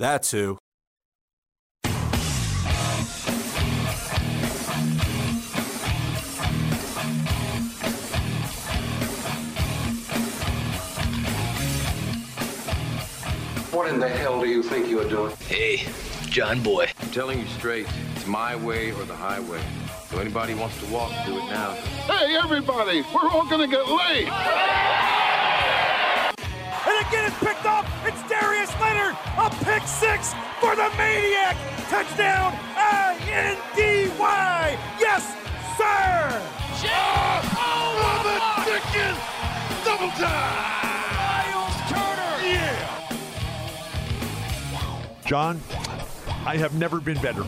That's who. What in the hell do you think you're doing? Hey, John Boy. I'm telling you straight, it's my way or the highway. So anybody wants to walk, do it now. Hey, everybody, we're all gonna get late. And again, it's picked up. It's Darius Leonard. A pick six for the Maniac. Touchdown, I-N-D-Y. Yes, sir. Oh, oh the Dickens! Double time! Myles Turner. Yeah! John, I have never been better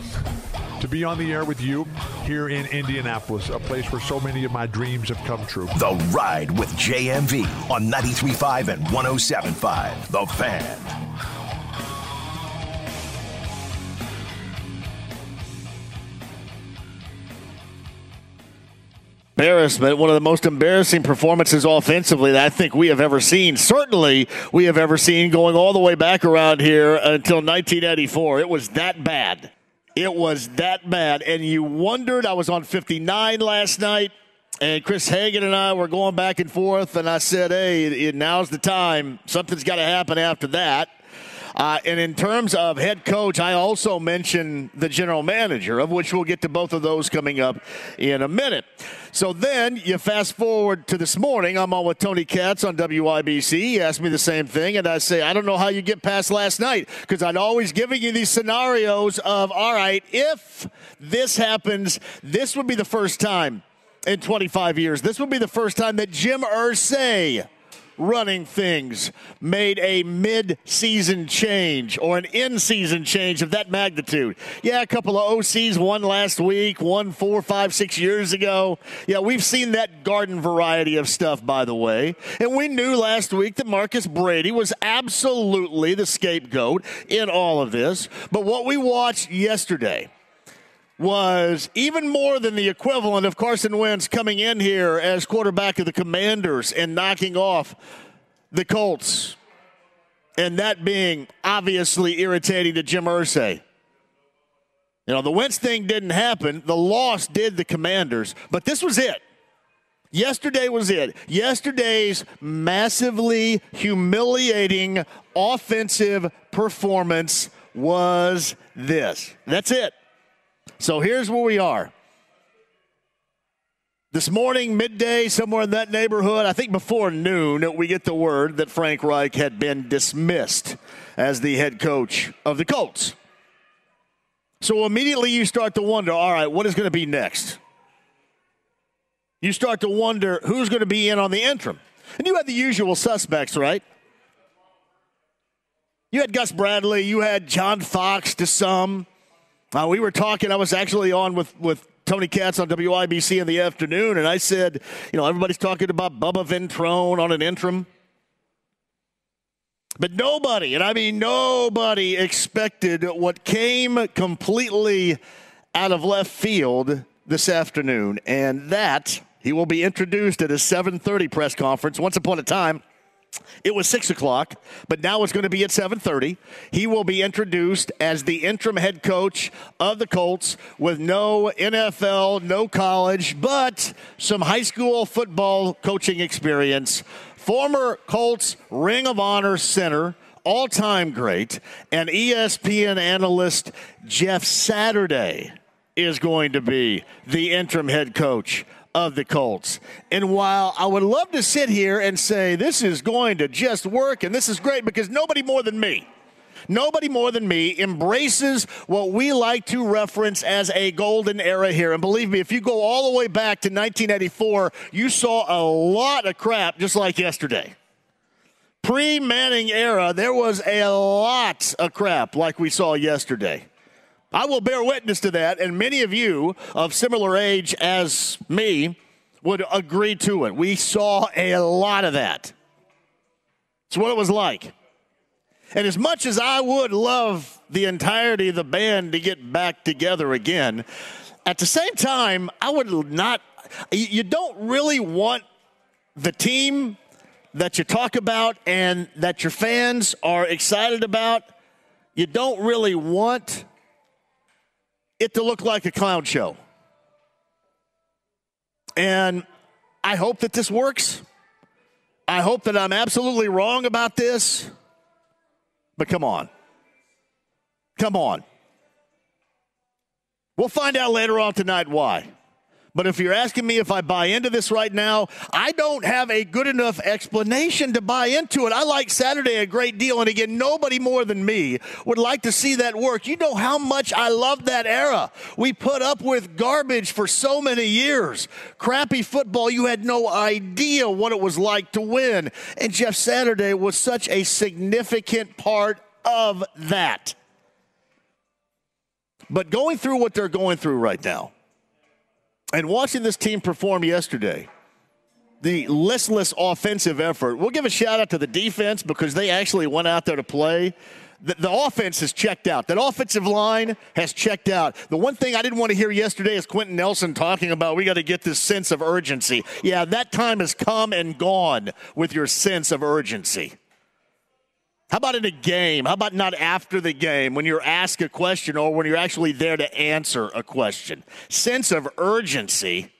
to be on the air with you here in Indianapolis, a place where so many of my dreams have come true. The Ride with JMV on 93.5 and 107.5. The Fan. Embarrassment, one of the most embarrassing performances offensively that I think we have ever seen. Certainly, we have ever seen going all the way back around here until 1984. It was that bad. It was that bad. And you wondered, I was on 59 last night, and Chris Hagan and I were going back and forth, and I said, hey, now's the time. Something's got to happen after that. Uh, and in terms of head coach, I also mentioned the general manager, of which we'll get to both of those coming up in a minute. So then you fast forward to this morning. I'm on with Tony Katz on WIBC. He asked me the same thing, and I say, I don't know how you get past last night because I'd always giving you these scenarios of, all right, if this happens, this would be the first time in 25 years. This would be the first time that Jim Irsay running things made a mid-season change or an in-season change of that magnitude. Yeah, a couple of OCs, one last week, one four, five, six years ago. Yeah, we've seen that garden variety of stuff, by the way. And we knew last week that Marcus Brady was absolutely the scapegoat in all of this. But what we watched yesterday was even more than the equivalent of Carson Wentz coming in here as quarterback of the Commanders and knocking off the Colts. And that being obviously irritating to Jim Irsay. You know, the Wentz thing didn't happen. The loss did the Commanders, but this was it. Yesterday was it. Yesterday's massively humiliating offensive performance was this. That's it. So here's where we are. This morning, midday, somewhere in that neighborhood, I think before noon, we get the word that Frank Reich had been dismissed as the head coach of the Colts. So immediately you start to wonder all right, what is going to be next? You start to wonder who's going to be in on the interim. And you had the usual suspects, right? You had Gus Bradley, you had John Fox to some. Uh, we were talking, I was actually on with, with Tony Katz on WIBC in the afternoon, and I said, you know, everybody's talking about Bubba Ventrone on an interim. But nobody, and I mean nobody, expected what came completely out of left field this afternoon, and that he will be introduced at a 7:30 press conference. Once upon a time, it was six o'clock, but now it's going to be at seven thirty. He will be introduced as the interim head coach of the Colts with no NFL, no college, but some high school football coaching experience. Former Colts Ring of Honor center, all time great, and ESPN analyst Jeff Saturday is going to be the interim head coach of the Colts. And while I would love to sit here and say this is going to just work and this is great because nobody more than me Nobody more than me embraces what we like to reference as a golden era here. And believe me, if you go all the way back to 1984, you saw a lot of crap just like yesterday. Pre Manning era, there was a lot of crap like we saw yesterday. I will bear witness to that, and many of you of similar age as me would agree to it. We saw a lot of that. It's what it was like. And as much as I would love the entirety of the band to get back together again, at the same time, I would not, you don't really want the team that you talk about and that your fans are excited about, you don't really want it to look like a clown show. And I hope that this works. I hope that I'm absolutely wrong about this. But come on. Come on. We'll find out later on tonight why. But if you're asking me if I buy into this right now, I don't have a good enough explanation to buy into it. I like Saturday a great deal. And again, nobody more than me would like to see that work. You know how much I love that era. We put up with garbage for so many years. Crappy football, you had no idea what it was like to win. And Jeff Saturday was such a significant part of that. But going through what they're going through right now, and watching this team perform yesterday, the listless offensive effort, we'll give a shout out to the defense because they actually went out there to play. The, the, offense has checked out. That offensive line has checked out. The one thing I didn't want to hear yesterday is Quenton Nelson talking about we got to get this sense of urgency. Yeah, that time has come and gone with your sense of urgency. How about in a game? How about not after the game when you're asked a question or when you're actually there to answer a question? Sense of urgency.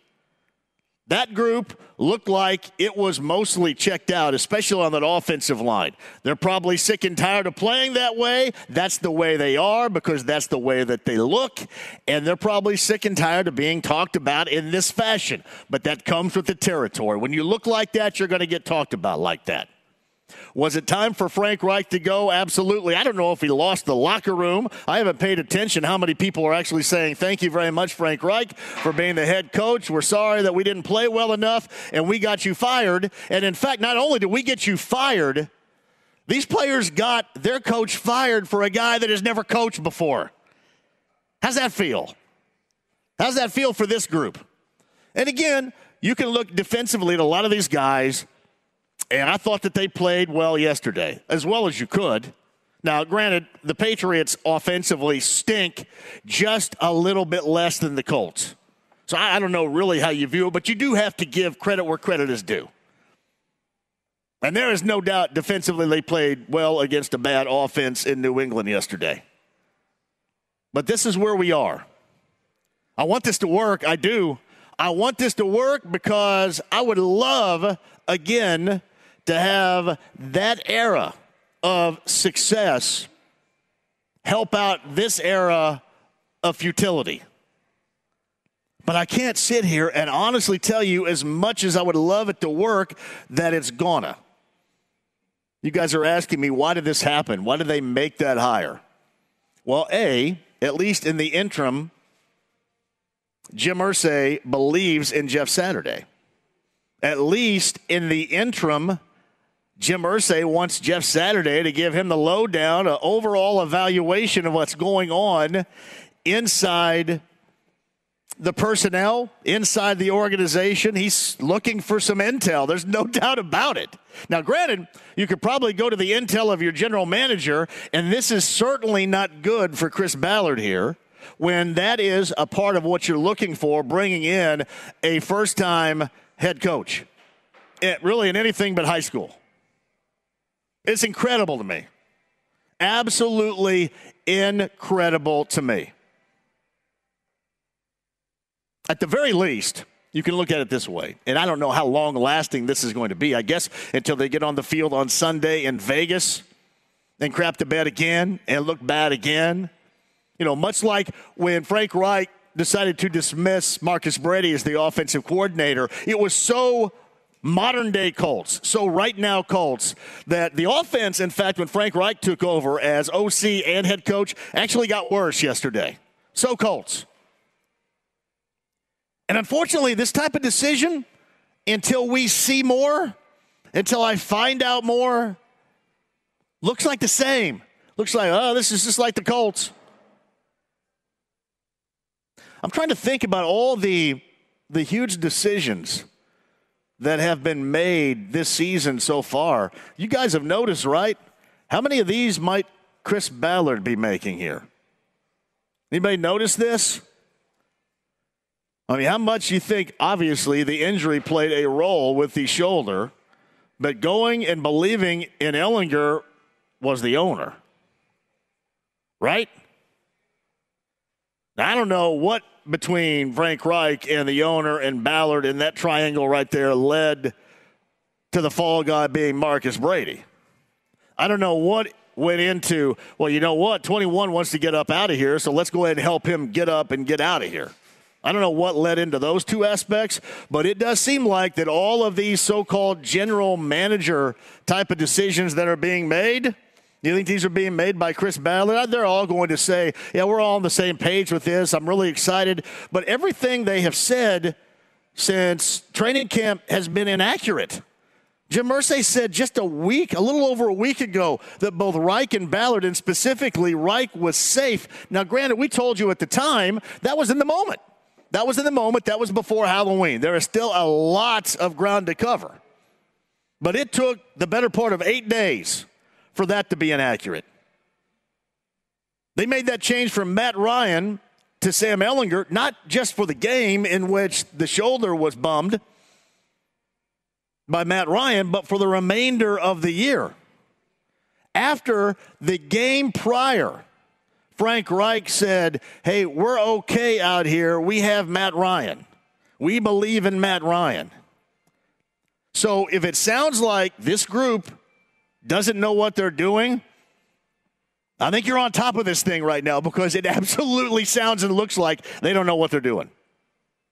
That group looked like it was mostly checked out, especially on that offensive line. They're probably sick and tired of playing that way. That's the way they are because that's the way that they look. And they're probably sick and tired of being talked about in this fashion. But that comes with the territory. When you look like that, you're going to get talked about like that. Was it time for Frank Reich to go? Absolutely. I don't know if he lost the locker room. I haven't paid attention how many people are actually saying, Thank you very much, Frank Reich, for being the head coach. We're sorry that we didn't play well enough and we got you fired. And in fact, not only did we get you fired, these players got their coach fired for a guy that has never coached before. How's that feel? How's that feel for this group? And again, you can look defensively at a lot of these guys and I thought that they played well yesterday, as well as you could. Now, granted, the Patriots offensively stink just a little bit less than the Colts. So I, don't know really how you view it, but you do have to give credit where credit is due. And there is no doubt defensively they played well against a bad offense in New England yesterday. But this is where we are. I want this to work. I do. I want this to work because I would love, again, to have that era of success help out this era of futility. But I can't sit here and honestly tell you, as much as I would love it to work, that it's gonna. You guys are asking me, why did this happen? Why did they make that hire? Well, A, at least in the interim, Jim Irsay believes in Jeff Saturday. At least in the interim, Jim Irsay wants Jeff Saturday to give him the lowdown, an overall evaluation of what's going on inside the personnel, inside the organization. He's looking for some intel. There's no doubt about it. Now, granted, you could probably go to the intel of your general manager, and this is certainly not good for Chris Ballard here when that is a part of what you're looking for, bringing in a first time head coach. It, really in anything but high school. It's incredible to me. Absolutely incredible to me. At the very least, you can look at it this way, and I don't know how long lasting this is going to be. I guess until they get on the field on Sunday in Vegas. and crap the bed again and look bad again. You know, much like when Frank Reich decided to dismiss Marcus Brady as the offensive coordinator, it was so modern day Colts, so right now Colts, that the offense, in fact, when Frank Reich took over as OC and head coach, actually got worse yesterday. So Colts. And unfortunately, this type of decision, until we see more, until I find out more, looks like the same. Looks like, oh, this is just like the Colts. I'm trying to think about all the the huge decisions that have been made this season so far. You guys have noticed, right? How many of these might Chris Ballard be making here? Anybody notice this? I mean, how much you think, obviously, the injury played a role with the shoulder, but going and believing in Ehlinger was the owner, right? I don't know what between Frank Reich and the owner and Ballard in that triangle right there led to the fall guy being Marcus Brady. I don't know what went into, well, you know what? 21 wants to get up out of here, so let's go ahead and help him get up and get out of here. I don't know what led into those two aspects, but it does seem like that all of these so called general manager type of decisions that are being made do you think these are being made by Chris Ballard? Uh, they're all going to say, yeah, we're all on the same page with this. I'm really excited. But everything they have said since training camp has been inaccurate. Jim Irsay said just a week, a little over a week ago, that both Reich and Ballard, and specifically Reich, was safe. Now, granted, we told you at the time that was in the moment. That was in the moment. That was before Halloween. There is still a lot of ground to cover. But it took the better part of eight days for that to be inaccurate. They made that change from Matt Ryan to Sam Ehlinger, not just for the game in which the shoulder was bummed by Matt Ryan, but for the remainder of the year. After the game prior, Frank Reich said, Hey, we're okay out here. We have Matt Ryan. We believe in Matt Ryan. So if it sounds like this group doesn't know what they're doing, I think you're on top of this thing right now because it absolutely sounds and looks like they don't know what they're doing.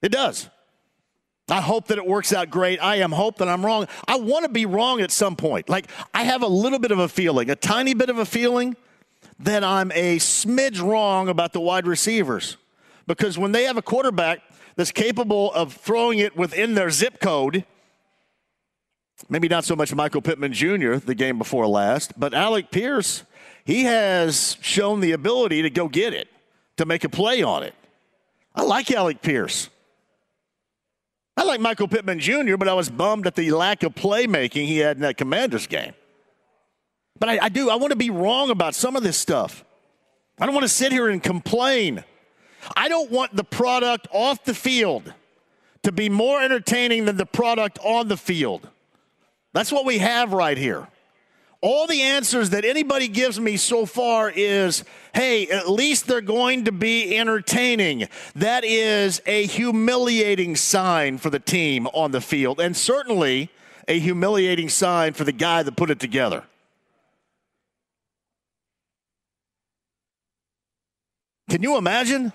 It does. I hope that it works out great. I am hope that I'm wrong. I want to be wrong at some point. Like I have a little bit of a feeling, a tiny bit of a feeling that I'm a smidge wrong about the wide receivers. Because when they have a quarterback that's capable of throwing it within their zip code, maybe not so much Michael Pittman Jr., the game before last, but Alec Pierce, he has shown the ability to go get it, to make a play on it. I like Alec Pierce. I like Michael Pittman Jr., but I was bummed at the lack of playmaking he had in that Commanders game. But I, I do, I want to be wrong about some of this stuff. I don't want to sit here and complain. I don't want the product off the field to be more entertaining than the product on the field. That's what we have right here. All the answers that anybody gives me so far is hey, at least they're going to be entertaining. That is a humiliating sign for the team on the field, and certainly a humiliating sign for the guy that put it together. Can you imagine?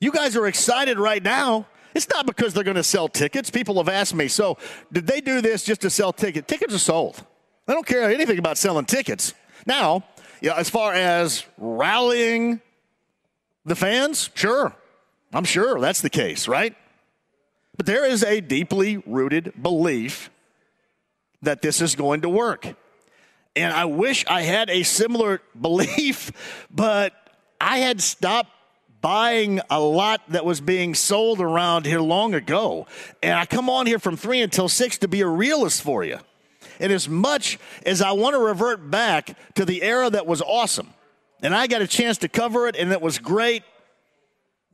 You guys are excited right now. It's not because they're going to sell tickets. People have asked me, so did they do this just to sell tickets? Tickets are sold. They don't care anything about selling tickets. Now, know, as far as rallying the fans, sure. I'm sure that's the case, right? But there is a deeply rooted belief that this is going to work. And I wish I had a similar belief, but I had stopped buying a lot that was being sold around here long ago. And I come on here from three until six to be a realist for you. And as much as I want to revert back to the era that was awesome, and I got a chance to cover it, and it was great.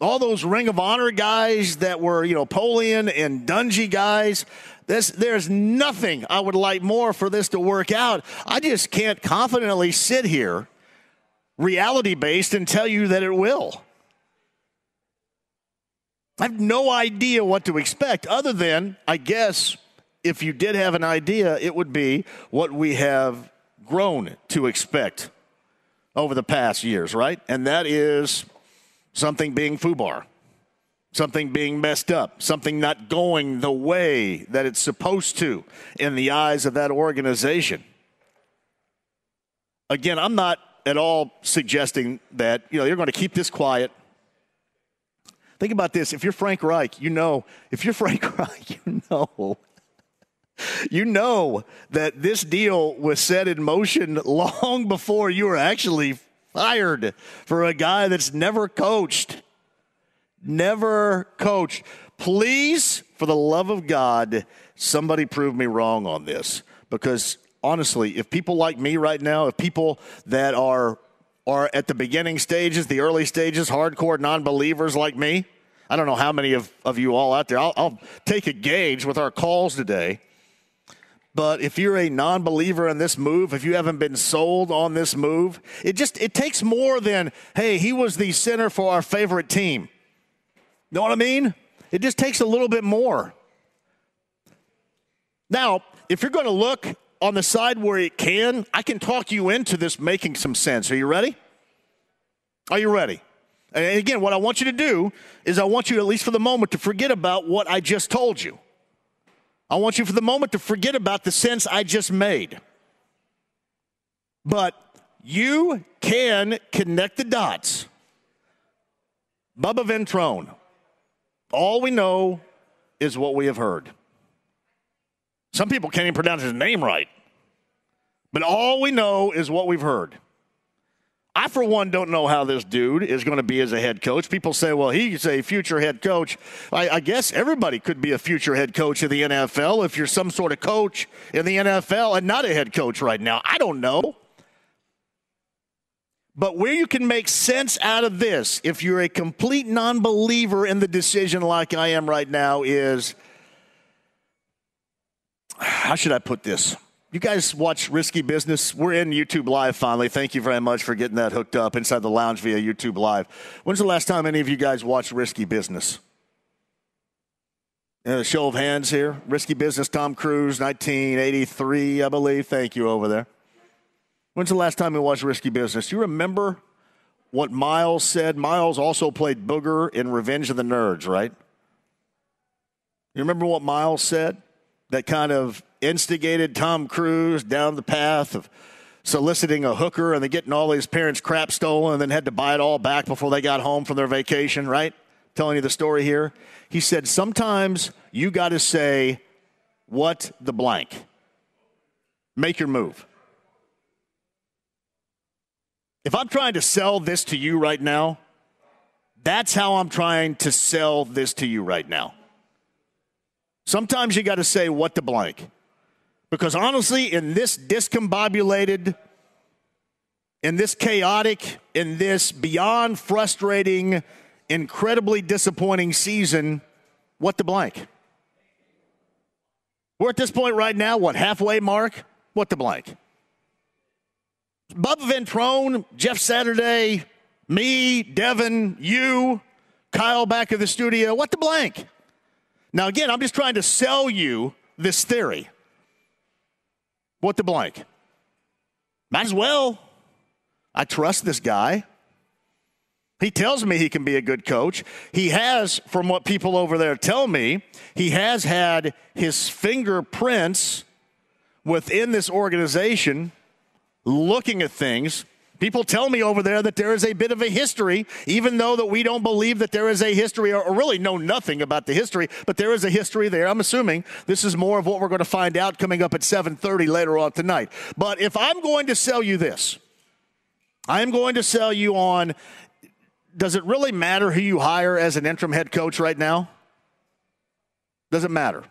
All those Ring of Honor guys that were, you know, Polian and Dungy guys. This, there's nothing I would like more for this to work out. I just can't confidently sit here, reality based, and tell you that it will. I have no idea what to expect, other than, I guess, if you did have an idea, it would be what we have grown to expect over the past years, right? And that is something being FUBAR, something being messed up, something not going the way that it's supposed to in the eyes of that organization. Again, I'm not at all suggesting that, you know, you're going to keep this quiet. Think about this. If you're Frank Reich, you know, if you're Frank Reich, you know you know that this deal was set in motion long before you were actually fired for a guy that's never coached. Never coached. Please, for the love of God, somebody prove me wrong on this. Because honestly, if people like me right now, if people that are are at the beginning stages, the early stages, hardcore non believers like me, I don't know how many of, of you all out there, I'll, I'll take a gauge with our calls today but if you're a non-believer in this move, if you haven't been sold on this move, it just it takes more than, hey, he was the center for our favorite team. Know what I mean? It just takes a little bit more. Now, if you're going to look on the side where it can, I can talk you into this making some sense. Are you ready? Are you ready? And again, what I want you to do is I want you, at least for the moment, to forget about what I just told you. I want you for the moment to forget about the sense I just made. But you can connect the dots. Bubba Ventrone, all we know is what we have heard. Some people can't even pronounce his name right. But all we know is what we've heard. I, for one, don't know how this dude is going to be as a head coach. People say, well, he's a future head coach. I, I, guess everybody could be a future head coach in the NFL if you're some sort of coach in the NFL and not a head coach right now. I don't know. But where you can make sense out of this, if you're a complete non believer in the decision like I am right now, is how should I put this? You guys watch Risky Business? We're in YouTube Live finally. Thank you very much for getting that hooked up inside the lounge via YouTube Live. When's the last time any of you guys watched Risky Business? a show of hands here. Risky Business, Tom Cruise, 1983, I believe. Thank you over there. When's the last time we watched Risky Business? Do you remember what Miles said? Miles also played Booger in Revenge of the Nerds, right? You remember what Miles said? That kind of instigated Tom Cruise down the path of soliciting a hooker and then getting all his parents' crap stolen and then had to buy it all back before they got home from their vacation, right? Telling you the story here. He said, Sometimes you got to say, What the blank? Make your move. If I'm trying to sell this to you right now, that's how I'm trying to sell this to you right now. Sometimes you got to say, What the blank? Because honestly, in this discombobulated, in this chaotic, in this beyond frustrating, incredibly disappointing season, what the blank? We're at this point right now, what, halfway mark? What the blank? Bubba Ventrone, Jeff Saturday, me, Devin, you, Kyle back in the studio, what the blank? Now, again, I'm just trying to sell you this theory. What the blank? Might as well. I trust this guy. He tells me he can be a good coach. He has, from what people over there tell me, he has had his fingerprints within this organization looking at things People tell me over there that there is a bit of a history, even though that we don't believe that there is a history or, really know nothing about the history, but there is a history there. I'm assuming this is more of what we're going to find out coming up at 7:30 later on tonight. But if I'm going to sell you this, I'm going to sell you on does it really matter who you hire as an interim head coach right now? Does it matter?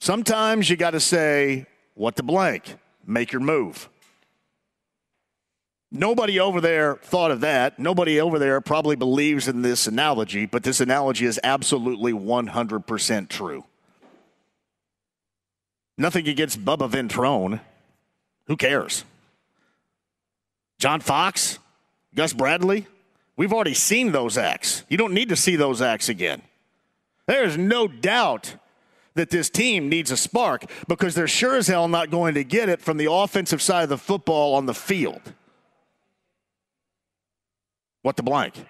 Sometimes you got to say, what the blank, make your move. Nobody over there thought of that. Nobody over there probably believes in this analogy, but this analogy is absolutely 100% true. Nothing against Bubba Ventrone. Who cares? John Fox, Gus Bradley, we've already seen those acts. You don't need to see those acts again. There is no doubt that this team needs a spark because they're sure as hell not going to get it from the offensive side of the football on the field. What the blank?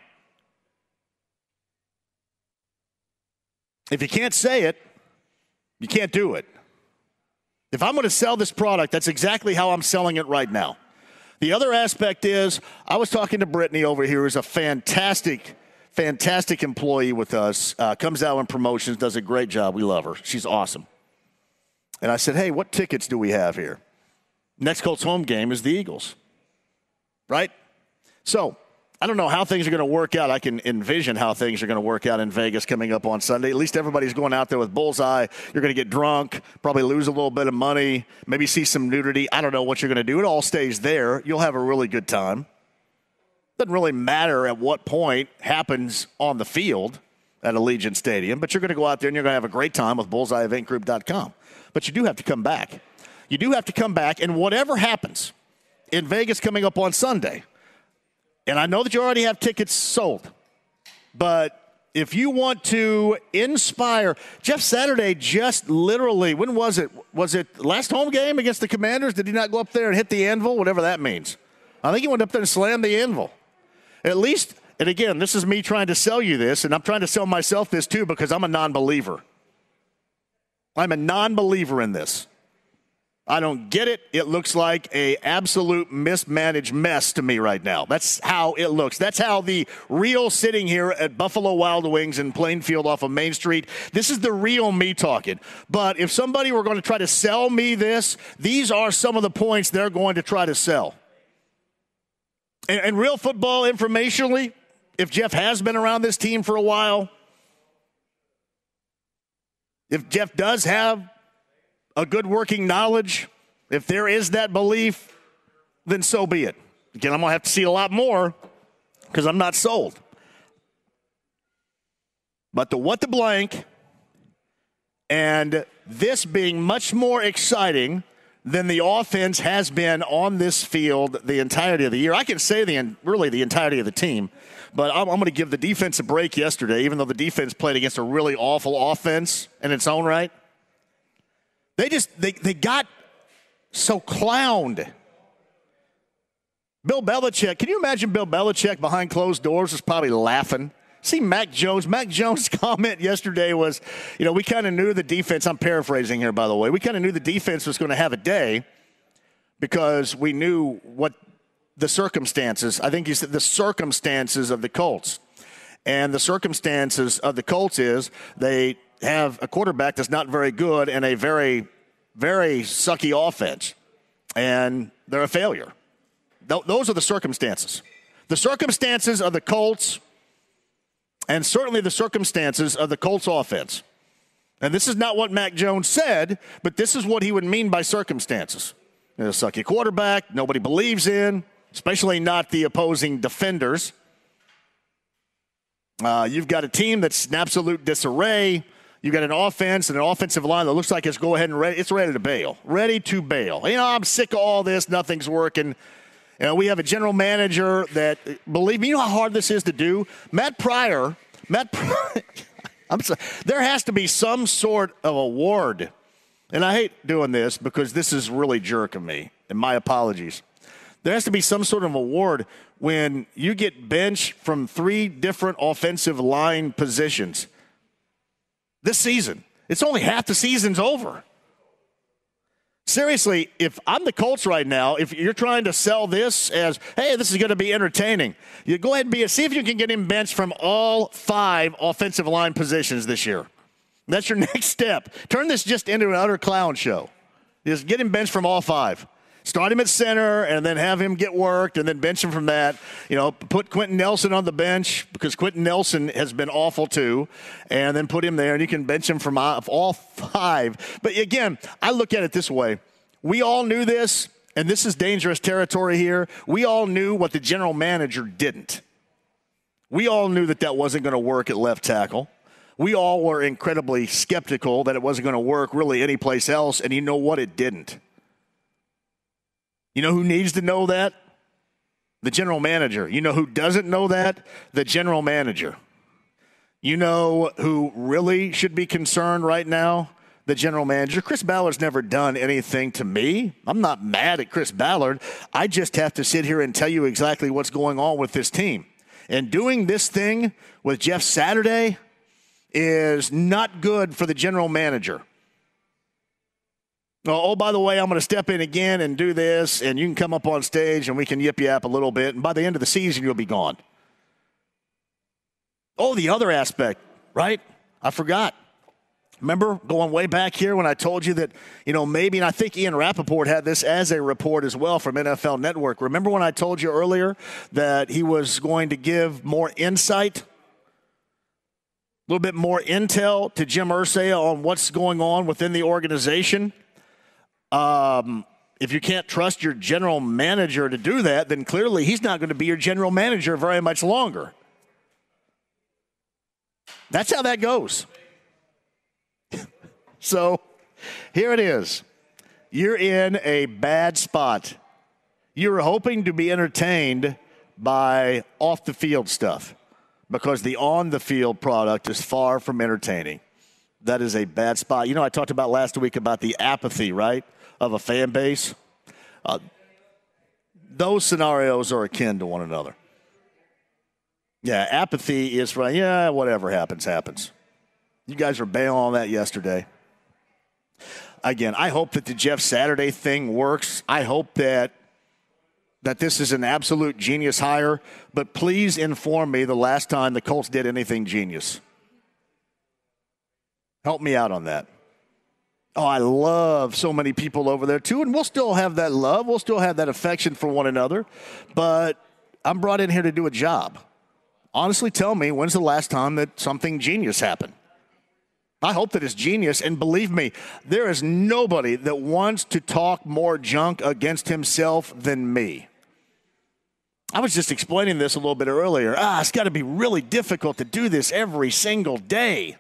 If you can't say it, you can't do it. If I'm going to sell this product, that's exactly how I'm selling it right now. The other aspect is I was talking to Brittany over here, who's a fantastic, fantastic employee with us, uh, comes out in promotions, does a great job. We love her. She's awesome. And I said, hey, what tickets do we have here? Next Colts home game is the Eagles, right? So I don't know how things are going to work out. I can envision how things are going to work out in Vegas coming up on Sunday. At least everybody's going out there with bullseye. You're going to get drunk, probably lose a little bit of money, maybe see some nudity. I don't know what you're going to do. It all stays there. You'll have a really good time. Doesn't really matter at what point happens on the field at Allegiant Stadium, but you're going to go out there and you're going to have a great time with bullseyeeventgroup.com. But you do have to come back. You do have to come back, and whatever happens in Vegas coming up on Sunday – and I know that you already have tickets sold, but if you want to inspire, Jeff Saturday just literally, when was it? Was it last home game against the Commanders? Did he not go up there and hit the anvil, whatever that means? I think he went up there and slammed the anvil. At least, and again, this is me trying to sell you this, and I'm trying to sell myself this too because I'm a non believer. I'm a non believer in this. I don't get it. It looks like a absolute mismanaged mess to me right now. That's how it looks. That's how the real sitting here at Buffalo Wild Wings in Plainfield off of Main Street. This is the real me talking. But if somebody were going to try to sell me this, these are some of the points they're going to try to sell. And, and real football informationally, if Jeff has been around this team for a while, if Jeff does have a good working knowledge, if there is that belief, then so be it. Again, I'm going to have to see a lot more because I'm not sold. But the what the blank and this being much more exciting than the offense has been on this field the entirety of the year. I can say the really the entirety of the team, but I'm, I'm going to give the defense a break yesterday, even though the defense played against a really awful offense in its own right. They just they, they got so clowned. Bill Belichick, can you imagine Bill Belichick behind closed doors is probably laughing? See Mac Jones. Mac Jones' comment yesterday was, you know, we kind of knew the defense. I'm paraphrasing here, by the way. We kind of knew the defense was going to have a day because we knew what the circumstances. I think he said the circumstances of the Colts. And the circumstances of the Colts is they have a quarterback that's not very good and a very, very sucky offense, and they're a failure. Th- those are the circumstances. The circumstances of the Colts, and certainly the circumstances of the Colts offense. And this is not what Mac Jones said, but this is what he would mean by circumstances. a sucky quarterback, nobody believes in, especially not the opposing defenders. Uh, you've got a team that's in absolute disarray. You got an offense and an offensive line that looks like it's go ahead and ready, it's ready to bail, ready to bail. You know, I'm sick of all this. Nothing's working. You know, we have a general manager that, believe me, you know how hard this is to do. Matt Pryor, Matt, Pryor, I'm sorry, there has to be some sort of award, and I hate doing this because this is really jerking me, and my apologies. There has to be some sort of award when you get benched from three different offensive line positions this season. It's only half the season's over. Seriously, if I'm the Colts right now, if you're trying to sell this as, hey, this is going to be entertaining, you go ahead and be a, see if you can get him benched from all five offensive line positions this year. That's your next step. Turn this just into an utter clown show. Just get him benched from all five start him at center and then have him get worked and then bench him from that. You know, put Quenton Nelson on the bench because Quenton Nelson has been awful too, and then put him there and you can bench him from all five. But again, I look at it this way: we all knew this, and this is dangerous territory here. We all knew what the general manager didn't. We all knew that that wasn't going to work at left tackle. We all were incredibly skeptical that it wasn't going to work really anyplace else, and you know what? It didn't. You know who needs to know that? The general manager. You know who doesn't know that? The general manager. You know who really should be concerned right now? the general manager. Chris Ballard's never done anything to me. I'm not mad at Chris Ballard. I just have to sit here and tell you exactly what's going on with this team. And doing this thing with Jeff Saturday is not good for the general manager. Oh, oh, by the way, I'm going to step in again and do this, and you can come up on stage and we can yip yap a little bit, and by the end of the season, you'll be gone. Oh, the other aspect, right? I forgot. Remember going way back here when I told you that, you know, maybe, and I think Ian Rapoport had this as a report as well from NFL Network. Remember when I told you earlier that he was going to give more insight, a little bit more intel to Jim Irsay on what's going on within the organization? Um, if you can't trust your general manager to do that, then clearly he's not going to be your general manager very much longer. That's how that goes. so here it is. You're in a bad spot. You're hoping to be entertained by off the field stuff because the on the field product is far from entertaining. That is a bad spot. You know, I talked about last week about the apathy, right, of a fan base. Uh, those scenarios are akin to one another. Yeah, apathy is right. Yeah, whatever happens, happens. You guys were bailing on that yesterday. Again, I hope that the Jeff Saturday thing works. I hope that that this is an absolute genius hire, but please inform me the last time the Colts did anything genius. Help me out on that. Oh, I love so many people over there too, and we'll still have that love. We'll still have that affection for one another, but I'm brought in here to do a job honestly tell me when's the last time that something genius happened? I hope that it's genius. And believe me, there is nobody that wants to talk more junk against himself than me. I was just explaining this a little bit earlier. Ah, it's got to be really difficult to do this every single day.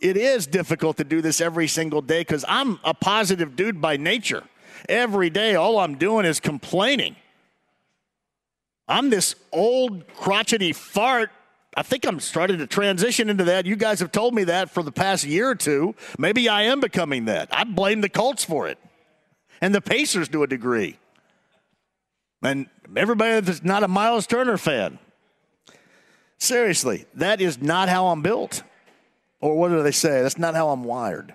It is difficult to do this every single day because I'm a positive dude by nature. Every day, all I'm doing is complaining. I'm this old crotchety fart I think I'm starting to transition into that. You guys have told me that for the past year or two. Maybe I am becoming that. I blame the Colts for it and the Pacers to a degree. And everybody that's not a Myles Turner fan. Seriously, that is not how I'm built. Or what do they say? That's not how I'm wired.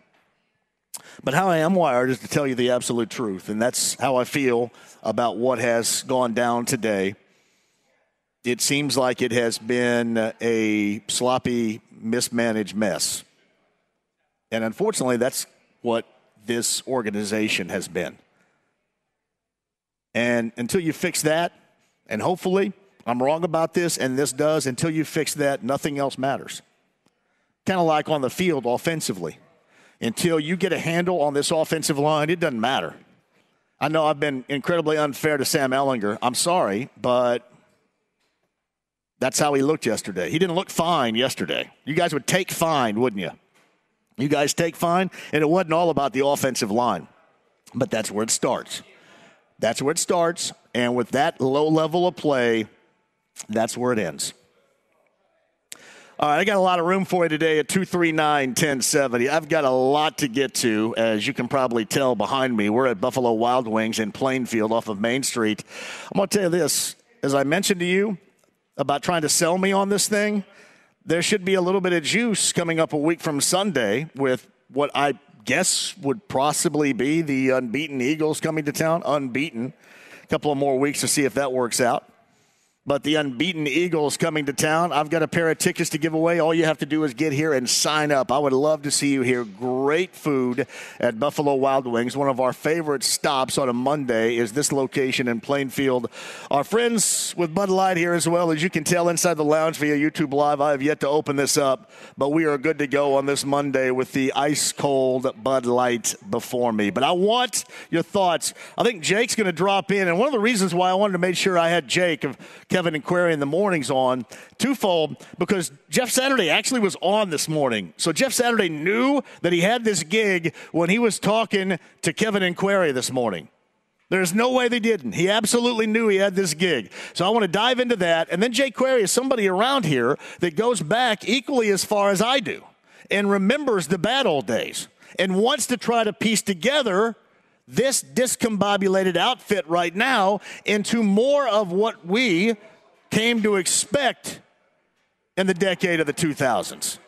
But how I am wired is to tell you the absolute truth. And that's how I feel about what has gone down today it seems like it has been a sloppy, mismanaged mess. And unfortunately, that's what this organization has been. And until you fix that, and hopefully I'm wrong about this, and this does, until you fix that, nothing else matters. Kind of like on the field offensively. Until you get a handle on this offensive line, it doesn't matter. I know I've been incredibly unfair to Sam Ehlinger. I'm sorry, but that's how he looked yesterday. He didn't look fine yesterday. You guys would take fine, wouldn't you? You guys take fine, and it wasn't all about the offensive line. But that's where it starts. That's where it starts, and with that low level of play, that's where it ends. All right, I got a lot of room for you today at 239 1070. I've got a lot to get to, as you can probably tell behind me. We're at Buffalo Wild Wings in Plainfield off of Main Street. I'm going to tell you this. As I mentioned to you, about trying to sell me on this thing, there should be a little bit of juice coming up a week from Sunday with what I guess would possibly be the unbeaten Eagles coming to town. Unbeaten. A couple of more weeks to see if that works out but the unbeaten Eagles coming to town. I've got a pair of tickets to give away. All you have to do is get here and sign up. I would love to see you here. Great food at Buffalo Wild Wings. One of our favorite stops on a Monday is this location in Plainfield. Our friends with Bud Light here as well. As you can tell inside the lounge via YouTube Live, I have yet to open this up, but we are good to go on this Monday with the ice cold Bud Light before me. But I want your thoughts. I think Jake's going to drop in, and one of the reasons why I wanted to make sure I had Jake of Kevin and Query in the mornings on twofold because Jeff Saturday actually was on this morning. So Jeff Saturday knew that he had this gig when he was talking to Kevin and Query this morning. There's no way they didn't. He absolutely knew he had this gig. So I want to dive into that. And then Jake Query is somebody around here that goes back equally as far as I do and remembers the bad old days and wants to try to piece together this discombobulated outfit right now into more of what we came to expect in the decade of the 2000s.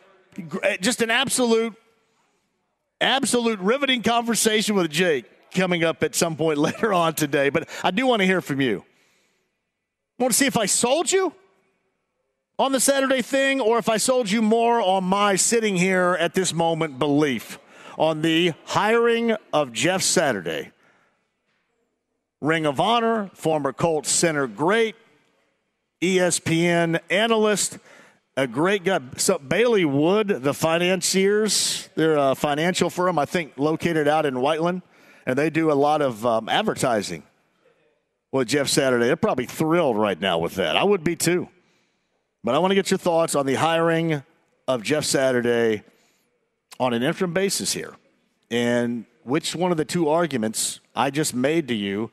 Eh, just an absolute, absolute riveting conversation with Jake coming up at some point later on today. But I do want to hear from you. I want to see if I sold you on the Saturday thing or if I sold you more on my sitting here at this moment belief on the hiring of Jeff Saturday. Ring of Honor, former Colts center great, ESPN analyst, a great guy. So Bailey Wood, the financiers, they're a financial firm, I think, located out in Whiteland, and they do a lot of um, advertising with Jeff Saturday. They're probably thrilled right now with that. I would be too. But I want to get your thoughts on the hiring of Jeff Saturday on an interim basis here. And which one of the two arguments I just made to you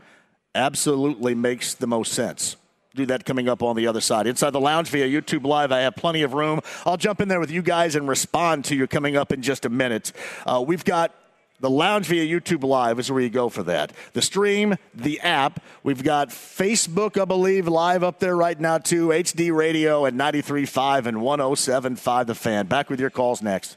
absolutely makes the most sense? Do that coming up on the other side. Inside the lounge via YouTube Live, I have plenty of room. I'll jump in there with you guys and respond to you coming up in just a minute. Uh, we've got the lounge via YouTube Live is where you go for that. The stream, the app. We've got Facebook, I believe, live up there right now, too. HD Radio at 93.5 and 107.5 The Fan. Back with your calls next.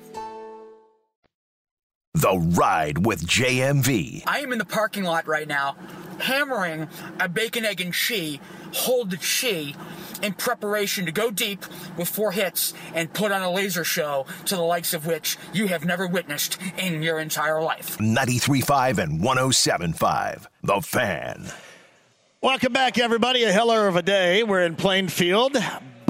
The Ride with JMV. I am in the parking lot right now, hammering a bacon, egg, and cheese, hold the cheese, in preparation to go deep with four hits and put on a laser show to the likes of which you have never witnessed in your entire life. 93.5 and 107.5. The Fan. Welcome back, everybody. A heller of a day. We're in Plainfield.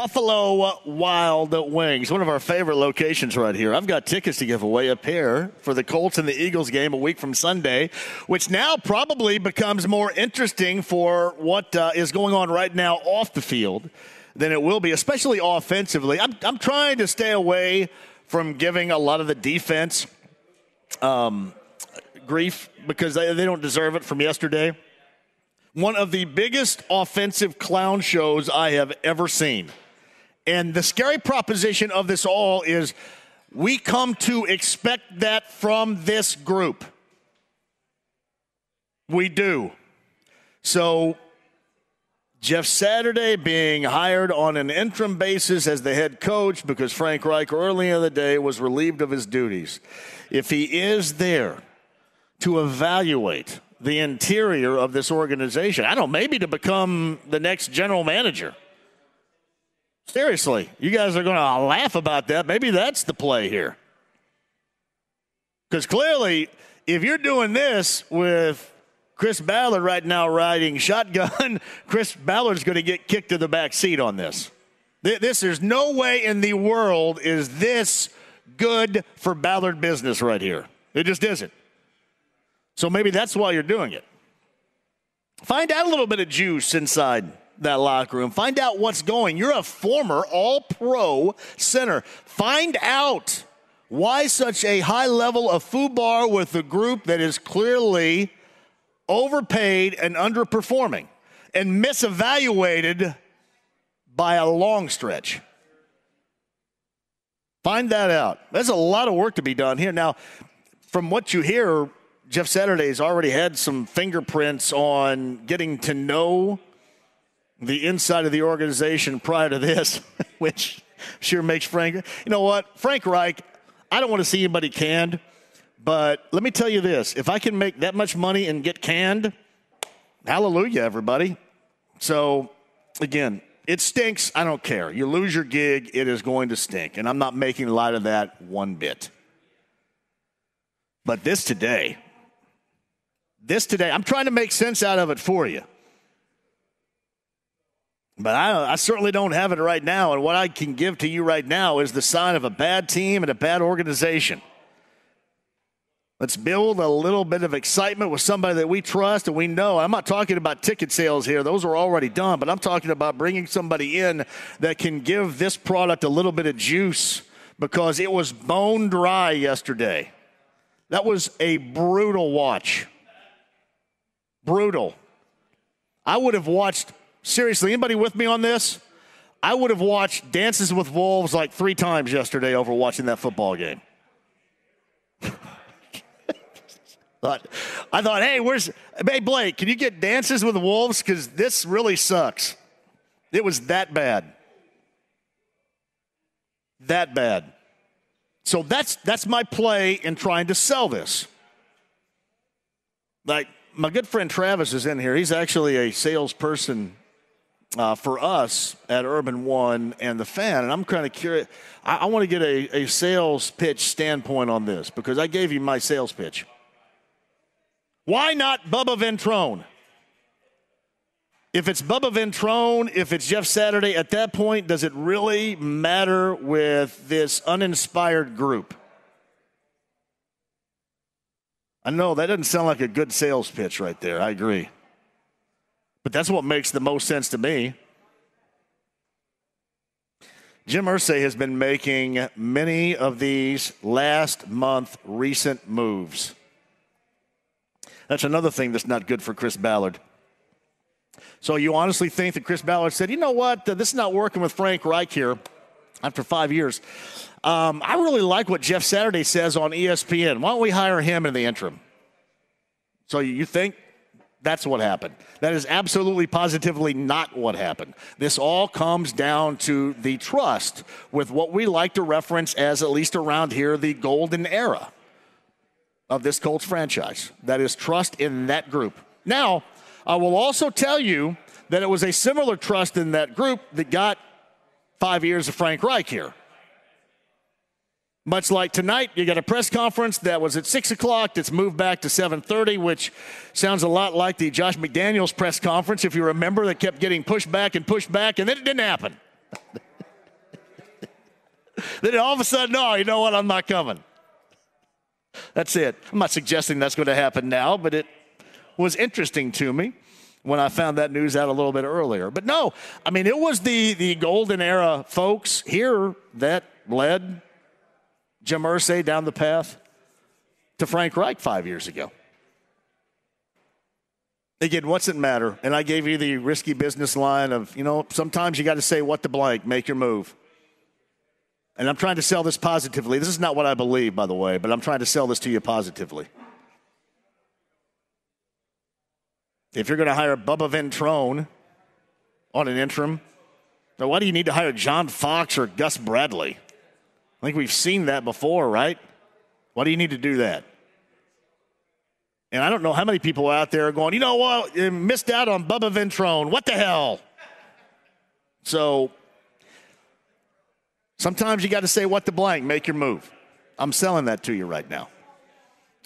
Buffalo Wild Wings, one of our favorite locations right here. I've got tickets to give away, a pair for the Colts and the Eagles game a week from Sunday, which now probably becomes more interesting for what uh, is going on right now off the field than it will be, especially offensively. I'm, I'm trying to stay away from giving a lot of the defense um, grief because they, they don't deserve it from yesterday. One of the biggest offensive clown shows I have ever seen. And the scary proposition of this all is we come to expect that from this group. We do. So, Jeff Saturday being hired on an interim basis as the head coach because Frank Reich early in the day was relieved of his duties. If he is there to evaluate the interior of this organization, I don't know, maybe to become the next general manager. Seriously, you guys are going to laugh about that. Maybe that's the play here. Because clearly, if you're doing this with Chris Ballard right now riding shotgun, Chris Ballard's going to get kicked to the back seat on this. This, there's no way in the world is this good for Ballard business right here. It just isn't. So maybe that's why you're doing it. Find out a little bit of juice inside that locker room. Find out what's going. You're a former all pro center. Find out why such a high level of FUBAR with a group that is clearly overpaid and underperforming and misevaluated by a long stretch. Find that out. There's a lot of work to be done here. Now, from what you hear, Jeff Saturday's already had some fingerprints on getting to know the inside of the organization prior to this, which sure makes Frank. You know what? Frank Reich, I don't want to see anybody canned, but let me tell you this if I can make that much money and get canned, hallelujah, everybody. So, again, it stinks. I don't care. You lose your gig, it is going to stink. And I'm not making light of that one bit. But this today, this today, I'm trying to make sense out of it for you. But I, I, certainly don't have it right now. And what I can give to you right now is the sign of a bad team and a bad organization. Let's build a little bit of excitement with somebody that we trust and we know. I'm not talking about ticket sales here, those are already done, but I'm talking about bringing somebody in that can give this product a little bit of juice because it was bone dry yesterday. That was a brutal watch. Brutal. I would have watched, seriously, anybody with me on this? I would have watched Dances with Wolves like three times yesterday over watching that football game. I thought, hey, where's, hey, Blake, can you get Dances with Wolves? Because this really sucks. It was that bad. That bad. So that's that's my play in trying to sell this. Like my good friend Travis is in here. He's actually a salesperson uh, for us at Urban One and the Fan, and I'm kind of curious. I, I want to get a, a sales pitch standpoint on this because I gave you my sales pitch. Why not Bubba Ventrone? If it's Bubba Ventrone, if it's Jeff Saturday, at that point, does it really matter with this uninspired group? I know that doesn't sound like a good sales pitch right there. I agree. But that's what makes the most sense to me. Jim Irsay has been making many of these last month recent moves. That's another thing that's not good for Chris Ballard. So you honestly think that Chris Ballard said, you know what, this is not working with Frank Reich here after five years. Um, I really like what Jeff Saturday says on ESPN. Why don't we hire him in the interim? So you think that's what happened? That is absolutely positively not what happened. This all comes down to the trust with what we like to reference as, at least around here, the golden era of this Colts franchise. That is trust in that group. Now, I will also tell you that it was a similar trust in that group that got five years of Frank Reich here. Much like tonight, you got a press conference that was at six o'clock. that's moved back to seven thirty, which sounds a lot like the Josh McDaniels press conference, if you remember, that kept getting pushed back and pushed back, and then it didn't happen. then all of a sudden, no, you know what? I'm not coming. That's it. I'm not suggesting that's going to happen now, but it was interesting to me when I found that news out a little bit earlier. But no, I mean, it was the, the golden era folks here that led Jim Irsay down the path to Frank Reich five years ago. Again, what's it matter? And I gave you the risky business line of, you know, sometimes you got to say what the blank, make your move. And I'm trying to sell this positively. This is not what I believe, by the way, but I'm trying to sell this to you positively. If you're going to hire Bubba Ventrone on an interim, why do you need to hire John Fox or Gus Bradley? I think we've seen that before, right? Why do you need to do that? And I don't know how many people out there are going, you know what, you missed out on Bubba Ventrone. What the hell? So sometimes you got to say what the blank, make your move. I'm selling that to you right now.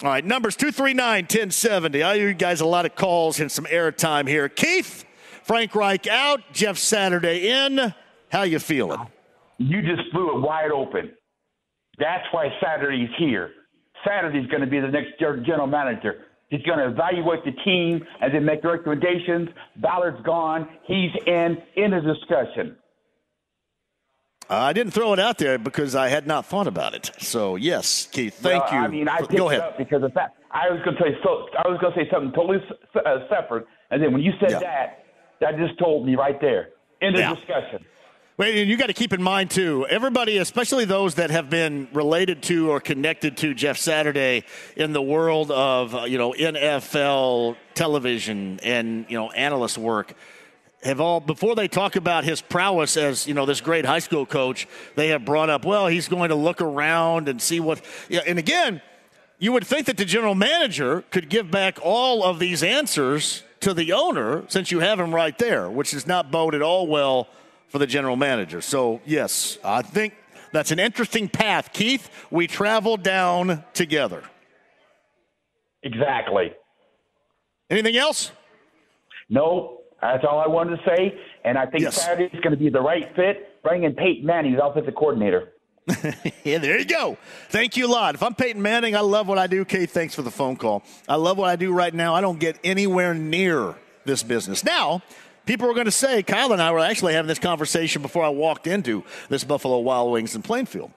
All right, numbers 239 1070. I owe you guys a lot of calls and some airtime here. Keith, Frank Reich out, Jeff Saturday in. How you feeling? You just blew it wide open. That's why Saturday's here. Saturday's going to be the next general manager. He's going to evaluate the team and then make recommendations. Ballard's gone. He's in in a discussion. I didn't throw it out there because I had not thought about it. So yes, Keith, thank well, you. I mean, I picked Go it ahead. up because of that. I was going to say so. I was going to say something totally uh, separate, and then when you said Yeah. that, that just told me right there in the Yeah. discussion. Wait, and you got to keep in mind too, everybody, especially those that have been related to or connected to Jeff Saturday in the world of uh, you know NFL television and you know analyst work, have all before they talk about his prowess as you know this great high school coach, they have brought up, well, he's going to look around and see what. Yeah, and again, you would think that the general manager could give back all of these answers to the owner since you have him right there, which is not bode at all well for the general manager. So, yes, I think that's an interesting path. Keith, we travel down together. Exactly. Anything else? No, that's all I wanted to say. And I think Yes. is going to be the right fit. Bring in Peyton Manning, the offensive coordinator. Yeah, there you go. Thank you a lot. If I'm Peyton Manning, I love what I do. Kate, thanks for the phone call. I love what I do right now. I don't get anywhere near this business. Now, people are going to say, Kyle and I were actually having this conversation before I walked into this Buffalo Wild Wings in Plainfield.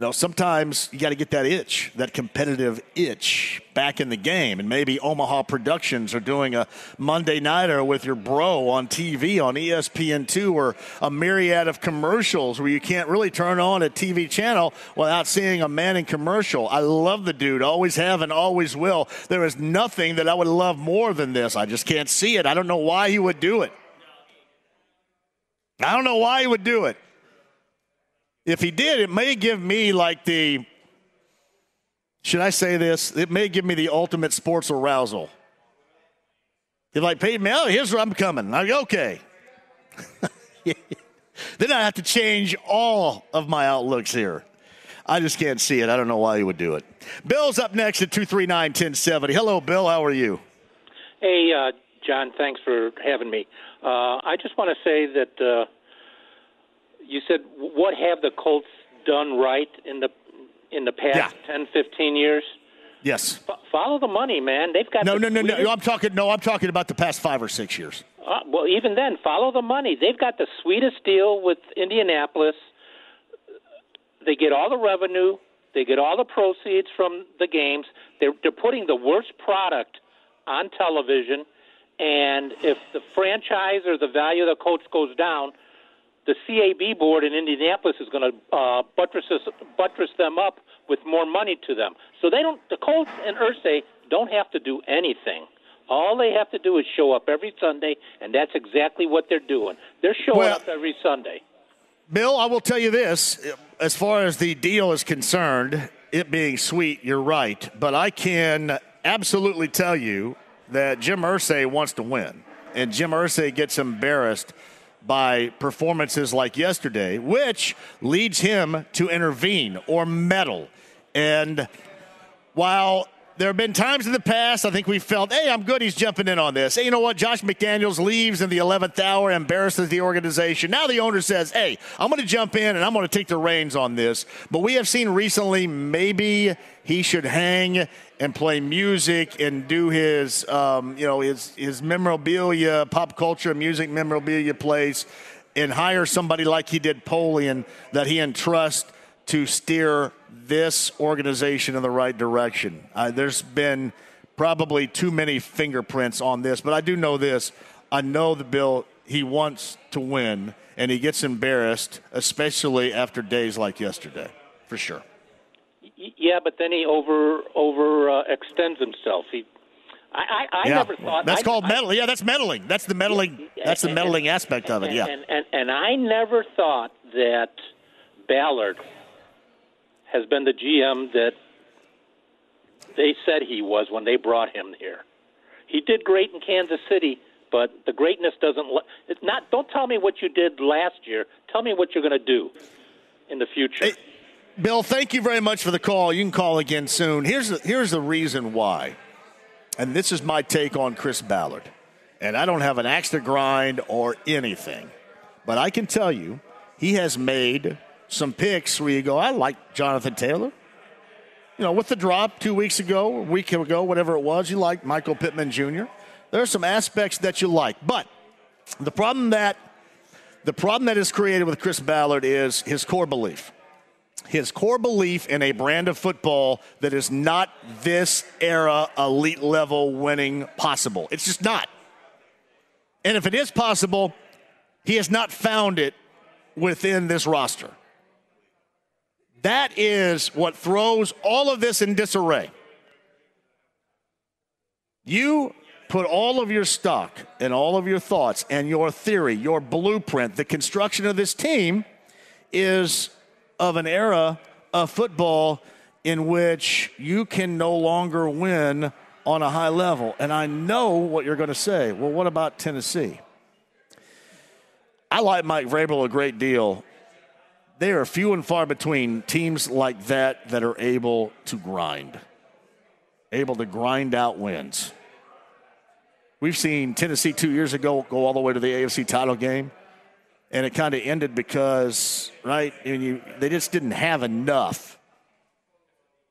No, sometimes you got to get that itch, that competitive itch back in the game. And maybe Omaha Productions are doing a Monday Nighter with your bro on TV on ESPN2 or a myriad of commercials where you can't really turn on a TV channel without seeing a man Manning commercial. I love the dude, always have and always will. There is nothing that I would love more than this. I just can't see it. I don't know why he would do it. I don't know why he would do it. If he did, it may give me like the, should I say this? It may give me the ultimate sports arousal. If like Peyton me, oh, here's where I'm coming. I go, okay. then I have to change all of my outlooks here. I just can't see it. I don't know why he would do it. Bill's up next at 239 1070. Hello, Bill. How are you? Hey, uh, John. Thanks for having me. Uh, I just want to say that. Uh, you said what have the Colts done right in the in the past yeah. 10, 15 years? Yes. F- follow the money, man. They've got no, no, no, no. I'm talking. No, I'm talking about the past five or six years. Uh, well, even then, follow the money. They've got the sweetest deal with Indianapolis. They get all the revenue. They get all the proceeds from the games. They're they're putting the worst product on television, and if the franchise or the value of the coach goes down, the CIB board in Indianapolis is going to uh, buttress, buttress them up with more money to them. So they don't. The Colts and Irsay don't have to do anything. All they have to do is show up every Sunday, and that's exactly what they're doing. They're showing well, up every Sunday. Bill, I will tell you this: as far as the deal is concerned, it being sweet, you're right. But I can absolutely tell you that Jim Irsay wants to win, and Jim Irsay gets embarrassed by performances like yesterday, which leads him to intervene or meddle. And while there have been times in the past I think we felt, hey, I'm good. He's jumping in on this. Hey, you know what? Josh McDaniels leaves in the 11th hour, embarrasses the organization. Now the owner says, hey, I'm going to jump in and I'm going to take the reins on this. But we have seen recently maybe he should hang and play music and do his, um, you know, his, his memorabilia, pop culture, music memorabilia place and hire somebody like he did Polian that he entrusts to steer this organization in the right direction. Uh, there's been probably too many fingerprints on this, but I do know this. I know the Bill, he wants to win, and he gets embarrassed, especially after days like yesterday, for sure. Yeah, but then he over over uh, extends himself. He, I, I, I yeah. never thought that's I, called meddling. Yeah, that's meddling. That's the meddling. That's the meddling aspect of it. Yeah, and, and and I never thought that Ballard has been the GM that they said he was when they brought him here. He did great in Kansas City, but the greatness doesn't. It's not. Don't tell me what you did last year. Tell me what you're going to do in the future. Hey, Bill, thank you very much for the call. You can call again soon. Here's the, here's the reason why, and this is my take on Chris Ballard. And I don't have an axe to grind or anything, but I can tell you he has made some picks where you go, I like Jonathan Taylor. You know, with the drop two weeks ago, a week ago, whatever it was, you like Michael Pittman Jr. There are some aspects that you like, but the problem that the problem that is created with Chris Ballard is his core belief. His core belief in a brand of football that is not this era elite level winning possible. It's just not. And if it is possible, he has not found it within this roster. That is what throws all of this in disarray. You put all of your stock and all of your thoughts and your theory, your blueprint, the construction of this team is of an era of football in which you can no longer win on a high level. And I know what you're going to say. Well, what about Tennessee? I like Mike Vrabel a great deal they are few and far between teams like that that are able to grind, able to grind out wins. We've seen Tennessee two years ago go all the way to the AFC title game, and it kind of ended because, right, and you, they just didn't have enough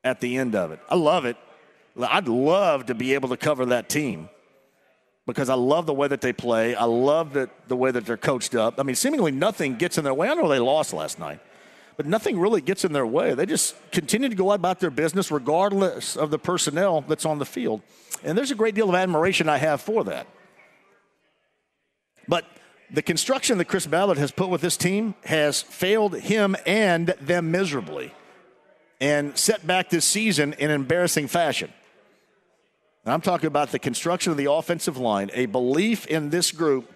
at the end of it. I love it. I'd love to be able to cover that team because I love the way that they play. I love that the way that they're coached up. I mean, seemingly nothing gets in their way. I know they lost last night, but nothing really gets in their way. They just continue to go about their business regardless of the personnel that's on the field. And there's a great deal of admiration I have for that. But the construction that Chris Ballard has put with this team has failed him and them miserably and set back this season in an embarrassing fashion. And I'm talking about the construction of the offensive line, a belief in this group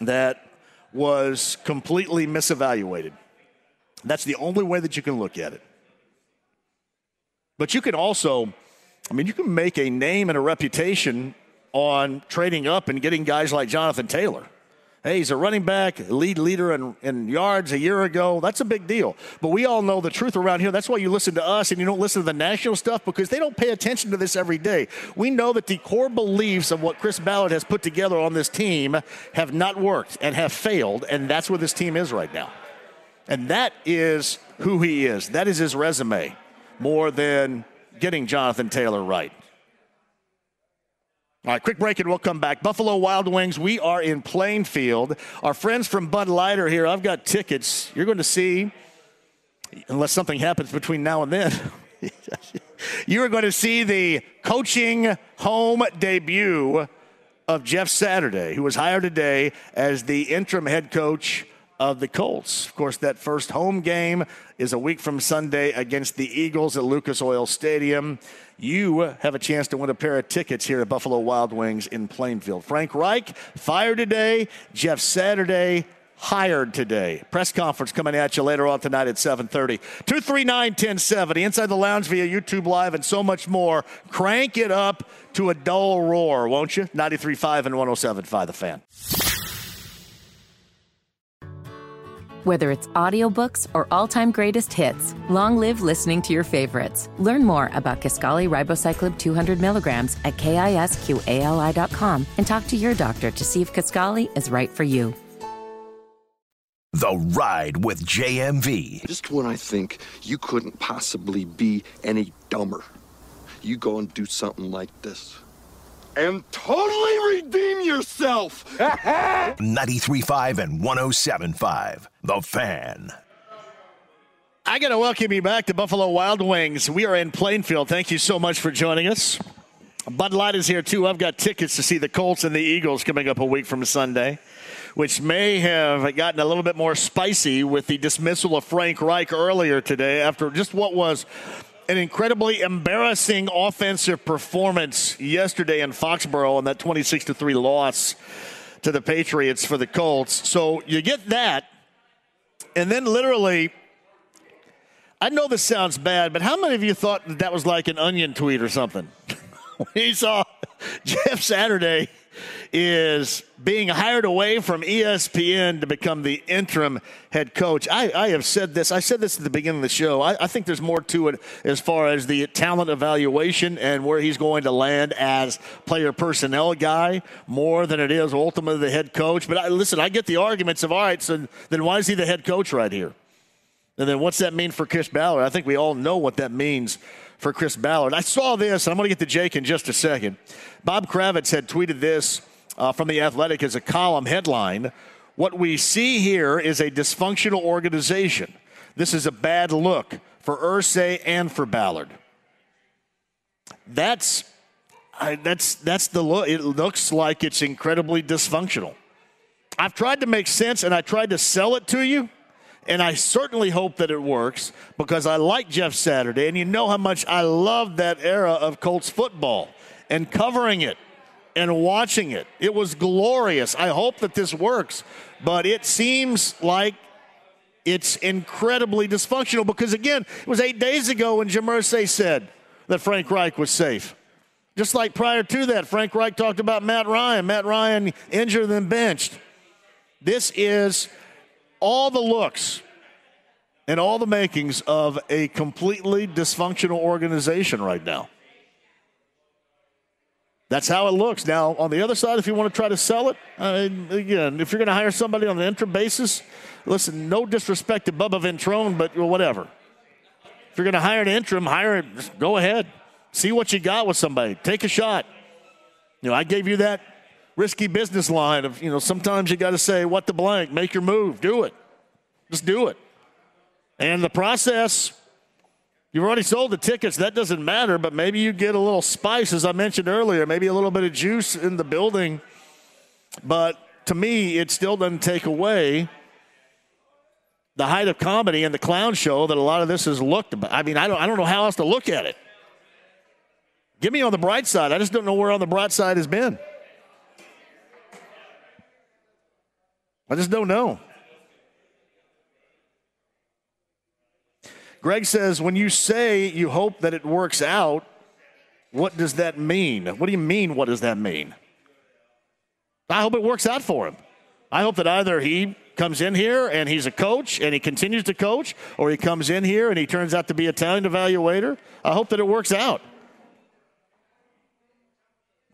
that was completely misevaluated. That's the only way that you can look at it. But you can also, I mean, you can make a name and a reputation on trading up and getting guys like Jonathan Taylor. Hey, he's a running back, lead leader in, in yards a year ago. That's a big deal. But we all know the truth around here. That's why you listen to us and you don't listen to the national stuff because they don't pay attention to this every day. We know that the core beliefs of what Chris Ballard has put together on this team have not worked and have failed, and that's where this team is right now. And that is who he is. That is his resume more than getting Jonathan Taylor right. All right, quick break and we'll come back. Buffalo Wild Wings, we are in Plainfield. Our friends from Bud Light are here. I've got tickets. You're going to see, unless something happens between now and then, you are going to see the coaching home debut of Jeff Saturday, who was hired today as the interim head coach of the Colts. Of course, that first home game is a week from Sunday against the Eagles at Lucas Oil Stadium. You have a chance to win a pair of tickets here at Buffalo Wild Wings in Plainfield. Frank Reich fired today. Jeff Saturday hired today. Press conference coming at you later on tonight at 7:30. 239-1070 inside the lounge via YouTube Live and so much more. Crank it up to a dull roar, won't you? 93.5 and 107.5 The Fan. Whether it's audiobooks or all-time greatest hits, long live listening to your favorites. Learn more about Kisqali Ribociclib 200 milligrams at kisqali.com and talk to your doctor to see if Kisqali is right for you. The Ride with JMV. Just when I think you couldn't possibly be any dumber, you go and do something like this. And totally redeem yourself! 93.5 and 107.5. The Fan. I got to welcome you back to Buffalo Wild Wings. We are in Plainfield. Thank you so much for joining us. Bud Light is here too. I've got tickets to see the Colts and the Eagles coming up a week from Sunday, which may have gotten a little bit more spicy with the dismissal of Frank Reich earlier today after just what was an incredibly embarrassing offensive performance yesterday in Foxborough on that 26 to 3 loss to the Patriots for the Colts. So you get that and then literally I know this sounds bad, but how many of you thought that, that was like an onion tweet or something? when he saw Jeff Saturday is being hired away from ESPN to become the interim head coach. I, I have said this. I said this at the beginning of the show. I, I, think there's more to it as far as the talent evaluation and where he's going to land as player personnel guy more than it is ultimately the head coach. But I, listen, I get the arguments of all right. So then why is he the head coach right here? And then what's that mean for Chris Ballard? I think we all know what that means for Chris Ballard. I saw this. And I'm going to get to Jake in just a second. Bob Kravitz had tweeted this uh, from The Athletic as a column headline. What we see here is a dysfunctional organization. This is a bad look for Irsay and for Ballard. That's I, that's that's the look. It looks like it's incredibly dysfunctional. I've tried to make sense and I tried to sell it to you, and I certainly hope that it works because I like Jeff Saturday, and you know how much I love that era of Colts football and covering it and watching it. It was glorious. I hope that this works, but it seems like it's incredibly dysfunctional because, again, it was eight days ago when Jim Irsay said that Frank Reich was safe. Just like prior to that, Frank Reich talked about Matt Ryan. Matt Ryan injured and benched. This is all the looks and all the makings of a completely dysfunctional organization right now. That's how it looks. Now, on the other side, if you want to try to sell it, uh, again, if you're going to hire somebody on an interim basis, listen, no disrespect to Bubba Ventrone, but whatever. If you're going to hire an interim, hire it. Go ahead. See what you got with somebody. Take a shot. You know, I gave you that risky business line of, you know, sometimes you got to say, what the blank, make your move, do it. Just do it. And the process, you've already sold the tickets. That doesn't matter, but maybe you get a little spice, as I mentioned earlier, maybe a little bit of juice in the building. But to me, it still doesn't take away the height of comedy and the clown show that a lot of this has looked. I mean, I don't, I don't know how else to look at it. Give me on the bright side. I just don't know where on the bright side has been. I just don't know. Greg says, when you say you hope that it works out, what does that mean? What do you mean, what does that mean? I hope it works out for him. I hope that either he comes in here and he's a coach and he continues to coach, or he comes in here and he turns out to be a talent evaluator. I hope that it works out.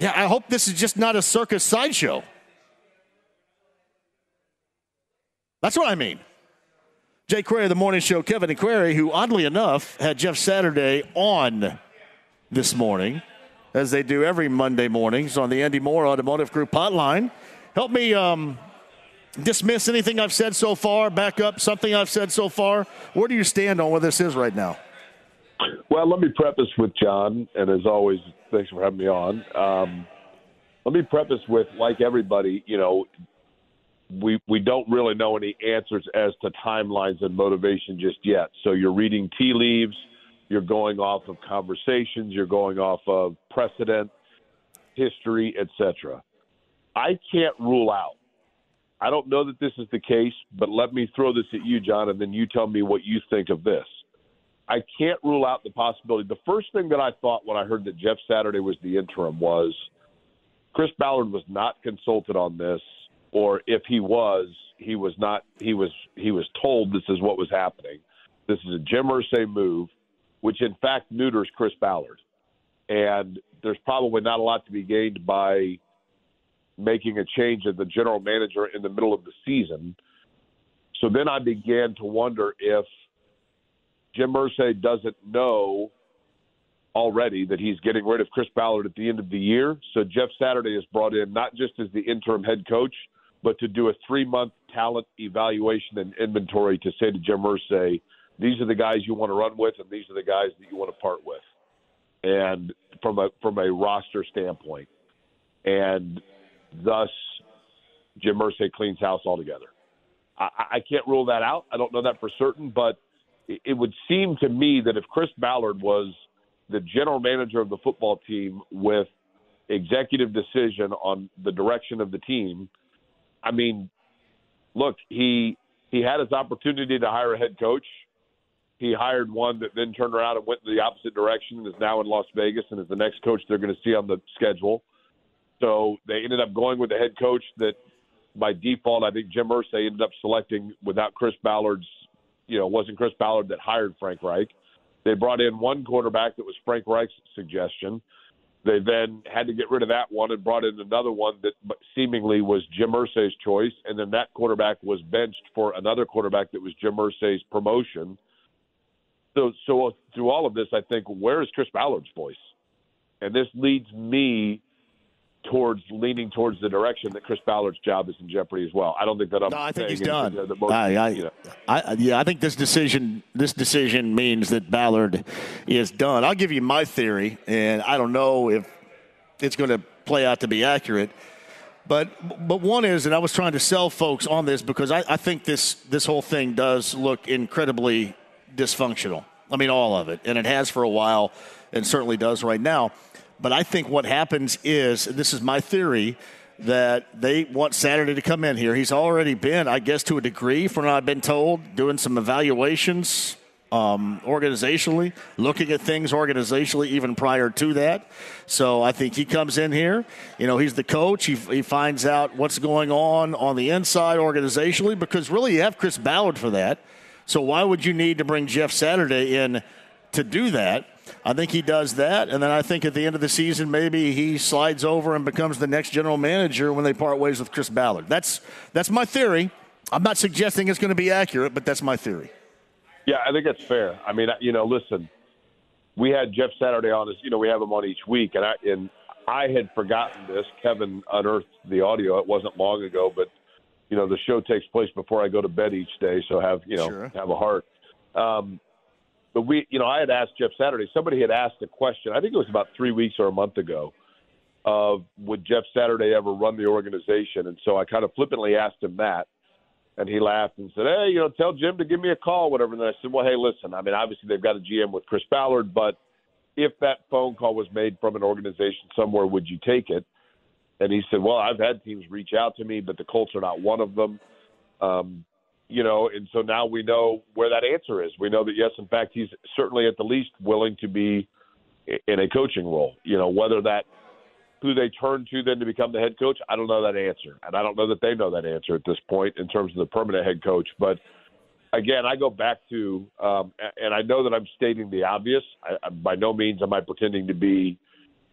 Yeah, I hope this is just not a circus sideshow. That's what I mean. Jake Query, the morning show, Kevin and Query, who oddly enough had Jeff Saturday on this morning, as they do every Monday mornings on the Andy Moore Automotive Group hotline. Help me um, dismiss anything I've said so far, back up something I've said so far. Where do you stand on where this is right now? Well, let me preface with John, and as always, thanks for having me on. Um, let me preface with, like everybody, you know, we we don't really know any answers as to timelines and motivation just yet. So you're reading tea leaves, you're going off of conversations, you're going off of precedent, history, etc. I can't rule out. I don't know that this is the case, but let me throw this at you, John, and then you tell me what you think of this. I can't rule out the possibility. The first thing that I thought when I heard that Jeff Saturday was the interim was Chris Ballard was not consulted on this or if he was, he was not. He was he was told this is what was happening. This is a Jim Irsay move, which in fact neuters Chris Ballard, and there's probably not a lot to be gained by making a change of the general manager in the middle of the season. So then I began to wonder if Jim Irsay doesn't know already that he's getting rid of Chris Ballard at the end of the year. So Jeff Saturday is brought in not just as the interim head coach, but to do a three month talent evaluation and inventory to say to Jim Irsay, these are the guys you want to run with, and these are the guys that you want to part with, and from a from a roster standpoint, and thus Jim Irsay cleans house altogether. I, I can't rule that out. I don't know that for certain, but it would seem to me that if Chris Ballard was the general manager of the football team with executive decision on the direction of the team I mean, look, he he had his opportunity to hire a head coach. He hired one that then turned around and went in the opposite direction and is now in Las Vegas and is the next coach they're going to see on the schedule. So they ended up going with the head coach that, by default, I think Jim Irsay ended up selecting without Chris Ballard's. You know, wasn't Chris Ballard that hired Frank Reich. They brought in one quarterback that was Frank Reich's suggestion. They then had to get rid of that one and brought in another one that seemingly was Jim Irsay's choice, and then that quarterback was benched for another quarterback that was Jim Irsay's promotion. So, so uh, through all of this, I think where is Chris Ballard's voice? And this leads me towards leaning towards the direction that Chris Ballard's job is in jeopardy as well. I don't think that I'm. No, I think he's done. Most, I, I, you know. I, yeah, I think this decision this decision means that Ballard is done. I'll give you my theory, and I don't know if it's going to play out to be accurate. But but one is, and I was trying to sell folks on this because I, I think this this whole thing does look incredibly dysfunctional. I mean, all of it, and it has for a while, and certainly does right now. But I think what happens is this is my theory that they want Saturday to come in here. He's already been, I guess, to a degree, from what I've been told, doing some evaluations um, organizationally, looking at things organizationally even prior to that. So I think he comes in here. You know, he's the coach. He, he finds out what's going on on the inside organizationally because really you have Chris Ballard for that. So why would you need to bring Jeff Saturday in to do that? I think he does that, and then I think at the end of the season, maybe he slides over and becomes the next general manager when they part ways with Chris Ballard. That's that's my theory. I'm not suggesting it's going to be accurate, but that's my theory. Yeah, I think that's fair. I mean, you know, listen, we had Jeff Saturday on us. You know, we have him on each week, and I and I had forgotten this. Kevin unearthed the audio. It wasn't long ago, but you know, the show takes place before I go to bed each day, so have you know sure. have a heart. Um, but we, you know, I had asked Jeff Saturday. Somebody had asked a question. I think it was about three weeks or a month ago. Of would Jeff Saturday ever run the organization? And so I kind of flippantly asked him that, and he laughed and said, "Hey, you know, tell Jim to give me a call, whatever." And then I said, "Well, hey, listen. I mean, obviously they've got a GM with Chris Ballard, but if that phone call was made from an organization somewhere, would you take it?" And he said, "Well, I've had teams reach out to me, but the Colts are not one of them." Um, you know, and so now we know where that answer is. We know that yes, in fact, he's certainly at the least willing to be in a coaching role. You know, whether that who they turn to then to become the head coach, I don't know that answer, and I don't know that they know that answer at this point in terms of the permanent head coach. But again, I go back to, um, and I know that I'm stating the obvious. I, by no means am I pretending to be,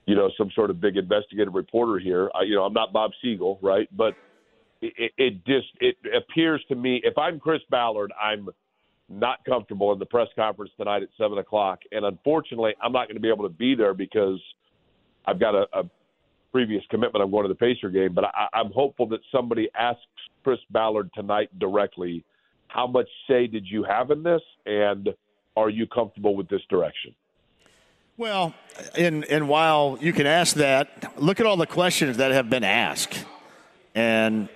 you know, some sort of big investigative reporter here. I, you know, I'm not Bob Siegel, right? But it, it just it appears to me if I'm Chris Ballard, I'm not comfortable in the press conference tonight at seven o'clock, and unfortunately, I'm not going to be able to be there because I've got a, a previous commitment. I'm going to the Pacer game, but I, I'm hopeful that somebody asks Chris Ballard tonight directly, how much say did you have in this, and are you comfortable with this direction? Well, and and while you can ask that, look at all the questions that have been asked, and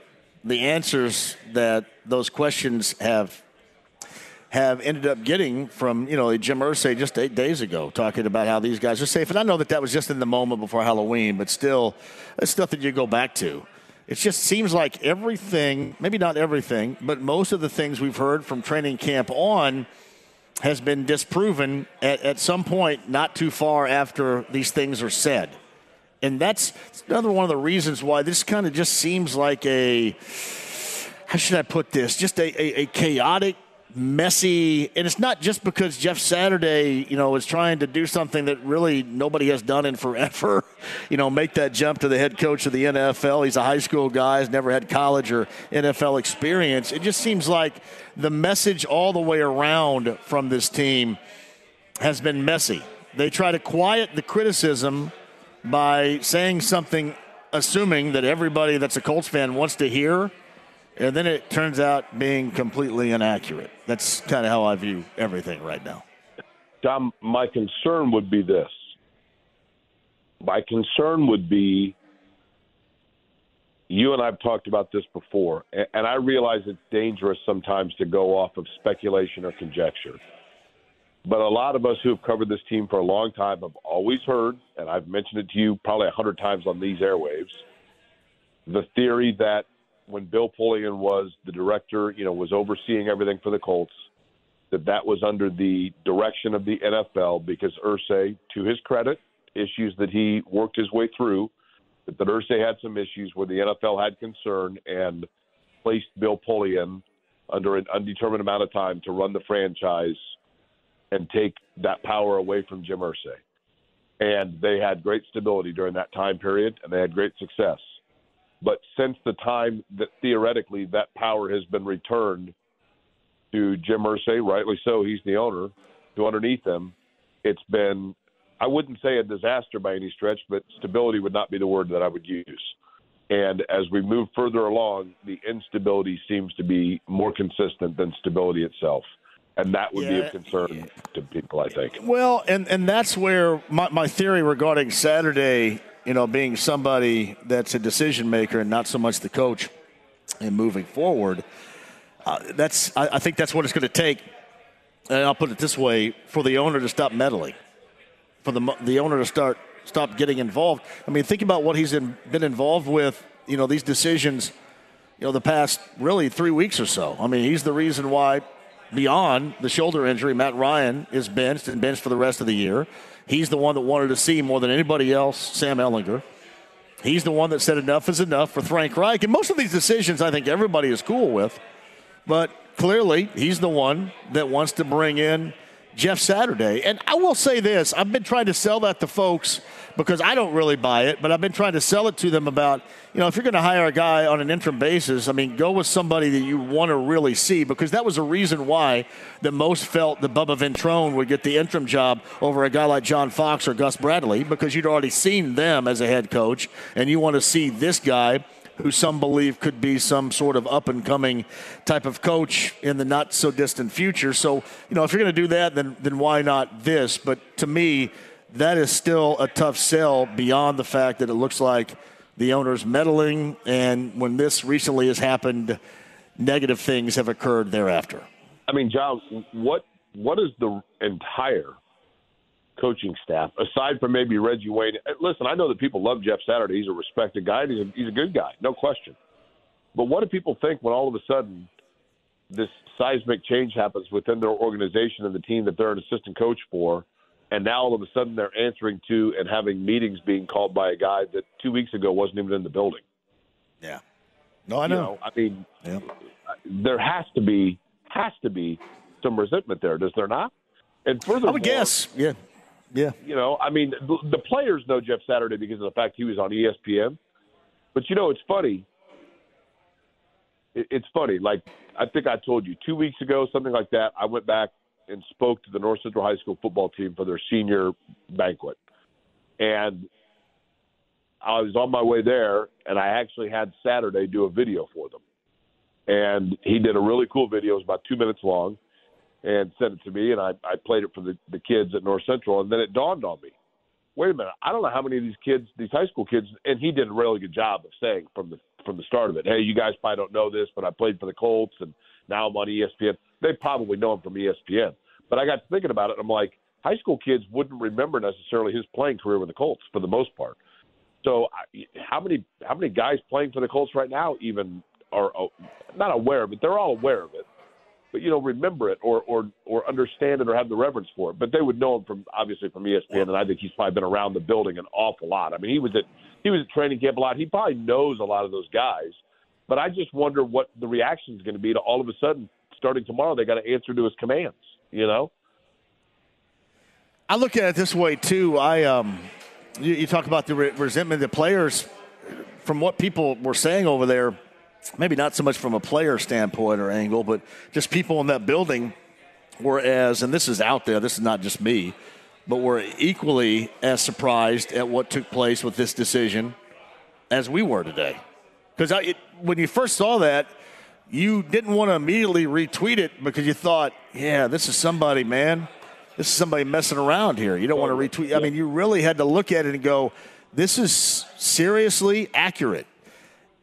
the answers that those questions have have ended up getting from you know Jim Irsay just eight days ago, talking about how these guys are safe. And I know that that was just in the moment before Halloween, but still, it's stuff that you go back to. It just seems like everything, maybe not everything, but most of the things we've heard from training camp on has been disproven at, at some point not too far after these things are said. And that's another one of the reasons why this kind of just seems like a, how should I put this? Just a, a, a chaotic messy and it's not just because jeff saturday you know is trying to do something that really nobody has done in forever you know make that jump to the head coach of the nfl he's a high school guy has never had college or nfl experience. It just seems like the message all the way around from this team has been messy. They try to quiet the criticism by saying something, assuming that everybody that's a Colts fan wants to hear, and then it turns out being completely inaccurate. That's kind of how I view everything right now. Tom, my concern would be this. My concern would be you and I've talked about this before, and I realize it's dangerous sometimes to go off of speculation or conjecture. But a lot of us who have covered this team for a long time have always heard, and I've mentioned it to you probably a hundred times on these airwaves, the theory that when Bill Polian was the director, you know, was overseeing everything for the Colts, that that was under the direction of the NFL because Irsay, to his credit, issues that he worked his way through, that, that Irsay had some issues where the NFL had concern and placed Bill Polian under an undetermined amount of time to run the franchise and take that power away from Jim Irsay. And they had great stability during that time period, and they had great success. But since the time that theoretically that power has been returned to Jim Irsay, rightly so, he's the owner, to underneath him, it's been, I wouldn't say a disaster by any stretch, but stability would not be the word that I would use. And as we move further along, the instability seems to be more consistent than stability itself and that would yeah. be of concern to people, I think. Well, and and that's where my, my theory regarding Saturday, you know, being somebody that's a decision maker and not so much the coach, and moving forward, uh, that's I, I think that's what it's going to take. And I'll put it this way: for the owner to stop meddling, for the the owner to start stop getting involved. I mean, think about what he's in, been involved with. You know, these decisions. You know, the past really three weeks or so. I mean, he's the reason why beyond the shoulder injury, Matt Ryan is benched and benched for the rest of the year. He's the one that wanted to see more than anybody else Sam Ehlinger. He's the one that said enough is enough for Frank Reich. And most of these decisions, I think everybody is cool with. But clearly, he's the one that wants to bring in Jeff Saturday. And I will say this I've been trying to sell that to folks because I don't really buy it, but I've been trying to sell it to them about, you know, if you're going to hire a guy on an interim basis, I mean, go with somebody that you want to really see because that was a reason why that most felt that Bubba Ventrone would get the interim job over a guy like John Fox or Gus Bradley because you'd already seen them as a head coach and you want to see this guy who some believe could be some sort of up and coming type of coach in the not so distant future. So, you know, if you're going to do that, then then why not this? But to me, that is still a tough sell beyond the fact that it looks like the owner's meddling, and when this recently has happened, negative things have occurred thereafter. I mean, John, what what is the entire coaching staff aside from maybe Reggie Wayne? Eh, listen, I know that people love Jeff Saturday. He's a respected guy. He's a, he's a good guy, no question. But what do people think when all of a sudden this seismic change happens within their organization and the team that they're an assistant coach for? and now all of a sudden they're answering to and having meetings being called by a guy that two weeks ago wasn't even in the building. Yeah. No, I know. You know I mean, yeah. there has to be has to be some resentment there, does there not? And furthermore, I would guess, yeah, yeah. You know, I mean, the, the players know Jeff Saturday because of the fact he was on ESPN. But you know, it's funny. It, it's funny. Like I think I told you two weeks ago, something like that. I went back and spoke to the North Central High School football team for their senior banquet. And I was on my way there, and I actually had Saturday do a video for them. And he did a really cool video. It was about two minutes long and sent it to me, and I, I played it for the, the kids at North Central. And then it dawned on me wait a minute, I don't know how many of these kids, these high school kids, and he did a really good job of saying from the from the start of it, hey, you guys probably don't know this, but I played for the Colts, and now I'm on ESPN. They probably know him from ESPN. But I got thinking about it, and I'm like, high school kids wouldn't remember necessarily his playing career with the Colts for the most part. So how many how many guys playing for the Colts right now even are not aware of it? They're all aware of it, but you know remember it or or or understand it or have the reverence for it. But they would know him from obviously from ESPN, and I think he's probably been around the building an awful lot. I mean, he was at he was at training camp a lot. He probably knows a lot of those guys. But I just wonder what the reaction is going to be to all of a sudden starting tomorrow they got to answer to his commands you know? I look at it this way, too. I, um, you, you talk about the re- resentment of the players from what people were saying over there, maybe not so much from a player standpoint or angle, but just people in that building were as, and this is out there, this is not just me, but were equally as surprised at what took place with this decision as we were today. Because when you first saw that, you didn't want to immediately retweet it because you thought, yeah, this is somebody, man. This is somebody messing around here. You don't want to retweet. I mean, you really had to look at it and go, this is seriously accurate.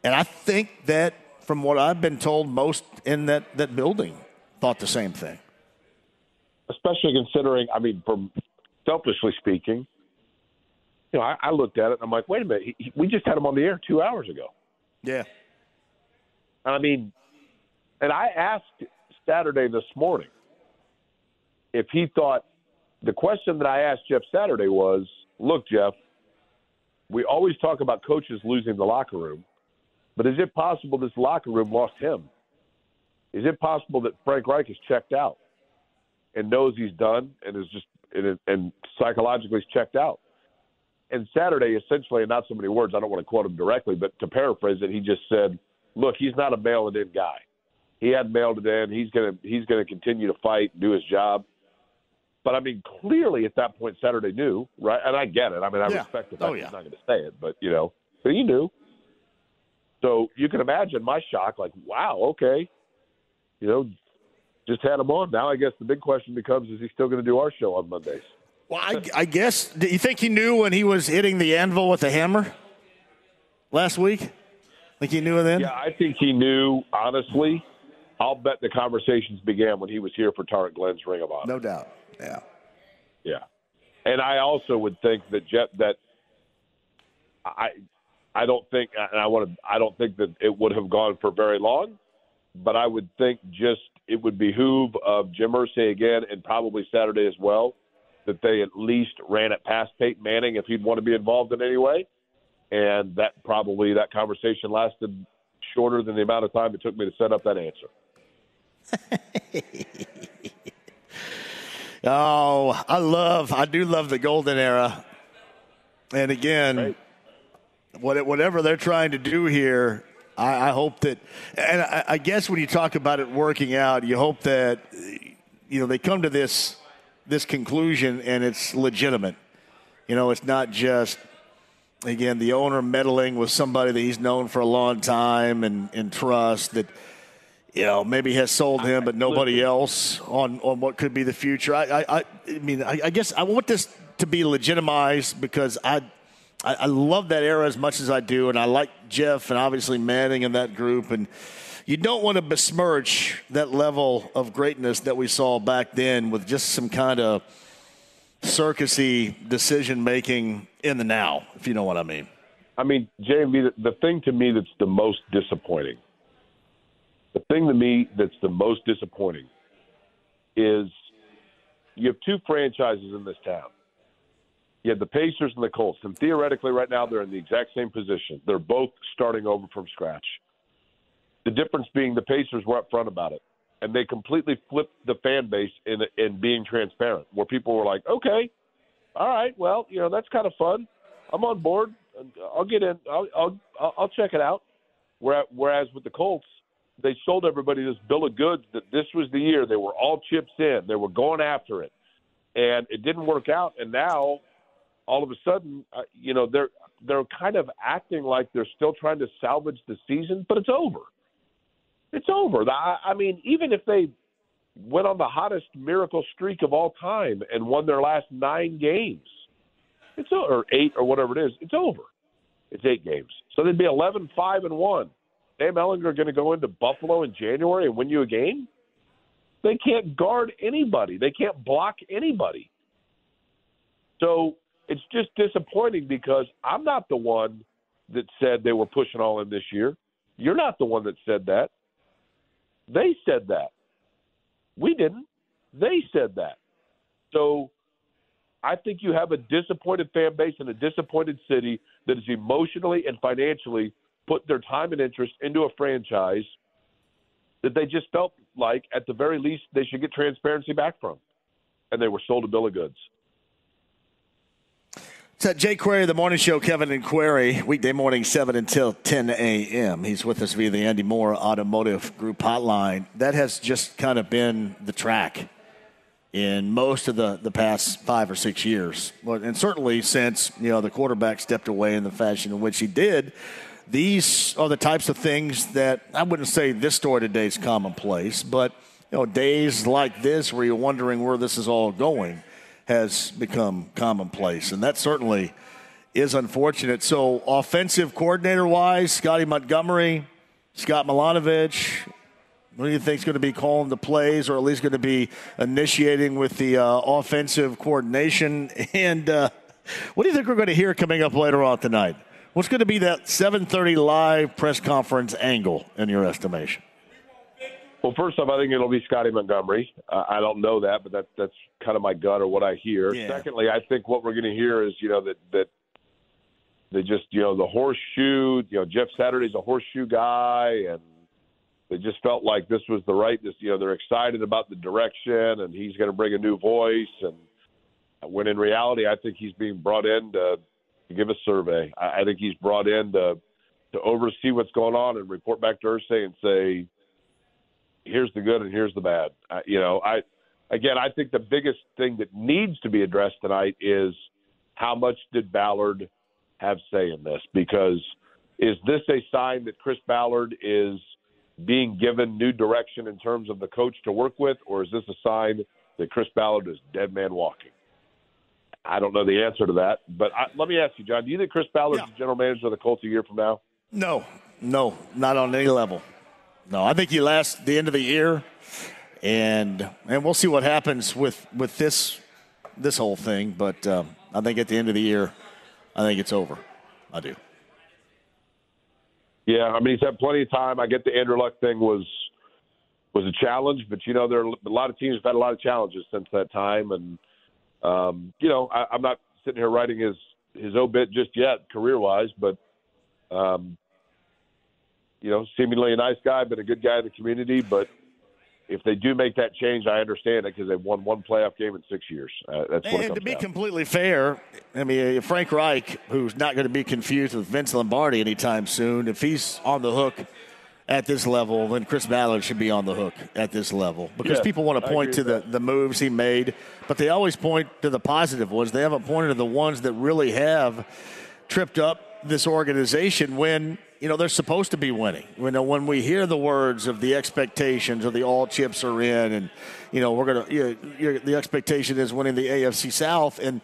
And I think that from what I've been told, most in that, that building thought the same thing. Especially considering, I mean, from selfishly speaking, you know, I, I looked at it and I'm like, wait a minute, he, he, we just had him on the air two hours ago. Yeah. I mean, and I asked Saturday this morning if he thought the question that I asked Jeff Saturday was look, Jeff, we always talk about coaches losing the locker room, but is it possible this locker room lost him? Is it possible that Frank Reich is checked out and knows he's done and is just and, and psychologically is checked out? And Saturday, essentially, and not so many words, I don't want to quote him directly, but to paraphrase it, he just said, "Look, he's not a mail it in guy he had mailed it in. He's gonna he's gonna continue to fight, do his job. But I mean, clearly at that point, Saturday knew, right? And I get it. I mean, I yeah. respect the oh, fact oh, yeah. he's not going to say it, but you know, but he knew. So you can imagine my shock, like, wow, okay, you know, just had him on. Now I guess the big question becomes: Is he still going to do our show on Mondays? Well, I, I guess. Do you think he knew when he was hitting the anvil with the hammer last week? Think he knew then? Yeah, I think he knew. Honestly, I'll bet the conversations began when he was here for Tarik Glenn's Ring of Honor. No doubt. Yeah. Yeah. And I also would think that Jet that I I don't think and I want to I don't think that it would have gone for very long, but I would think just it would behoove of Jim Irsay again and probably Saturday as well that they at least ran it past Peyton Manning if he'd want to be involved in any way. And that probably that conversation lasted shorter than the amount of time it took me to set up that answer. oh, I love, I do love the golden era. And again, right. whatever they're trying to do here, I, I hope that, and I, I guess when you talk about it working out, you hope that, you know, they come to this this conclusion and it's legitimate. You know, it's not just again, the owner meddling with somebody that he's known for a long time and, and trust that, you know, maybe has sold him, but nobody else on, on what could be the future. I, I, I mean, I, I guess I want this to be legitimized because I, I, I love that era as much as I do, and I like Jeff and obviously Manning and that group. And you don't want to besmirch that level of greatness that we saw back then with just some kind of circusy decision making in the now, if you know what I mean. I mean, the, the thing to me that's the most disappointing, the thing to me that's the most disappointing is you have two franchises in this town. You have the Pacers and the Colts, and theoretically, right now, they're in the exact same position. They're both starting over from scratch. The difference being the Pacers were up front about it, and they completely flipped the fan base in in being transparent, where people were like, "Okay, all right, well, you know, that's kind of fun. I'm on board. I'll get in. I'll I'll, I'll check it out." Whereas with the Colts, they sold everybody this bill of goods that this was the year they were all chips in. They were going after it, and it didn't work out. And now all of a sudden, uh, you know, they're they're kind of acting like they're still trying to salvage the season, but it's over. It's over. I, I mean, even if they went on the hottest miracle streak of all time and won their last nine games, it's or eight or whatever it is, it's over. It's eight games, so they'd be eleven five and one. Sam Ehlinger going to go into Buffalo in January and win you a game? They can't guard anybody. They can't block anybody. So it's just disappointing because I'm not the one that said they were pushing all in this year. You're not the one that said that. They said that. We didn't. They said that. So I think you have a disappointed fan base and a disappointed city that is emotionally and financially put their time and interest into a franchise that they just felt like, at the very least, they should get transparency back from. And they were sold a bill of goods. So Jake Query, the morning show, Kevin and Query, weekday morning, 7 until 10 a.m. He's with us via the Andy Moore Automotive Group hotline. That has just kind of been the track in most of the, the past five or six years. And certainly since, you know, the quarterback stepped away in the fashion in which he did, these are the types of things that I wouldn't say this story today is commonplace, but, you know, days like this where you're wondering where this is all going has become commonplace, and that certainly is unfortunate. So, offensive coordinator wise, Scotty Montgomery, Scott Milanovich, what do you think is going to be calling the plays, or at least going to be initiating with the uh, offensive coordination? And uh, what do you think we're going to hear coming up later on tonight? What's going to be that 7:30 live press conference angle in your estimation? Well, first off, I think it'll be Scotty Montgomery. Uh, I don't know that, but that's that's kind of my gut or what I hear. Yeah. Secondly, I think what we're going to hear is you know that that they just you know the horseshoe. You know, Jeff Saturday's a horseshoe guy, and they just felt like this was the right. This you know they're excited about the direction, and he's going to bring a new voice. And when in reality, I think he's being brought in to, to give a survey. I, I think he's brought in to to oversee what's going on and report back to Irsay and say here's the good and here's the bad. Uh, you know, I again, I think the biggest thing that needs to be addressed tonight is how much did Ballard have say in this? Because is this a sign that Chris Ballard is being given new direction in terms of the coach to work with, or is this a sign that Chris Ballard is dead man walking? I don't know the answer to that, but I, let me ask you, John. Do you think Chris Ballard's Yeah. the general manager of the Colts a year from now? No, no, not on any level. No, I think he lasts the end of the year, and and we'll see what happens with with this this whole thing. But um, I think at the end of the year, I think it's over. I do. Yeah, I mean he's had plenty of time. I get the Andrew Luck thing was was a challenge, but you know there are a lot of teams have had a lot of challenges since that time, and um, you know I, I'm not sitting here writing his his obit just yet, career wise, but um, you know seemingly a nice guy, been a good guy in the community, but. If they do make that change, I understand it because they've won one playoff game in six years. Uh, that's what And to be down. completely fair, I mean uh, Frank Reich, who's not going to be confused with Vince Lombardi anytime soon, if he's on the hook at this level, then Chris Ballard should be on the hook at this level because people want to point to the, the moves he made, but they always point to the positive ones. They haven't pointed to the ones that really have tripped up this organization when you know they're supposed to be winning. You know when we hear the words of the expectations of the all chips are in, and you know we're gonna you know, the expectation is winning the AFC South, and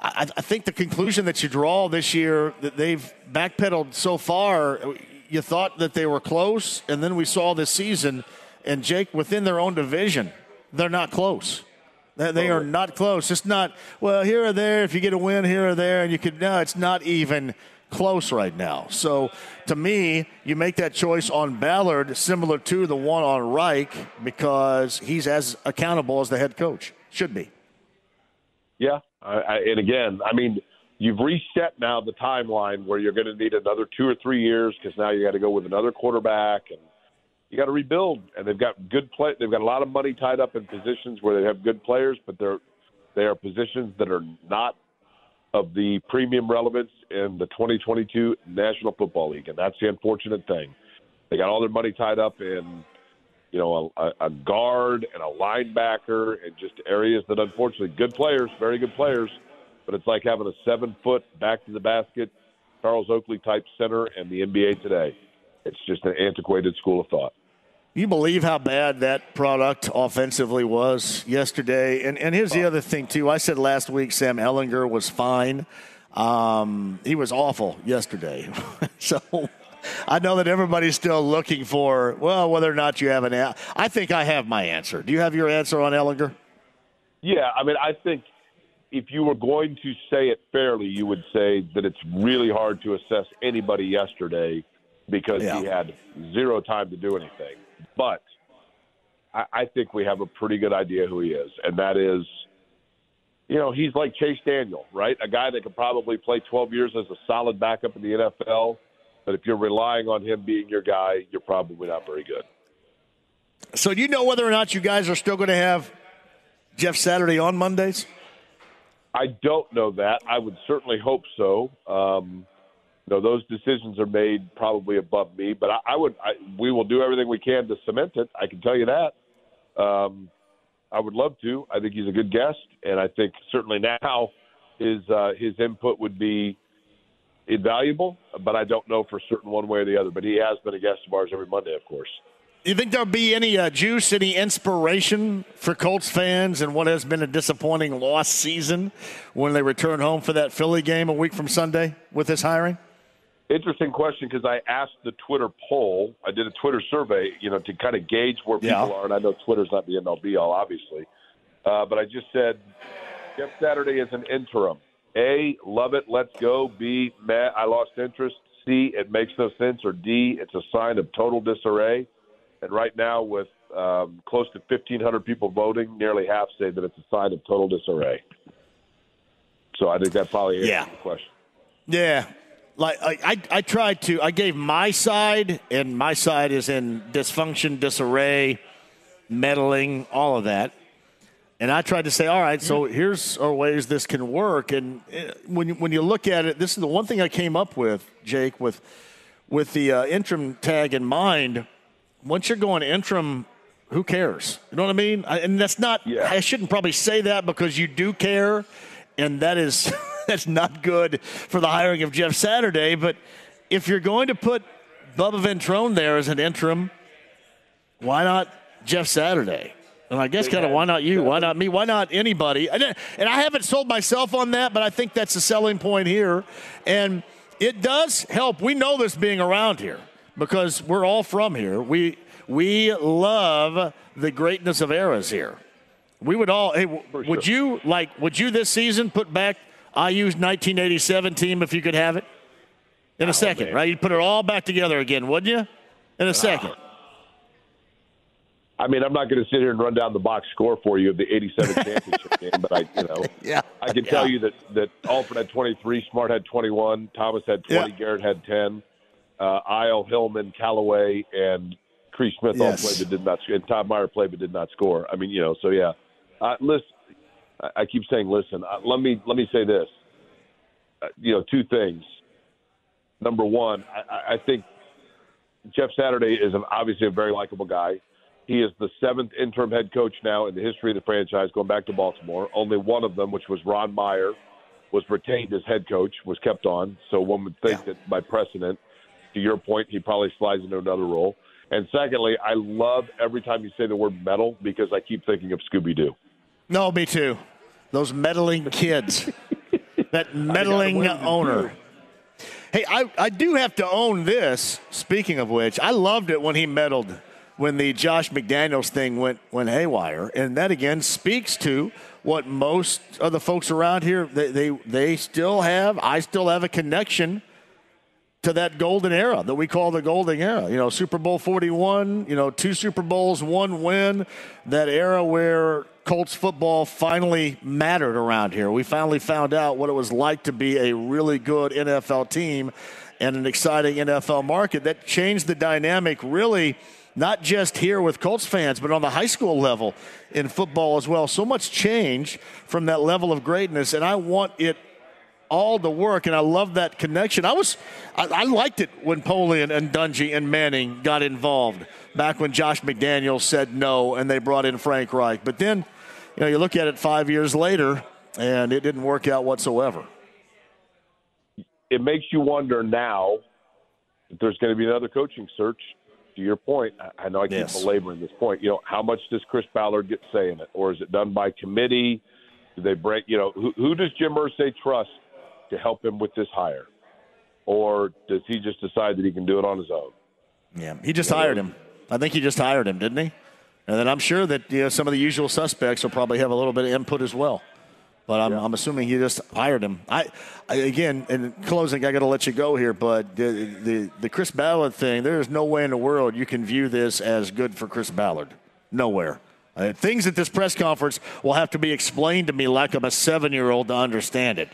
I, I think the conclusion that you draw this year that they've backpedaled so far. You thought that they were close, and then we saw this season, and Jake within their own division, they're not close. They are oh. not close. It's not well here or there. If you get a win here or there, and you could no, it's not even close right now. So to me, you make that choice on Ballard, similar to the one on Reich, because he's as accountable as the head coach should be. Yeah, I, I, and again, I mean, you've reset now the timeline where you're going to need another two or three years because now you got to go with another quarterback and you got to rebuild. And they've got good play. They've got a lot of money tied up in positions where they have good players, but they're they are positions that are not of the premium relevance in the 2022 National Football League, and that's the unfortunate thing. They got all their money tied up in, you know, a, a guard and a linebacker, and just areas that unfortunately good players, very good players, but it's like having a seven foot back to the basket Charles Oakley type center in the NBA today. It's just an antiquated school of thought. You believe how bad that product offensively was yesterday? And, and here's the other thing, too. I said last week Sam Ehlinger was fine. Um, he was awful yesterday. so I know that everybody's still looking for, well, whether or not you have an answer. I think I have my answer. Do you have your answer on Ehlinger? Yeah, I mean, I think if you were going to say it fairly, you would say that it's really hard to assess anybody yesterday because yeah. he had zero time to do anything. But I, I think we have a pretty good idea who he is, and that is, you know, he's like Chase Daniel, right? A guy that could probably play 12 years as a solid backup in the NFL. But if you're relying on him being your guy, you're probably not very good. So, do you know whether or not you guys are still going to have Jeff Saturday on Mondays? I don't know that. I would certainly hope so. Um, you know, those decisions are made probably above me, but I, I would, I, we will do everything we can to cement it. I can tell you that. Um, I would love to. I think he's a good guest, and I think certainly now his uh, his input would be invaluable. But I don't know for certain one way or the other. But he has been a guest of ours every Monday, of course. You think there'll be any uh, juice, any inspiration for Colts fans in what has been a disappointing lost season when they return home for that Philly game a week from Sunday with this hiring? Interesting question because I asked the Twitter poll. I did a Twitter survey, you know, to kind of gauge where people yeah. are. And I know Twitter's not the end all be all, obviously. Uh, but I just said Jeff Saturday is an interim. A, love it, let's go. B, Matt, I lost interest. C, it makes no sense. Or D, it's a sign of total disarray. And right now, with um, close to 1,500 people voting, nearly half say that it's a sign of total disarray. So I think that probably answers yeah. the question. Yeah, like I, I tried to I gave my side and my side is in dysfunction, disarray, meddling, all of that. And I tried to say, all right, so here's our ways this can work. And uh, when you, when you look at it, this is the one thing I came up with, Jake, with with the uh, interim tag in mind. Once you're going interim, who cares? You know what I mean? I, and that's not. Yeah. I shouldn't probably say that because you do care, and that is. that's not good for the hiring of Jeff Saturday. But if you're going to put Bubba Ventrone there as an interim, why not Jeff Saturday? And I guess kind of why not you? Why not me? Why not anybody? Uh, and I haven't sold myself on that, but I think that's a selling point here. And it does help. We know this being around here because we're all from here. We we love the greatness of eras here. We would all. Hey, would you like? Would you this season put back IU's 1987 team if you could have it? In a oh, second, man. right? You'd put it all back together again, wouldn't you? In a second. I mean, I'm not going to sit here and run down the box score for you of the 87 championship game, but I, you know, yeah, I can yeah. tell you that that Alford had 23, Smart had 21, Thomas had 20, yeah. Garrett had 10, uh, Eyl, Hillman, Calloway, and Kreigh Smith yes. all played but did not, score and Todd Meier played but did not score. I mean, you know, so yeah. Uh, listen, I keep saying, listen. Uh, let me let me say this. Uh, you know, two things. Number one, I, I think Jeff Saturday is an, obviously a very likable guy. He is the seventh interim head coach now in the history of the franchise, going back to Baltimore. Only one of them, which was Ron Meyer, was retained as head coach, was kept on. So one would think that by precedent, to your point, he probably slides into another role. And secondly, I love every time you say the word metal because I keep thinking of Scooby Doo. No, me too. Those meddling kids. that meddling owner. Hey, I, I do have to own this. Speaking of which, I loved it when he meddled when the Josh McDaniels thing went went haywire, and that again speaks to what most of the folks around here they they, they still have. I still have a connection to that golden era that we call the golden era. You know, Super Bowl 41, you know, two Super Bowls, one win, that era where Colts football finally mattered around here. We finally found out what it was like to be a really good NFL team and an exciting NFL market. That changed the dynamic really not just here with Colts fans, but on the high school level in football as well. So much change from that level of greatness, and I want it all to work, and I love that connection. I was, I, I liked it when Polian and Dungy and Manning got involved back when Josh McDaniels said no, and they brought in Frank Reich. But then, you know, you look at it five years later, and it didn't work out whatsoever. It makes you wonder now if there's going to be another coaching search. To your point, I know I keep Yes. belaboring this point. You know, how much does Chris Ballard get say in it, or is it done by committee? Do they break? You know, who, who does Jim Irsay trust to help him with this hire, or does he just decide that he can do it on his own? Yeah, he just hired him. I think he just hired him, didn't he? And then I'm sure that you know, some of the usual suspects will probably have a little bit of input as well. But I'm, I'm assuming he just hired him. I, I again, in closing, I got to let you go here. But the, the the Chris Ballard thing, there is no way in the world you can view this as good for Chris Ballard. Nowhere. Uh, things at this press conference will have to be explained to me like I'm a seven year old to understand it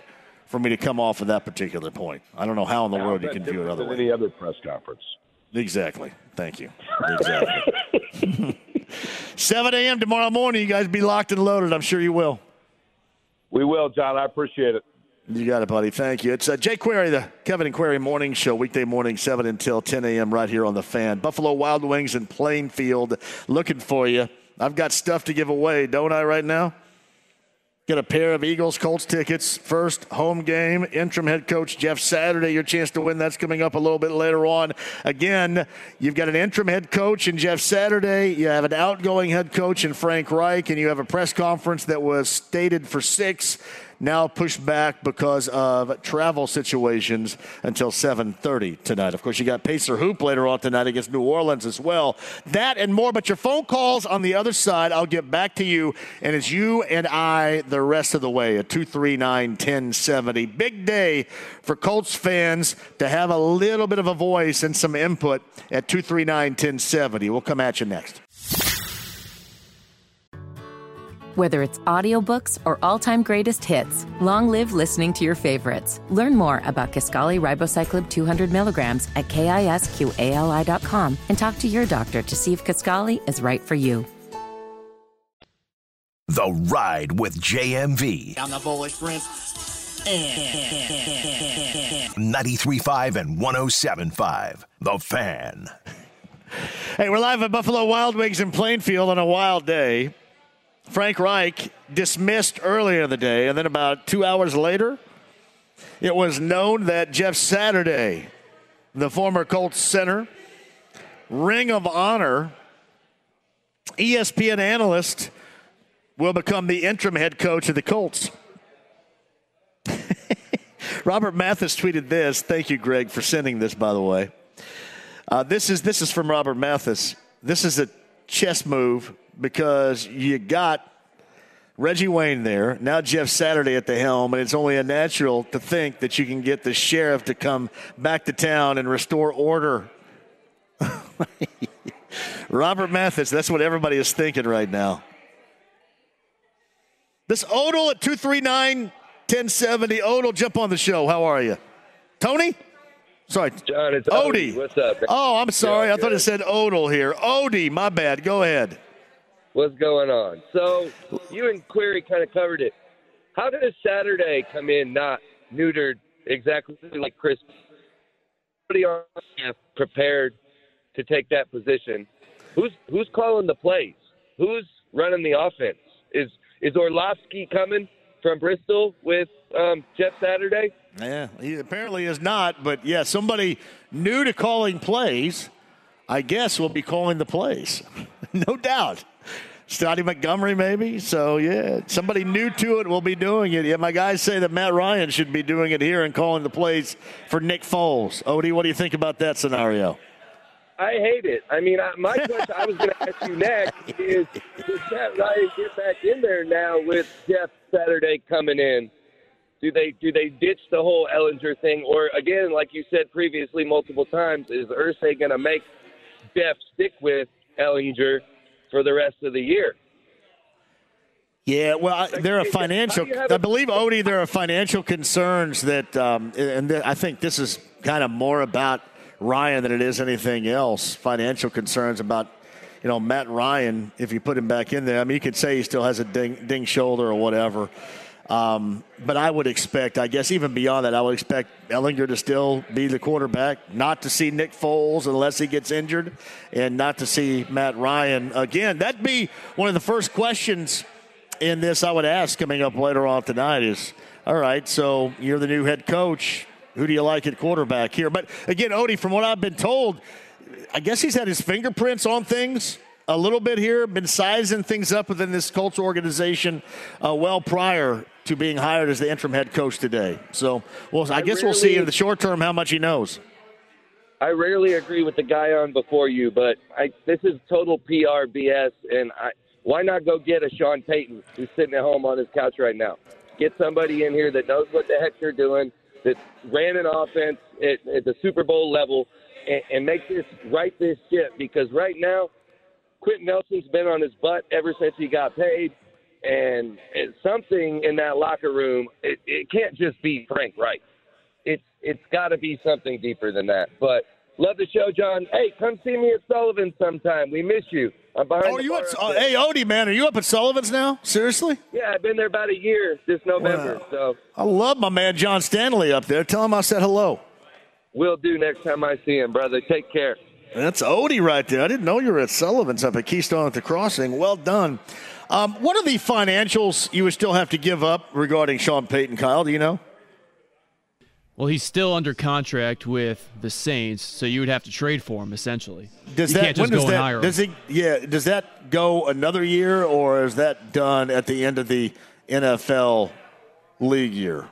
for me to come off of that particular point. I don't know how in the world you can view it Different other than way. any other press conference. Exactly. Thank you. Exactly. 7 a.m. tomorrow morning. You guys be locked and loaded. I'm sure you will. We will, John. I appreciate it. You got it, buddy. Thank you. It's uh, Jake Query, the Kevin and Query Morning Show, weekday morning, 7 until 10 a.m. right here on the fan. Buffalo Wild Wings in Plainfield looking for you. I've got stuff to give away, don't I, right now? Get a pair of Eagles Colts tickets. First home game. Interim head coach Jeff Saturday. Your chance to win. That's coming up a little bit later on. Again, you've got an interim head coach in Jeff Saturday. You have an outgoing head coach in Frank Reich, and you have a press conference that was stated for six. Now pushed back because of travel situations until 7:30 tonight. Of course, you got Pacer Hoop later on tonight against New Orleans as well. That and more. But your phone calls on the other side, I'll get back to you. And it's you and I the rest of the way at 239 1070. Big day for Colts fans to have a little bit of a voice and some input at 239 1070. We'll come at you next. Whether it's audiobooks or all-time greatest hits, long live listening to your favorites. Learn more about Kisqali Ribociclib 200 milligrams at kisqali.com and talk to your doctor to see if Kisqali is right for you. The Ride with JMV. I'm the bullish prince. 93.5 and 107.5. The Fan. Hey, we're live at Buffalo Wild Wings in Plainfield on a wild day. Frank Reich dismissed earlier in the day, and then about two hours later, it was known that Jeff Saturday, the former Colts center, Ring of Honor, ESPN analyst, will become the interim head coach of the Colts. Robert Mathis tweeted this. Thank you, Greg, for sending this, by the way. Uh, this is this is from Robert Mathis. This is a chess move because you got Reggie Wayne there, now Jeff Saturday at the helm, and it's only a natural to think that you can get the sheriff to come back to town and restore order. Robert Mathis, that's what everybody is thinking right now. This Odell at 239 1070. Odell, jump on the show. How are you? Tony? Sorry. John, it's Odie. Odie. What's up? Oh, I'm sorry. Yeah, I thought it said Odell here. Odie, my bad. Go ahead. What's going on? So you and Query kind of covered it. How does Saturday come in not neutered exactly like Chris? On prepared to take that position. Who's who's calling the plays? Who's running the offense? Is is Orlovsky coming from Bristol with um, Jeff Saturday? Yeah, he apparently is not. But yeah, somebody new to calling plays, I guess, will be calling the plays, no doubt. Scotty Montgomery, maybe. So yeah, somebody new to it will be doing it. Yeah, my guys say that Matt Ryan should be doing it here and calling the plays for Nick Foles. Odie, what do you think about that scenario? I hate it. I mean, I, my question I was going to ask you next is: Does Matt Ryan get back in there now with Jeff Saturday coming in? Do they do they ditch the whole Ehlinger thing, or again, like you said previously multiple times, is Irsay going to make Jeff stick with Ehlinger for the rest of the year? Yeah, well, I, there are financial. I believe Odie, there are financial concerns that, um, and th- I think this is kind of more about Ryan than it is anything else. Financial concerns about, you know, Matt Ryan. If you put him back in there, I mean, you could say he still has a ding, ding shoulder or whatever. Um, but I would expect, I guess, even beyond that, I would expect Ehlinger to still be the quarterback, not to see Nick Foles unless he gets injured, and not to see Matt Ryan again. That'd be one of the first questions in this I would ask coming up later on tonight is, all right, so you're the new head coach. Who do you like at quarterback here? But again, Odie, from what I've been told, I guess he's had his fingerprints on things a little bit here, been sizing things up within this Colts organization uh, well prior to being hired as the interim head coach today. So, well, I, I guess rarely, we'll see in the short term how much he knows. I rarely agree with the guy on before you, but I, this is total PR BS, and I, why not go get a Sean Payton who's sitting at home on his couch right now? Get somebody in here that knows what the heck they're doing, that ran an offense at, at the Super Bowl level, and, and make this right this ship. Because right now, Quenton Nelson's been on his butt ever since he got paid, and it's something in that locker room. It, it can't just be Frank Reich. It's it's got to be something deeper than that. But love the show, John. Hey, come see me at Sullivan sometime. We miss you. I'm behind. Oh, you at, uh, hey Odie, man, are you up at Sullivan's now? Seriously? Yeah, I've been there about a year this November. Wow. So I love my man John Stanley up there. Tell him I said hello. Will do next time I see him, brother. Take care. That's Odie right there. I didn't know you were at Sullivan's up at Keystone at the Crossing. Well done. Um, what are the financials you would still have to give up regarding Sean Payton, Kyle? Do you know? Well, he's still under contract with the Saints, so you would have to trade for him essentially. Does you that just does go that, does it yeah, does that go another year or is that done at the end of the NFL league year?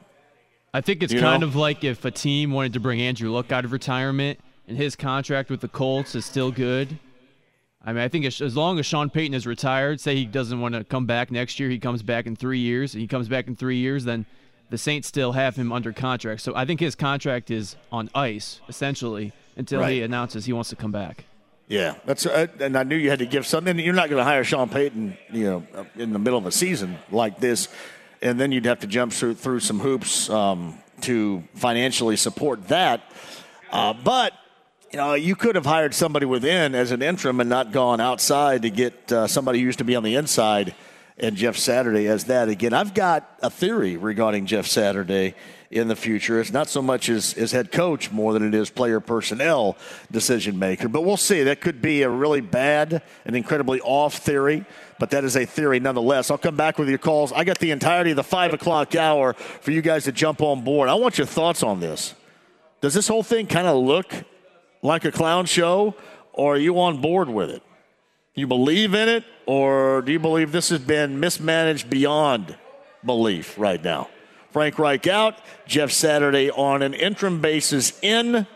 I think it's You kind know? of like if a team wanted to bring Andrew Luck out of retirement and his contract with the Colts is still good. I mean, I think as long as Sean Payton is retired, say he doesn't want to come back next year, he comes back in three years, and he comes back in three years, then the Saints still have him under contract. So I think his contract is on ice, essentially, until he announces he wants to come back. Yeah, that's uh, and I knew you had to give something. You're not going to hire Sean Payton, you know, in the middle of a season like this, and then you'd have to jump through through some hoops um, to financially support that. Uh, but you know, you could have hired somebody within as an interim and not gone outside to get uh, somebody who used to be on the inside and Jeff Saturday as that again. I've got a theory regarding Jeff Saturday in the future. It's not so much as, as head coach more than it is player personnel decision maker. But we'll see. That could be a really bad and incredibly off theory, but that is a theory nonetheless. I'll come back with your calls. I got the entirety of the five o'clock hour for you guys to jump on board. I want your thoughts on this. Does this whole thing kind of look like a clown show, or are you on board with it? You believe in it, or do you believe this has been mismanaged beyond belief right now? Frank Reich out, Jeff Saturday on an interim basis in.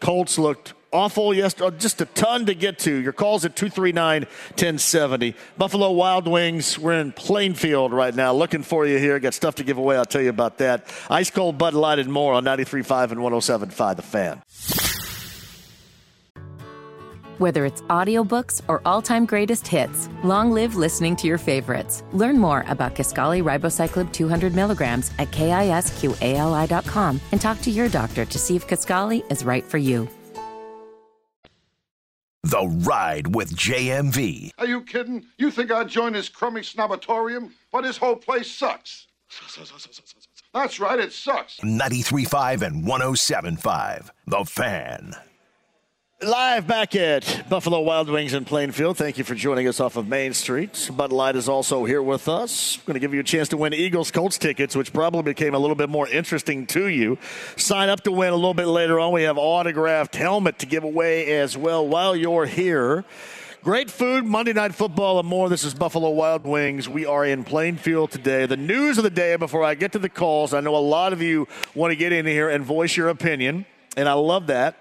Colts looked awful yesterday, oh, just a ton to get to. Your calls at 239 1070. Buffalo Wild Wings, we're in Plainfield right now. Looking for you here. Got stuff to give away. I'll tell you about that. Ice Cold Bud Light and more on 93.5 and 107.5 The Fan. Whether it's audiobooks or all-time greatest hits, long live listening to your favorites. Learn more about Kisqali Ribociclib 200 milligrams at kisqali.com and talk to your doctor to see if Kisqali is right for you. The Ride with JMV. Are you kidding? You think I'd join his crummy snobatorium? But his whole place sucks. That's right, it sucks. 93.5 and 107.5. The Fan. Live back at Buffalo Wild Wings in Plainfield. Thank you for joining us off of Main Street. Bud Light is also here with us. Going to give you a chance to win Eagles Colts tickets, which probably became a little bit more interesting to you. Sign up to win a little bit later on. We have autographed helmet to give away as well while you're here. Great food, Monday Night Football, and more. This is Buffalo Wild Wings. We are in Plainfield today. The news of the day before I get to the calls, I know a lot of you want to get in here and voice your opinion, and I love that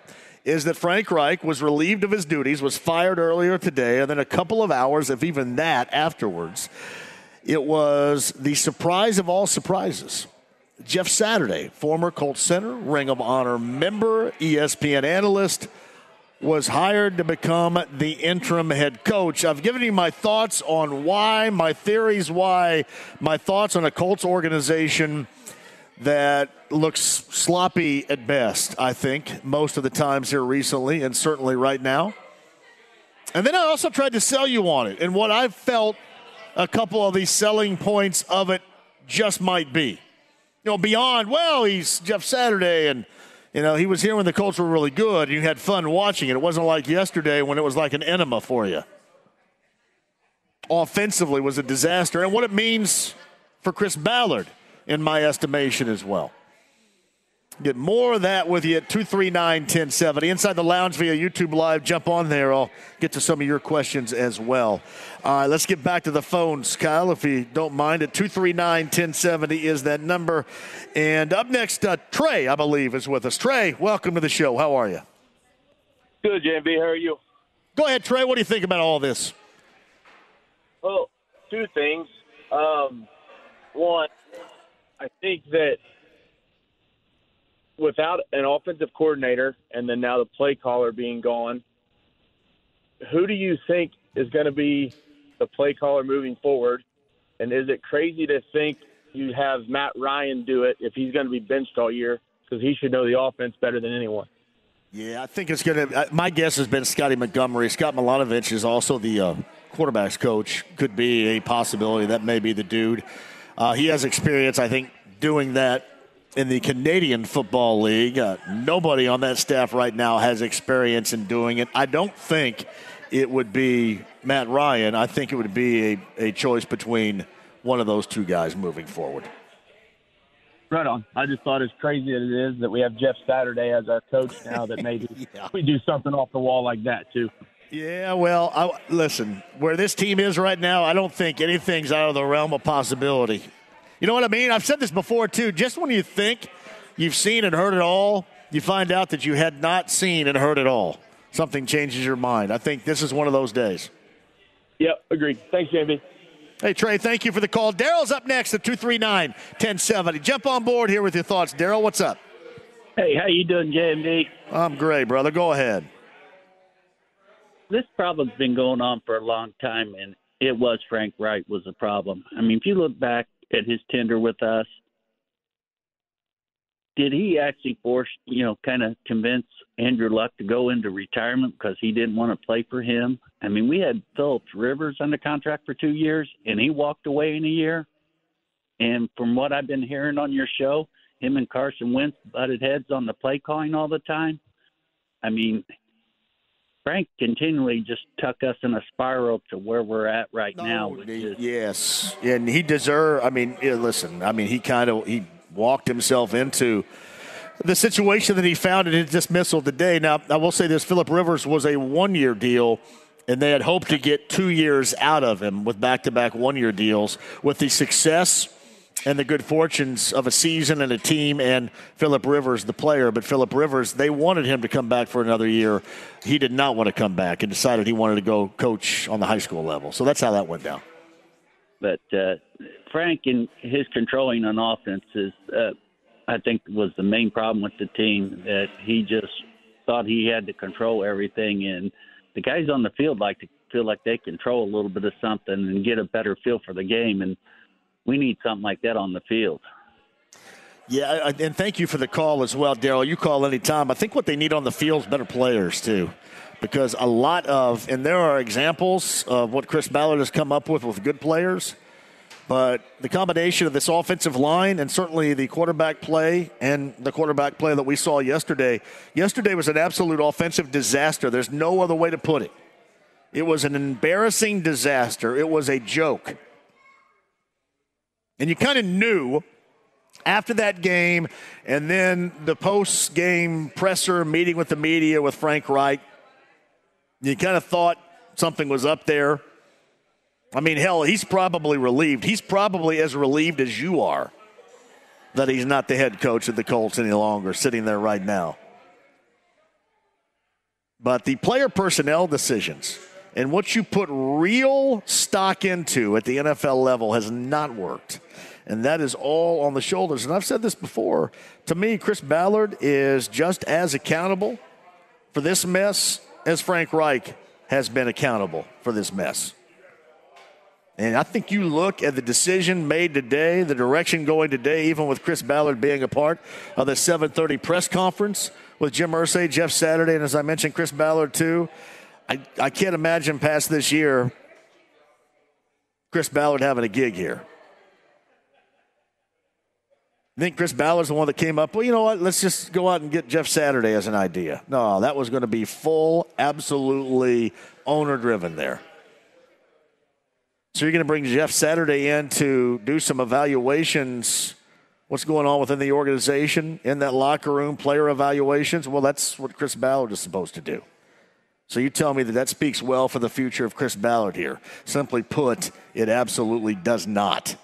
is that Frank Reich was relieved of his duties, was fired earlier today, and then a couple of hours, if even that, afterwards, it was the surprise of all surprises. Jeff Saturday, former Colts center, Ring of Honor member, ESPN analyst, was hired to become the interim head coach. I've given you my thoughts on why, my theories why, my thoughts on a Colts organization that looks sloppy at best, I think, most of the times here recently, and certainly right now. And then I also tried to sell you on it and what I've felt a couple of these selling points of it just might be. You know, beyond, well, he's Jeff Saturday and you know, he was here when the Colts were really good and you had fun watching it. It wasn't like yesterday when it was like an enema for you. Offensively was a disaster. And what it means for Chris Ballard in my estimation as well. Get more of that with you at 239 1070. Inside the lounge via YouTube Live. Jump on there. I'll get to some of your questions as well. All right, let's get back to the phones, Kyle, if you don't mind. At 239 1070 is that number. And up next, uh, Trey, I believe, is with us. Trey, welcome to the show. How are you? Good, JMV. How are you? Go ahead, Trey. What do you think about all this? Well, two things. Um, one, I think that without an offensive coordinator and then now the play caller being gone, who do you think is going to be the play caller moving forward? And is it crazy to think you have Matt Ryan do it if he's going to be benched all year because he should know the offense better than anyone? Yeah, I think it's going to. My guess has been Scotty Montgomery. Scott Milanovich is also the uh, quarterbacks coach. Could be a possibility. That may be the dude. Uh, he has experience, I think, doing that in the Canadian Football League. Uh, nobody on that staff right now has experience in doing it. I don't think it would be Matt Ryan. I think it would be a, a choice between one of those two guys moving forward. Right on. I just thought as crazy as it is that we have Jeff Saturday as our coach now that maybe yeah. we do something off the wall like that too. Yeah, well, I, listen, where this team is right now, I don't think anything's out of the realm of possibility. You know what I mean? I've said this before, too. Just when you think you've seen and heard it all, you find out that you had not seen and heard it all. Something changes your mind. I think this is one of those days. Yep, agreed. Thanks, JB. Hey, Trey, thank you for the call. Daryl's up next at 239 1070. Jump on board here with your thoughts. Daryl, what's up? Hey, how you doing, JMV? I'm great, brother. Go ahead this problem's been going on for a long time, and it was Frank Reich was the problem. I mean, if you look back at his tender with us, did he actually force, you know, kind of convince Andrew Luck to go into retirement because he didn't want to play for him? I mean, we had Phillips Rivers under contract for two years, and he walked away in a year. And from what I've been hearing on your show, him and Carson Wentz butted heads on the play calling all the time. I mean, Frank continually just tuck us in a spiral to where we're at right no, now. Is- yes, and he deserve. I mean, listen. I mean, he kind of he walked himself into the situation that he found in his dismissal today. Now, I will say this: Philip Rivers was a one-year deal, and they had hoped to get two years out of him with back-to-back one-year deals. With the success and the good fortunes of a season and a team and Philip Rivers, the player. But Philip Rivers, they wanted him to come back for another year. He did not want to come back and decided he wanted to go coach on the high school level. So that's how that went down. But uh, Frank and his controlling on offense is, uh, I think, was the main problem with the team. That he just thought he had to control everything, and the guys on the field like to feel like they control a little bit of something and get a better feel for the game. And we need something like that on the field. Yeah, and thank you for the call as well, Daryl. You call anytime. I think what they need on the field is better players, too. Because a lot of, and there are examples of what Chris Ballard has come up with with good players, But the combination of this offensive line and certainly the quarterback play and the quarterback play that we saw yesterday, yesterday was an absolute offensive disaster. There's no other way to put it. It was an embarrassing disaster. It was a joke. And you kind of knew after that game and then the post game presser meeting with the media with Frank Reich, you kind of thought something was up there. I mean, hell, he's probably relieved. He's probably as relieved as you are that he's not the head coach of the Colts any longer, sitting there right now. But the player personnel decisions and what you put real stock into at the NFL level has not worked. And that is all on the shoulders. And I've said this before. To me, Chris Ballard is just as accountable for this mess as Frank Reich has been accountable for this mess. And I think you look at the decision made today, the direction going today, even with Chris Ballard being a part of the 7:30 press conference with Jim Irsay, Jeff Saturday, and as I mentioned, Chris Ballard too. I, I can't imagine past this year Chris Ballard having a gig here. I think Chris Ballard's the one that came up, well, you know what, let's just go out and get Jeff Saturday as an idea. No, that was going to be full, absolutely owner driven there. So you're going to bring Jeff Saturday in to do some evaluations. What's going on within the organization in that locker room, player evaluations? Well, that's what Chris Ballard is supposed to do. So you tell me that that speaks well for the future of Chris Ballard here. Simply put, it absolutely does not.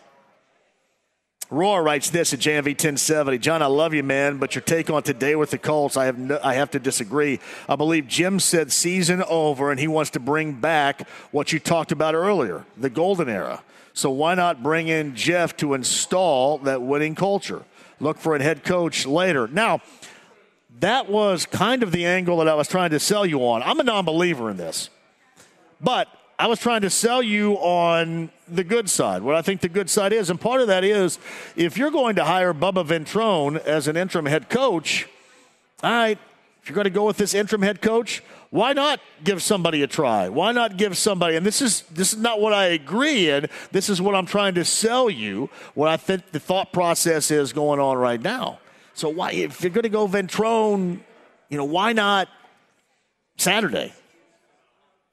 Roar writes this at JMV 1070. John, I love you, man, but your take on today with the Colts, I have no, I have to disagree. I believe Jim said season over, and he wants to bring back what you talked about earlier, the golden era. So why not bring in Jeff to install that winning culture? Look for a head coach later. Now, that was kind of the angle that I was trying to sell you on. I'm a non-believer in this, but I was trying to sell you on the good side, what I think the good side is. And part of that is if you're going to hire Bubba Ventrone as an interim head coach, all right, if you're going to go with this interim head coach, why not give somebody a try? Why not give somebody? And this is this is not what I agree in. This is what I'm trying to sell you. What I think the thought process is going on right now. So why, if you're going to go Ventrone, you know, why not Saturday?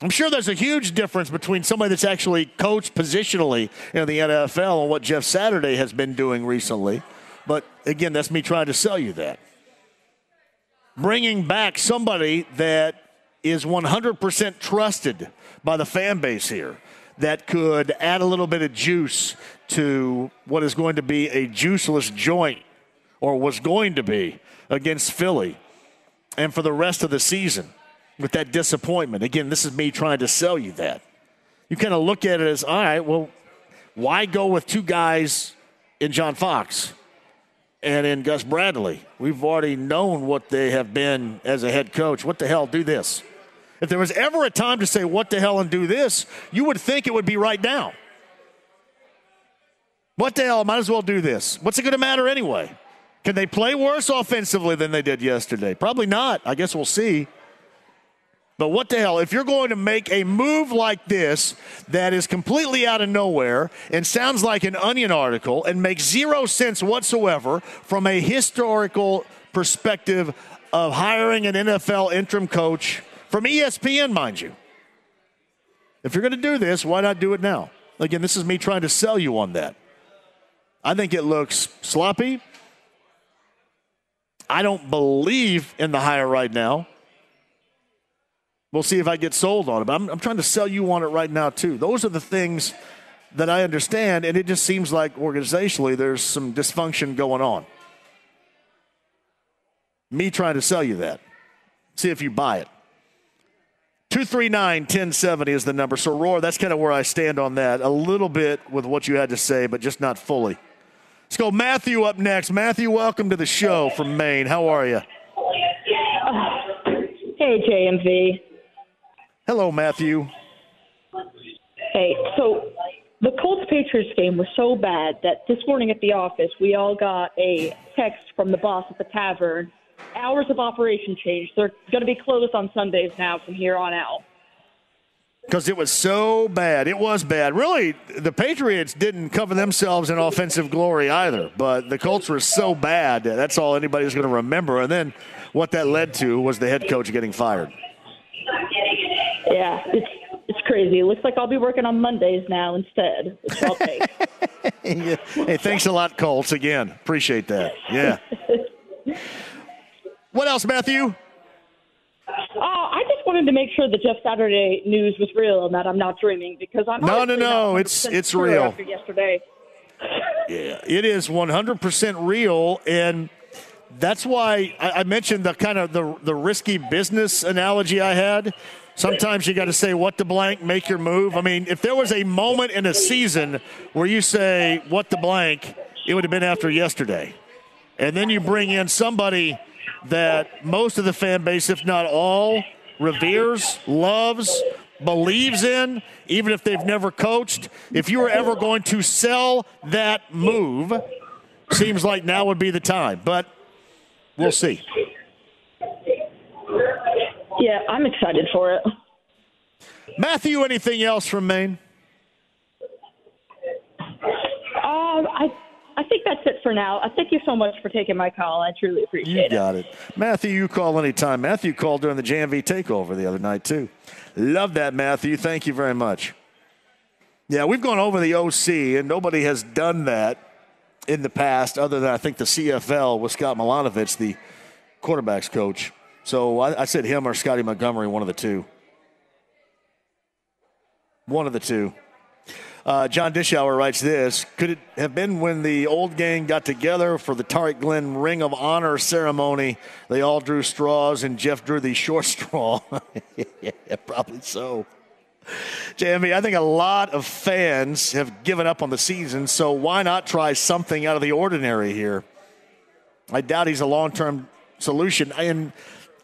I'm sure there's a huge difference between somebody that's actually coached positionally in the NFL and what Jeff Saturday has been doing recently. But again, that's me trying to sell you that. Bringing back somebody that is 100% trusted by the fan base here that could add a little bit of juice to what is going to be a juiceless joint or was going to be against Philly and for the rest of the season with that disappointment. Again, this is me trying to sell you that. You kind of look at it as, all right, well, why go with two guys in John Fox and in Gus Bradley? We've already known what they have been as a head coach. What the hell, do this? If there was ever a time to say what the hell and do this, you would think it would be right now. What the hell? Might as well do this. What's it going to matter anyway? Can they play worse offensively than they did yesterday? Probably not. I guess we'll see. But what the hell? If you're going to make a move like this that is completely out of nowhere and sounds like an onion article and makes zero sense whatsoever from a historical perspective of hiring an NFL interim coach from ESPN, mind you. If you're going to do this, why not do it now? Again, this is me trying to sell you on that. I think it looks sloppy. I don't believe in the hire right now. We'll see if I get sold on it. But I'm, I'm trying to sell you on it right now, too. Those are the things that I understand, and it just seems like organizationally there's some dysfunction going on. Me trying to sell you that. See if you buy it. 239 1070 is the number. So, Roar, that's kind of where I stand on that. A little bit with what you had to say, but just not fully. Let's go Matthew up next. Matthew, welcome to the show from Maine. How are you? Hey, JMV. Hello, Matthew. Hey, so the Colts Patriots game was so bad that this morning at the office, we all got a text from the boss at the tavern. Hours of operation changed. They're going to be closed on Sundays now from here on out. Because it was so bad. It was bad. Really, the Patriots didn't cover themselves in offensive glory either, but the Colts were so bad. That's all anybody's going to remember. And then what that led to was the head coach getting fired. Yeah, it's it's crazy. It looks like I'll be working on Mondays now instead. Hey, thanks a lot, Colts. Again, appreciate that. Yeah. what else, Matthew? Oh, I just wanted to make sure the Jeff Saturday news was real and that I'm not dreaming because I'm No, no, no, it's- it's real. After yesterday, Yeah, it is 100% real, and that's why I, I mentioned the kind of the the risky business analogy I had. Sometimes you got to say what the blank, make your move. I mean, if there was a moment in a season where you say what the blank, it would have been after yesterday, and then you bring in somebody that most of the fan base, if not all, reveres, loves, believes in, even if they've never coached. If you were ever going to sell that move, seems like now would be the time. But we'll see. yeah, I'm excited for it. Matthew, anything else from Maine? Um, I I think that's it for now. Uh, thank you so much for taking my call. I truly appreciate You it. You got it. Matthew, you call anytime. Matthew called during the JMV takeover the other night, too. Love that, Matthew. Thank you very much. Yeah, we've gone over the OC, and nobody has done that in the past, other than I think the CFL with Scott Milanovich, the quarterbacks coach. So I, I said him or Scotty Montgomery, one of the two. One of the two. Uh, John Dishauer writes this Could it have been when the old gang got together for the Tarik Glenn Ring of Honor ceremony? They all drew straws and Jeff drew the short straw. yeah, probably so. Jamie, I think a lot of fans have given up on the season, so why not try something out of the ordinary here? I doubt he's a long term solution. And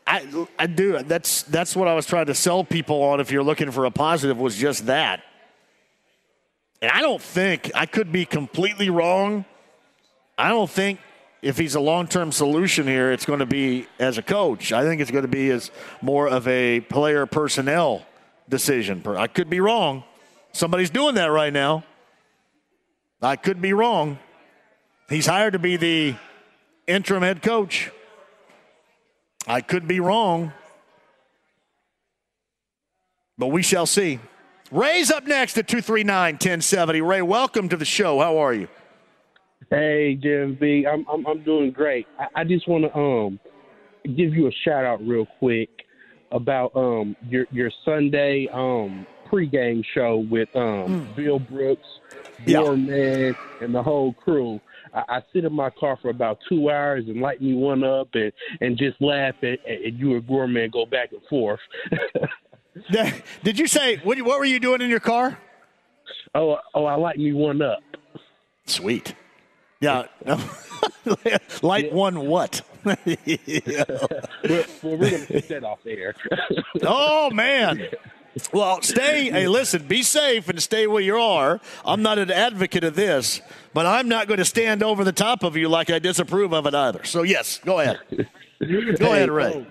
I, I do. That's that's what I was trying to sell people on. If you're looking for a positive, was just that. And I don't think I could be completely wrong. I don't think if he's a long-term solution here, it's going to be as a coach. I think it's going to be as more of a player personnel decision. I could be wrong. Somebody's doing that right now. I could be wrong. He's hired to be the interim head coach. I could be wrong. But we shall see. Ray's up next at 239 1070. Ray, welcome to the show. How are you? Hey, JMV, B. I'm, I'm I'm doing great. I, I just want to um give you a shout out real quick about um your your Sunday um pregame show with um Bill Brooks, Warman, and the whole crew. I, I sit in my car for about two hours and light me one up and and just laugh at, at you and Gorman go back and forth. Did you say what? What were you doing in your car? Oh, oh, I light me one up. Sweet. Yeah. Light one what? Well, well, we're gonna put that off air. oh man. Well, stay. Hey, listen. Be safe and stay where you are. I'm not an advocate of this, but I'm not going to stand over the top of you like I disapprove of it either. So yes, go ahead. Go ahead, Ray. oh,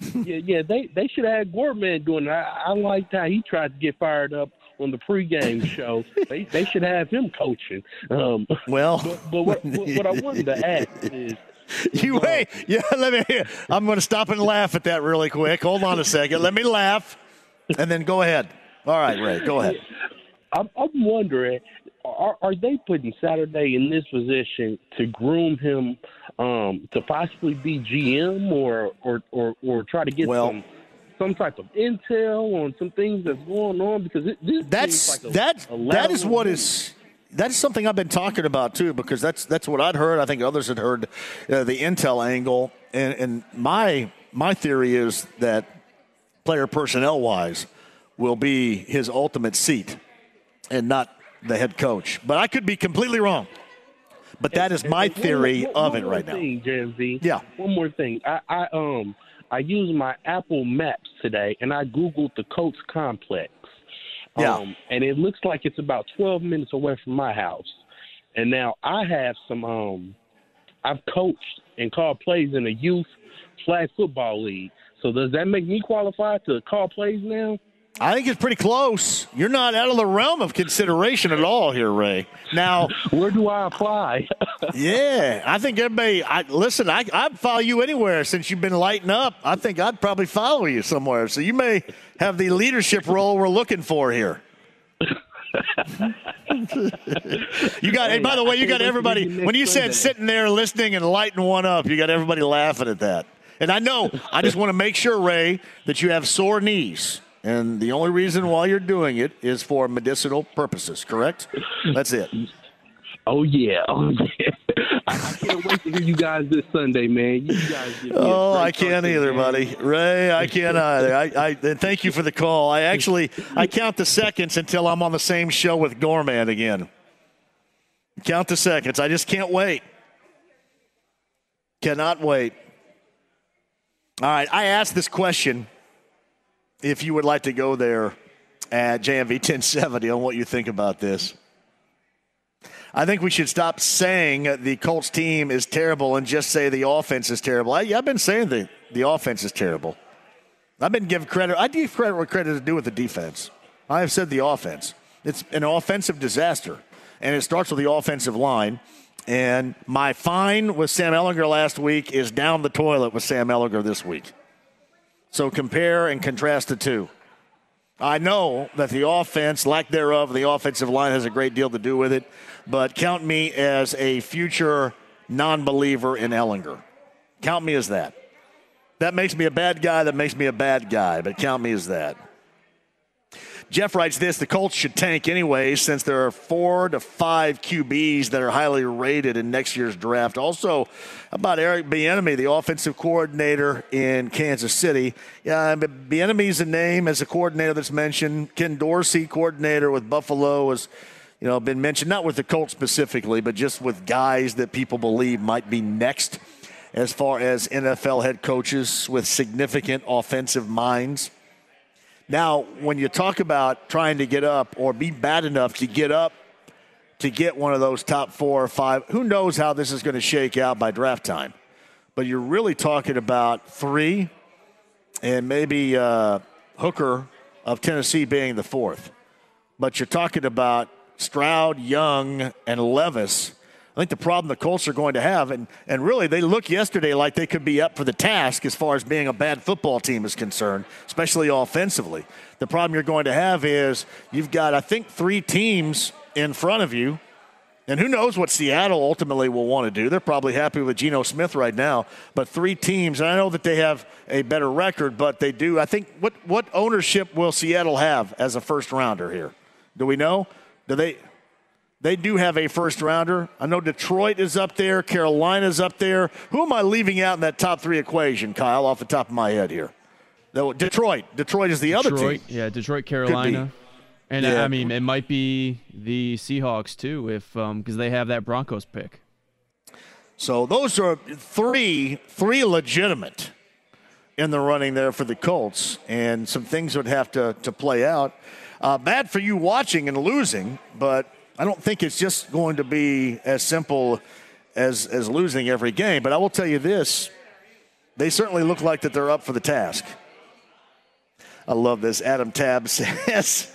yeah, yeah, they they should have had Gorman doing it. I, I liked how he tried to get fired up on the pregame show. they they should have him coaching. Um, well, but, but what, what, what I wanted to ask is. You wait. Yeah, let me. I'm going to stop and laugh at that really quick. Hold on a second. Let me laugh, and then go ahead. All right, Ray, go ahead. I'm, I'm wondering, are, are they putting Saturday in this position to groom him um, to possibly be GM or or, or, or try to get some some type of intel on some things that's going on? Because it, this That's like a, that. a That is what is. That is something I've been talking about too, because that's that's what I'd heard. I think others had heard uh, the intel angle, and, and my my theory is that player personnel wise will be his ultimate seat, and not the head coach. But I could be completely wrong. But that is my theory of it right now. thing, JMV. Yeah. One more thing. I, I um I used my Apple Maps today, and I googled the Colts Complex. Yeah. Um, and it looks like it's about 12 minutes away from my house. And now I have some. Um, I've coached and called plays in a youth flag football league. So does that make me qualify to call plays now? I think it's pretty close. You're not out of the realm of consideration at all here, Ray. Now, where do I apply? yeah, I think everybody. I, listen, I, I'd follow you anywhere since you've been lighting up. I think I'd probably follow you somewhere. So you may have the leadership role we're looking for here. you got. Hey, by the way, you got everybody. When you said sitting there listening and lighting one up, you got everybody laughing at that. And I know. I just want to make sure, Ray, that you have sore knees. And the only reason why you're doing it is for medicinal purposes, correct? That's it. Oh yeah, oh yeah. I, I can't wait to hear you guys this Sunday, man. You guys. give me a Oh, I can't the either, game. buddy. Ray, I can't either. I, I thank you for the call. I actually I count the seconds until I'm on the same show with Gorman again. Count the seconds. I just can't wait. Cannot wait. All right, I asked this question. If you would like to go there at JMV 1070 on what you think about this. I think we should stop saying the Colts team is terrible and just say the offense is terrible. I, I've been saying the, the offense is terrible. I've been giving credit. I give credit where credit is due with the defense. I have said the offense. It's an offensive disaster, and it starts with the offensive line. And my fine with Sam Ehlinger last week is down the toilet with Sam Ehlinger this week. So compare and contrast the two. I know that the offense, lack thereof, the offensive line has a great deal to do with it, but count me as a future non believer in Ehlinger. Count me as that. That makes me a bad guy. That makes me a bad guy, but count me as that. Jeff writes this the Colts should tank anyway, since there are four to five QBs that are highly rated in next year's draft. Also, about Eric Bieniemy, the offensive coordinator in Kansas City. Yeah, Bieniemy's a name as a coordinator that's mentioned. Ken Dorsey, coordinator with Buffalo, has you know been mentioned, not with the Colts specifically, but just with guys that people believe might be next as far as NFL head coaches with significant offensive minds. Now, when you talk about trying to get up or be bad enough to get up to get one of those top four or five, who knows how this is going to shake out by draft time? But you're really talking about three and maybe uh, Hooker of Tennessee being the fourth. But you're talking about Stroud, Young, and Levis. I think the problem the Colts are going to have, and, and really they look yesterday like they could be up for the task as far as being a bad football team is concerned, especially offensively. The problem you're going to have is you've got, I think, three teams in front of you. And who knows what Seattle ultimately will want to do? They're probably happy with Geno Smith right now. But three teams, and I know that they have a better record, but they do. I think what what ownership will Seattle have as a first rounder here? Do we know? Do they? They do have a first rounder. I know Detroit is up there, Carolina's up there. Who am I leaving out in that top three equation, Kyle, off the top of my head here? Detroit. Detroit is the other Detroit, team. yeah, Detroit, Carolina, and Yeah. I mean it might be the Seahawks too, if because they have that Broncos pick. So those are three, three legitimate in the running there for the Colts, and some things would have to, to play out. Uh, bad for you watching and losing, but I don't think it's just going to be as simple as as losing every game. But I will tell you this: they certainly look like that they're up for the task. I love this. Adam Tab says,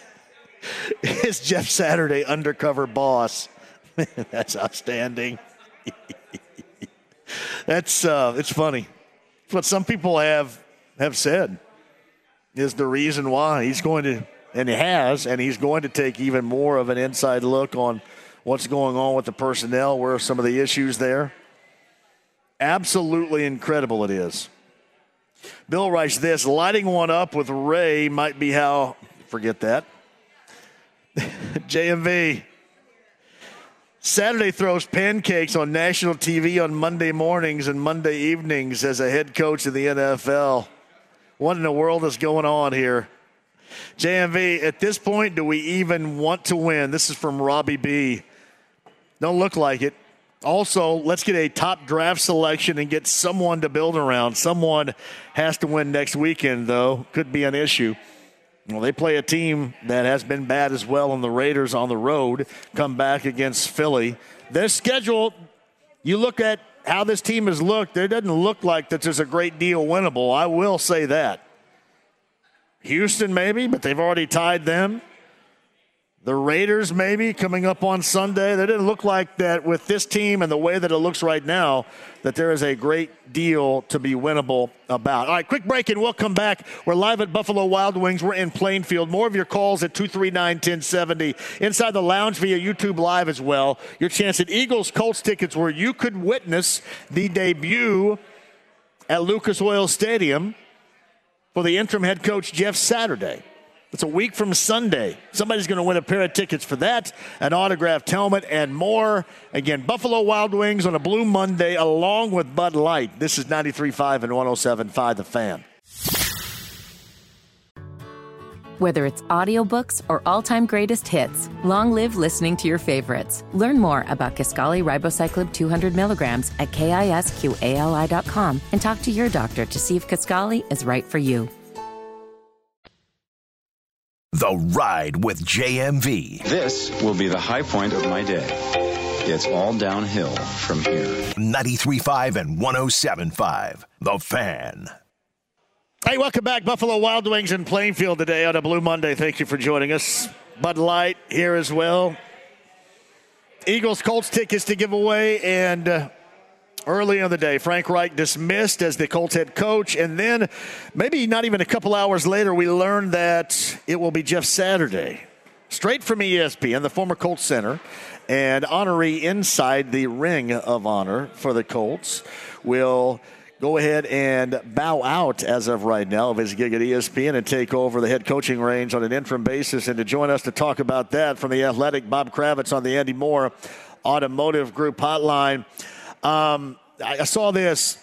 "Is Jeff Saturday undercover boss?" That's outstanding. That's uh, it's funny. It's what some people have have said is the reason why he's going to, and he has, and he's going to take even more of an inside look on what's going on with the personnel, where are some of the issues there. Absolutely incredible it is. Bill writes this lighting one up with Ray might be how, forget that. JMV. Saturday throws pancakes on national TV on Monday mornings and Monday evenings as a head coach of the NFL. What in the world is going on here? JMV, at this point, do we even want to win? This is from Robbie B. Don't look like it. Also, let's get a top draft selection and get someone to build around. Someone has to win next weekend, though. Could be an issue. Well, they play a team that has been bad as well, and the Raiders on the road come back against Philly. Their schedule, you look at how this team has looked, it doesn't look like that there's a great deal winnable. I will say that. Houston, maybe, but they've already tied them. The Raiders, maybe, coming up on Sunday. They didn't look like that with this team and the way that it looks right now, that there is a great deal to be winnable about. All right, quick break and we'll come back. We're live at Buffalo Wild Wings. We're in Plainfield. More of your calls at 239 1070. Inside the lounge via YouTube Live as well. Your chance at Eagles Colts tickets where you could witness the debut at Lucas Oil Stadium for the interim head coach Jeff Saturday. It's a week from Sunday. Somebody's going to win a pair of tickets for that, an autographed helmet, and more. Again, Buffalo Wild Wings on a Blue Monday along with Bud Light. This is 93.5 and 107.5 The Fan. Whether it's audiobooks or all-time greatest hits, long live listening to your favorites. Learn more about Kisqali Ribociclib 200 milligrams at kisqali.com and talk to your doctor to see if Kisqali is right for you. The Ride with JMV. This will be the high point of my day. It's all downhill from here. 93.5 and 107.5. The Fan. Hey, welcome back. Buffalo Wild Wings in Plainfield today on a Blue Monday. Thank you for joining us. Bud Light here as well. Eagles Colts tickets to give away, and uh, early in the day, Frank Reich dismissed as the Colts head coach, and then maybe not even a couple hours later, we learned that it will be Jeff Saturday, straight from ESPN, the former Colts center, and honoree inside the ring of honor for the Colts will go ahead and bow out as of right now of his gig at ESPN and take over the head coaching reins on an interim basis. And to join us to talk about that from the Athletic, Bob Kravitz on the Andy Moore Automotive Group hotline. Um, I, I saw this,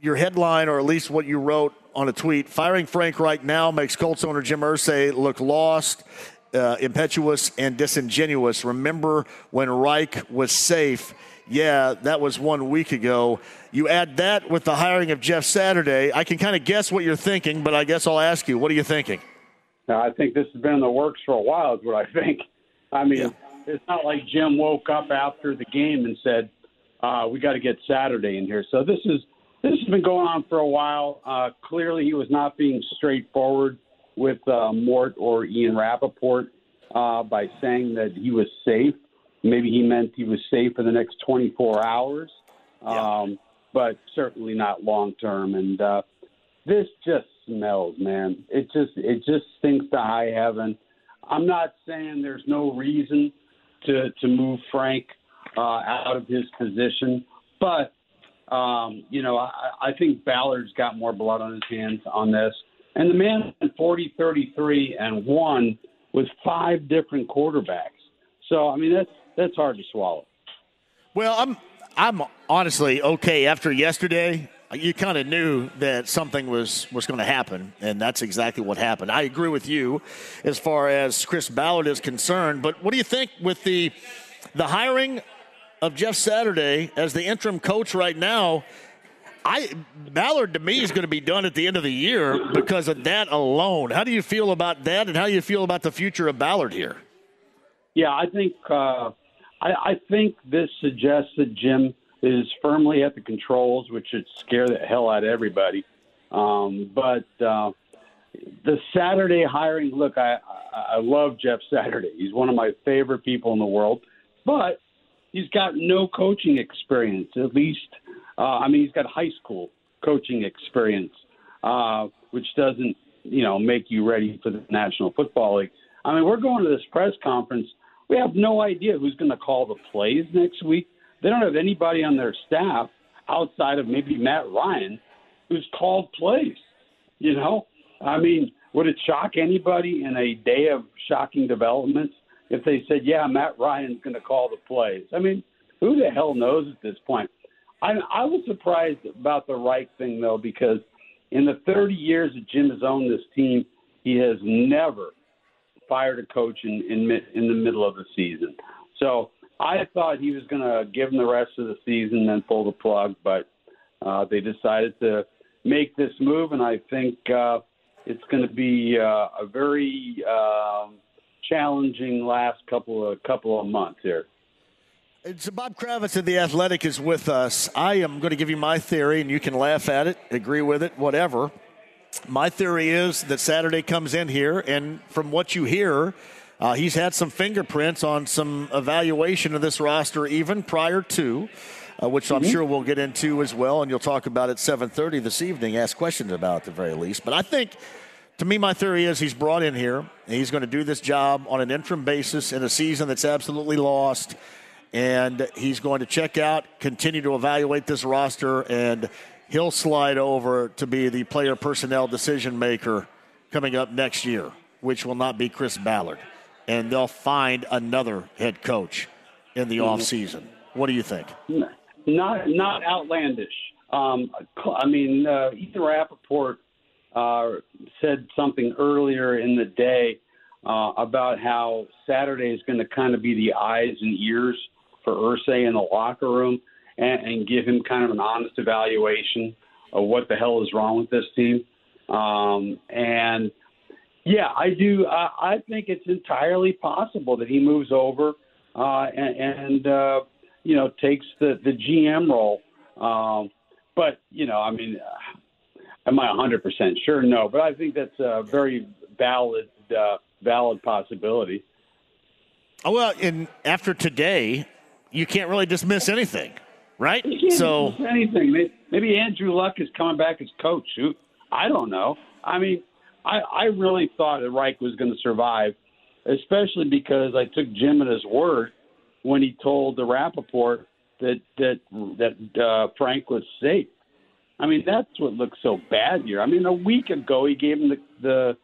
your headline, or at least what you wrote on a tweet. Firing Frank right now makes Colts owner Jim Irsay look lost, uh, impetuous, and disingenuous. Remember when Reich was safe? Yeah, that was one week ago. You add that with the hiring of Jeff Saturday. I can kind of guess what you're thinking, but I guess I'll ask you, what are you thinking? Now, I think this has been in the works for a while, is what I think. I mean, yeah. it's not like Jim woke up after the game and said, uh, we got to get Saturday in here. So this is this has been going on for a while. Uh, clearly, he was not being straightforward with uh, Mort or Ian Rapoport uh, by saying that he was safe. Maybe he meant he was safe for the next 24 hours, yeah. But certainly not long term. And uh, this just smells, man. It just it just stinks to high heaven. I'm not saying there's no reason to to move Frank uh, out of his position, but um, you know I, I think Ballard's got more blood on his hands on this. And the man 40, 33, and one with five different quarterbacks. So I mean that's that's hard to swallow. Well, I'm I'm honestly okay after yesterday. You kind of knew that something was was going to happen, and that's exactly what happened. I agree with you as far as Chris Ballard is concerned. But what do you think with the the hiring of Jeff Saturday as the interim coach right now? I Ballard to me is going to be done at the end of the year because of that alone. How do you feel about that, and how do you feel about the future of Ballard here? Yeah, I think uh, I, I think this suggests that Jim is firmly at the controls, which should scare the hell out of everybody. Um, but uh, the Saturday hiring, look, I, I, I love Jeff Saturday. He's one of my favorite people in the world, but he's got no coaching experience. At least, uh, I mean, he's got high school coaching experience, uh, which doesn't, you know, make you ready for the National Football League. I mean, we're going to this press conference we have no idea who's going to call the plays next week. They don't have anybody on their staff outside of maybe Matt Ryan who's called plays. You know, I mean, would it shock anybody in a day of shocking developments if they said, "Yeah, Matt Ryan's going to call the plays"? I mean, who the hell knows at this point? I, I was surprised about the right thing though, because in the 30 years that Jim has owned this team, he has never fired a coach in in, in the middle of the season. So I thought he was going to give him the rest of the season and then pull the plug, but uh, they decided to make this move, and I think uh, it's going to be uh, a very uh, challenging last couple of couple of months here. So Bob Kravitz of The Athletic is with us. I am going to give you my theory, and you can laugh at it, agree with it, whatever. My theory is that Saturday comes in here, and from what you hear, uh, he's had some fingerprints on some evaluation of this roster even prior to, uh, which I'm Mhm. sure we'll get into as well, and you'll talk about at 7:30 this evening. Ask questions about at the very least. But I think, to me, my theory is he's brought in here. And he's going to do this job on an interim basis in a season that's absolutely lost, and he's going to check out, continue to evaluate this roster, and he'll slide over to be the player personnel decision maker coming up next year, which will not be Chris Ballard. And they'll find another head coach in the Mhm. offseason. What do you think? not not outlandish. Um, I mean, uh, Ian Rapoport uh, said something earlier in the day uh, about how Saturday is going to kind of be the eyes and ears for Irsay in the locker room and, and give him kind of an honest evaluation of what the hell is wrong with this team. Um, and yeah, I do. I, I think it's entirely possible that he moves over uh, and, and uh, you know takes the the GM role. Um, but you know, I mean, uh, am I 100 percent sure? No, but I think that's a very valid uh, valid possibility. Oh, well, and after today, you can't really dismiss anything, right? So anything. Maybe Andrew Luck is coming back as coach. I don't know. I mean, I, I really thought that Reich was going to survive, especially because I took Jim at his word when he told the Rapoport that that that uh, Frank was safe. I mean, that's what looks so bad here. I mean, a week ago he gave him the the,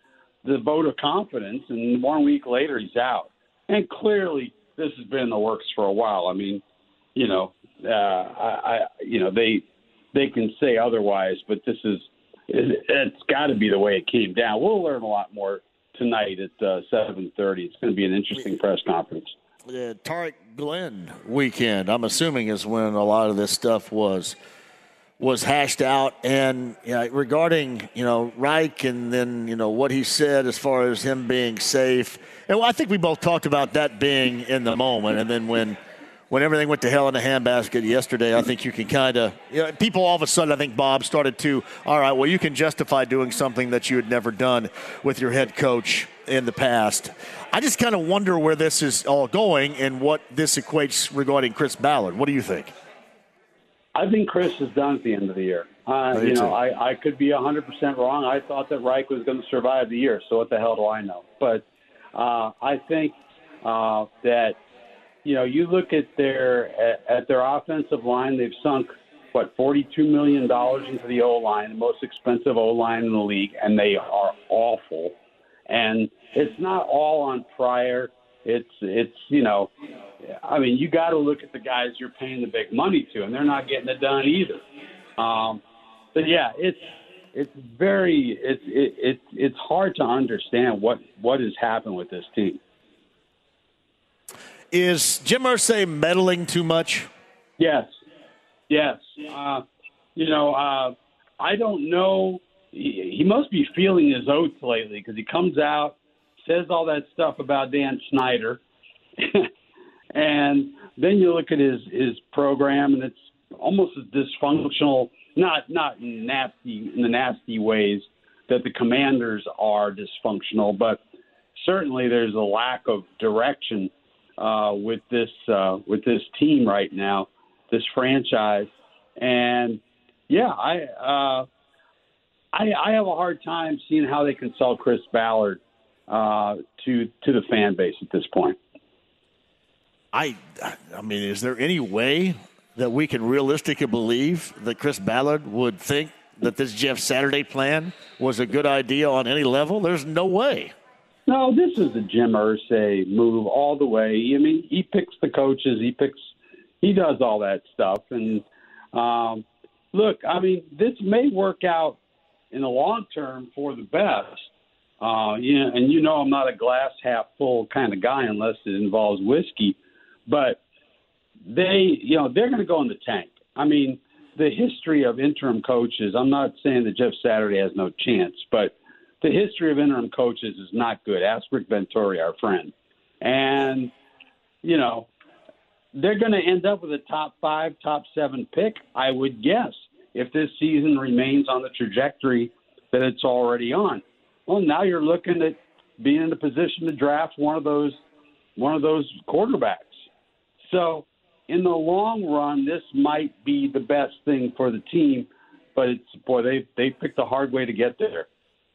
the vote of confidence, and one week later he's out. And clearly, this has been in the works for a while. I mean, you know, uh, I, I you know they they can say otherwise, but this is it, it's got to be the way it came down. We'll learn a lot more tonight at uh, seven thirty. It's going to be an interesting press conference. the Tarik Glenn weekend, I'm assuming, is when a lot of this stuff was was hashed out. And you know, regarding you know Reich and then you know what he said as far as him being safe, and I think we both talked about that being in the moment. And then when when everything went to hell in a handbasket yesterday, I think you can kind of you know, people all of a sudden I think Bob started to all right, well you can justify doing something that you had never done with your head coach in the past. I just kind of wonder where this is all going and what this equates regarding Chris Ballard. What do you think? I think Chris is done at the end of the year. Uh, you know. I, I could be 100% wrong. I thought that Reich was going to survive the year, so what the hell do I know? But uh, I think uh, that, you know, you look at their at, their offensive line, they've sunk what 42 million dollars into the O line, the most expensive O line in the league, and they are awful. And it's not all on Pryor. It's it's you know, I mean, you got to look at the guys you're paying the big money to, and they're not getting it done either. Um, but yeah, it's it's very it's it, it it's hard to understand what what has happened with this team. Is Jim Irsay meddling too much? Yes, yes. Uh, you know, uh, I don't know. He, he must be feeling his oats lately because he comes out, says all that stuff about Dan Snyder, and then you look at his his program, and it's almost as dysfunctional. Not not nasty in the nasty ways that the Commanders are dysfunctional, but certainly there's a lack of direction uh, with this uh, with this team right now, this franchise, and yeah, I, uh, I I have a hard time seeing how they can sell Chris Ballard uh, to to the fan base at this point. I, I mean, is there any way that we can realistically believe that Chris Ballard would think that this Jeff Saturday plan was a good idea on any level? There's no way. No, this is a Jim Irsay move all the way. I mean, he picks the coaches, he picks, he does all that stuff. And um, look, I mean, this may work out in the long term for the best. Uh, yeah, and you know, I'm not a glass half full kind of guy unless it involves whiskey. But they, you know, they're going to go in the tank. I mean, the history of interim coaches. I'm not saying that Jeff Saturday has no chance, but the history of interim coaches is not good. Ask Rick Venturi, our friend, and you know they're going to end up with a top five, top seven pick. I would guess if this season remains on the trajectory that it's already on. Well, now you're looking at being in a position to draft one of those one of those quarterbacks. So, in the long run, this might be the best thing for the team, but it's boy they they picked a hard way to get there.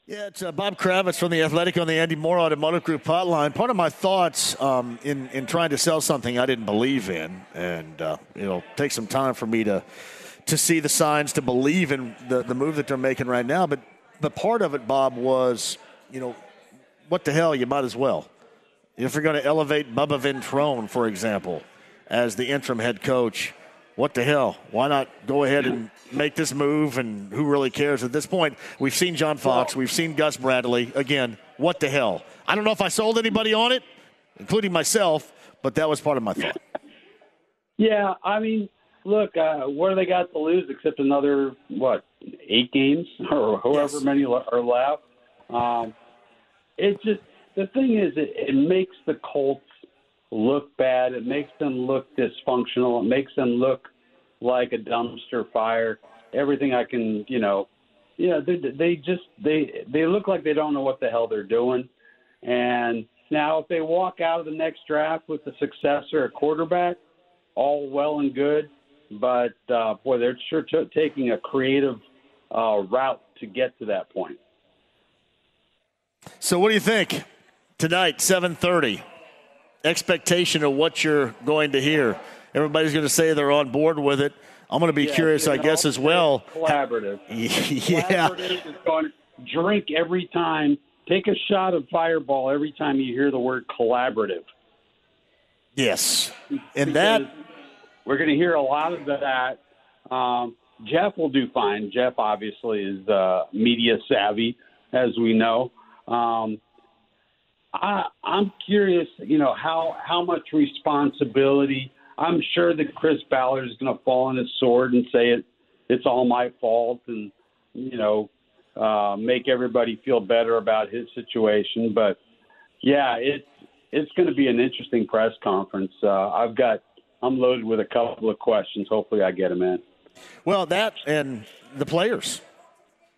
Yeah, it's uh, Bob Kravitz from the Athletic on the Andy Moore Automotive Group hotline. Part of my thoughts um, in in trying to sell something I didn't believe in, and uh, it'll take some time for me to to see the signs to believe in the the move that they're making right now. But but part of it, Bob, was you know what the hell you might as well if you're going to elevate Bubba Ventrone, for example, as the interim head coach. What the hell? Why not go ahead and make this move, and who really cares at this point? We've seen John Fox, we've seen Gus Bradley. Again, what the hell? I don't know if I sold anybody on it, including myself, but that was part of my thought. Yeah, I mean, look, uh, what do they got to lose except another what eight games or however yes. many are left? Um, it just the thing is, it, it makes the Colts look bad. It makes them look dysfunctional. It makes them look like a dumpster fire. Everything I can, you know, you know, they, they just they they look like they don't know what the hell they're doing. And now, if they walk out of the next draft with a successor, a quarterback, all well and good. But uh, boy, they're sure t- taking a creative uh, route to get to that point. So, what do you think tonight, seven thirty? Expectation of what you're going to hear. Everybody's going to say they're on board with it. I'm going to be yeah, curious, I guess, as well. Collaborative. yeah. Collaborative is going drink every time. Take a shot of Fireball every time you hear the word collaborative. Yes, and because that we're going to hear a lot of that. Um, Jeff will do fine. Jeff obviously is uh, media savvy, as we know. Um, I, I'm curious, you know, how how much responsibility I'm sure that Chris Ballard is going to fall on his sword and say it it's all my fault and you know uh, make everybody feel better about his situation. But yeah, it's it's going to be an interesting press conference. Uh, I've got I'm loaded with a couple of questions. Hopefully, I get them in. Well, that and the players.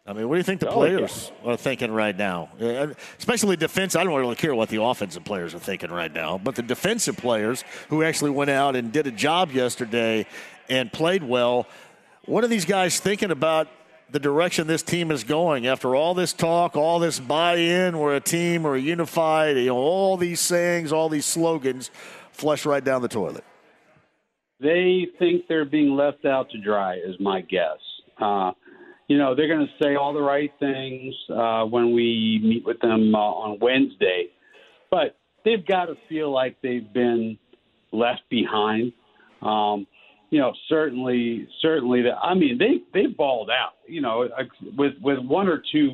I mean, what do you think the Oh, players are thinking right now? Especially defense. I don't really care what the offensive players are thinking right now, but the defensive players who actually went out and did a job yesterday and played well. What are these guys thinking about the direction this team is going after all this talk, all this buy-in? We're a team, we're unified. You know, all these sayings, all these slogans, flush right down the toilet. They think they're being left out to dry, is my guess. Uh, you know, they're going to say all the right things uh, when we meet with them uh, on Wednesday, but they've got to feel like they've been left behind. Um, you know, certainly, certainly. That I mean, they they balled out. You know, with with one or two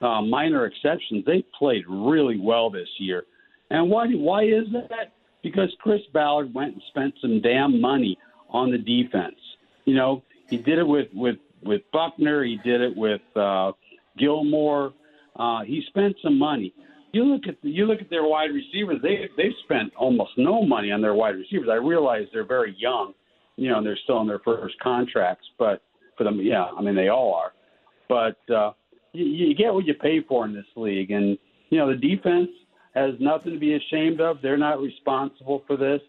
uh, minor exceptions, they played really well this year. And why why is that? Because Chris Ballard went and spent some damn money on the defense. You know, he did it with with with Buckner. He did it with uh, Gilmore. Uh, he spent some money. You look at the, you look at their wide receivers. They they've spent almost no money on their wide receivers. I realize they're very young, you know, and they're still in their first contracts. But for them, yeah, I mean they all are. But uh, you, you get what you pay for in this league, and you know the defense has nothing to be ashamed of. They're not responsible for this.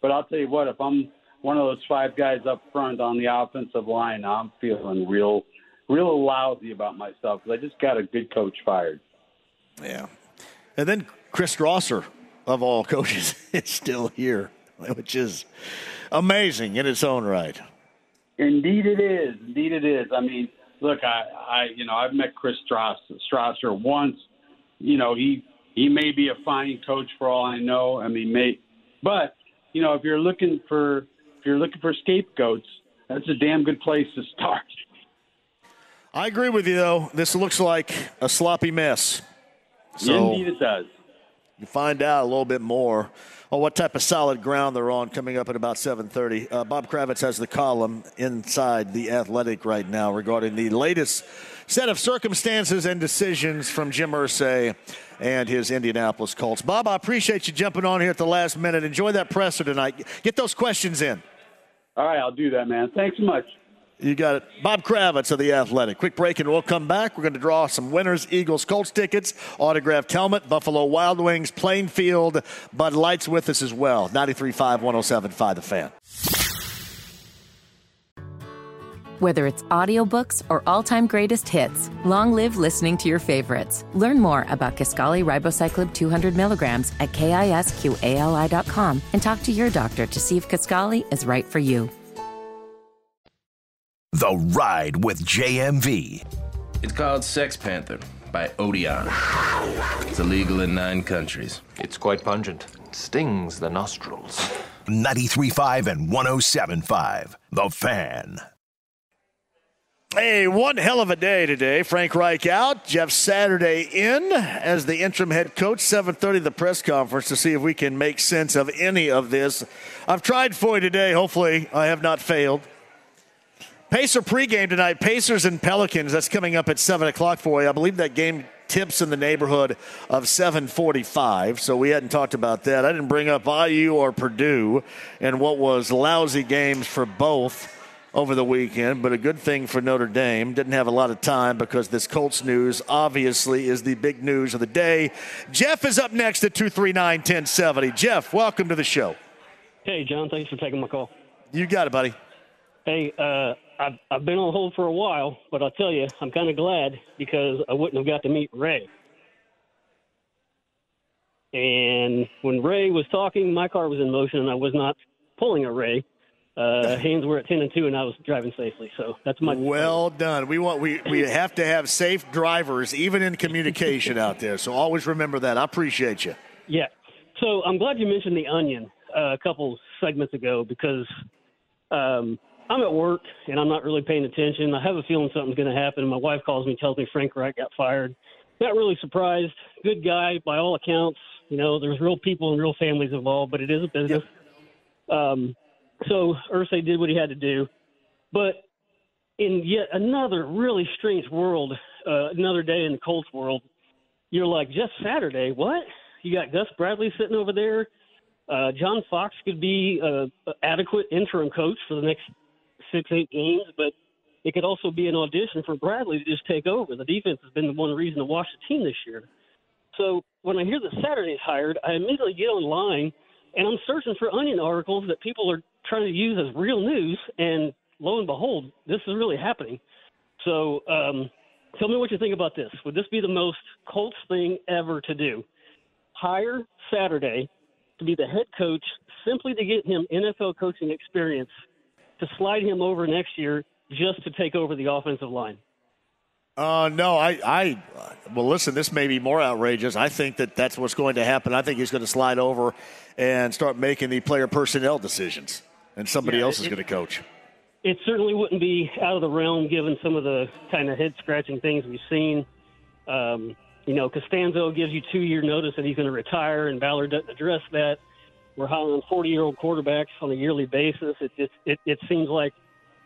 But I'll tell you what, if I'm one of those five guys up front on the offensive line, I'm feeling real, real lousy about myself because I just got a good coach fired. Yeah. And then Chris Strausser, of all coaches, is still here, which is amazing in its own right. Indeed, it is. Indeed, it is. I mean, look, I, I, you know, I've met Chris Strausser, Strausser once. You know, he he may be a fine coach for all I know. I mean, may, but you know, if you're looking for if you're looking for scapegoats, that's a damn good place to start. I agree with you, though. This looks like a sloppy mess. So Indeed, it does. you find out a little bit more on what type of solid ground they're on coming up at about 7.30. Uh, Bob Kravitz has the column inside The Athletic right now regarding the latest set of circumstances and decisions from Jim Irsay and his Indianapolis Colts. Bob, I appreciate you jumping on here at the last minute. Enjoy that presser tonight. Get those questions in. All right, I'll do that, man. Thanks so much. You got it. Bob Kravitz of The Athletic. Quick break and we'll come back. We're going to draw some winners Eagles Colts tickets, autographed helmet, Buffalo Wild Wings, Plainfield, Bud Lights with us as well. 93.5, 107.5 The Fan. Whether it's audiobooks or all-time greatest hits, long live listening to your favorites. Learn more about Kisqali Ribociclib 200 milligrams at kisqali.com and talk to your doctor to see if Kisqali is right for you. The Ride with JMV. It's called Sex Panther by Odeon. It's illegal in nine countries. It's quite pungent. Stings the nostrils. 93.5 and 107.5. The Fan. Hey, one hell of a day today. Frank Reich out, Jeff Saturday in as the interim head coach. 7:30 the press conference to see if we can make sense of any of this. I've tried for you today. Hopefully, I have not failed. Pacer pregame tonight. Pacers and Pelicans. That's coming up at seven o'clock for you. I believe that game tips in the neighborhood of 7:45. So we hadn't talked about that. I didn't bring up IU or Purdue and what was lousy games for both over the weekend, but a good thing for Notre Dame. Didn't have a lot of time because this Colts news obviously is the big news of the day. Jeff is up next at 239 1070. Jeff, welcome to the show. Hey, John, thanks for taking my call. You got it, buddy. Hey, uh, I've, I've been on hold for a while, but I'll tell you, I'm kind of glad because I wouldn't have got to meet Ray. And when Ray was talking, my car was in motion and I was not pulling a Ray. Uh, Haynes were at 10 and 2 and I was driving safely. So that's my. Well done. We want we, we have to have safe drivers even in communication out there. So always remember that. I appreciate you. Yeah. So I'm glad you mentioned the onion uh, a couple segments ago because um, I'm at work and I'm not really paying attention. I have a feeling something's going to happen. My wife calls me, tells me Frank Reich got fired. Not really surprised. Good guy by all accounts. You know, there's real people and real families involved, but it is a business. Um, so Irsay did what he had to do. But in yet another really strange world, uh, another day in the Colts world, you're like, just Saturday, what? You got Gus Bradley sitting over there. Uh, John Fox could be an adequate interim coach for the next six, eight games, but it could also be an audition for Bradley to just take over. The defense has been the one reason to watch the team this year. So when I hear that Saturday's hired, I immediately get online and I'm searching for onion articles that people are trying to use as real news, and lo and behold, this is really happening. So, um, tell me what you think about this. Would this be the most Colts thing ever to do? Hire Saturday to be the head coach simply to get him NFL coaching experience to slide him over next year just to take over the offensive line. Uh, no, I, I, well, listen, this may be more outrageous. I think that that's what's going to happen. I think he's going to slide over and start making the player personnel decisions, and somebody Yeah, else is going to coach. It certainly wouldn't be out of the realm given some of the kind of head scratching things we've seen. Um, you know, Castonzo gives you two year notice that he's going to retire, and Ballard doesn't address that. We're hiring 40 year old quarterbacks on a yearly basis. It just it, it seems like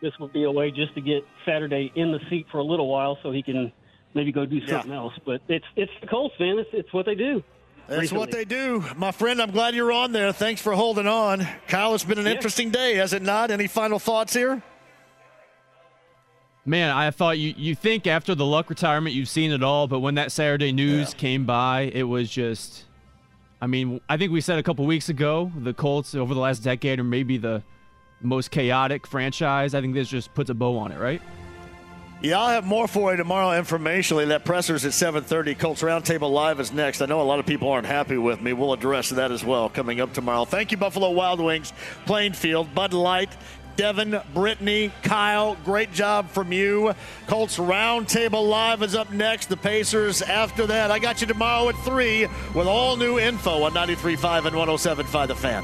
this would be a way just to get Saturday in the seat for a little while so he can maybe go do something else. But it's it's the Colts, man. It's it's what they do. That's what they do. My friend, I'm glad you're on there. Thanks for holding on. Kyle, it's been an interesting day, has it not? Any final thoughts here? Man, I thought you you think after the Luck retirement you've seen it all, but when that Saturday news came by, it was just I mean, I think we said a couple weeks ago the Colts over the last decade are maybe the most chaotic franchise. I think this just puts a bow on it, right? Yeah, I'll have more for you tomorrow informationally. That presser's at 7.30. Colts Roundtable Live is next. I know a lot of people aren't happy with me. We'll address that as well coming up tomorrow. Thank you, Buffalo Wild Wings, Plainfield, Bud Light, Devin, Brittany, Kyle, great job from you. Colts Roundtable Live is up next. The Pacers after that. I got you tomorrow at 3 with all new info on 93.5 and 107.5 The Fan.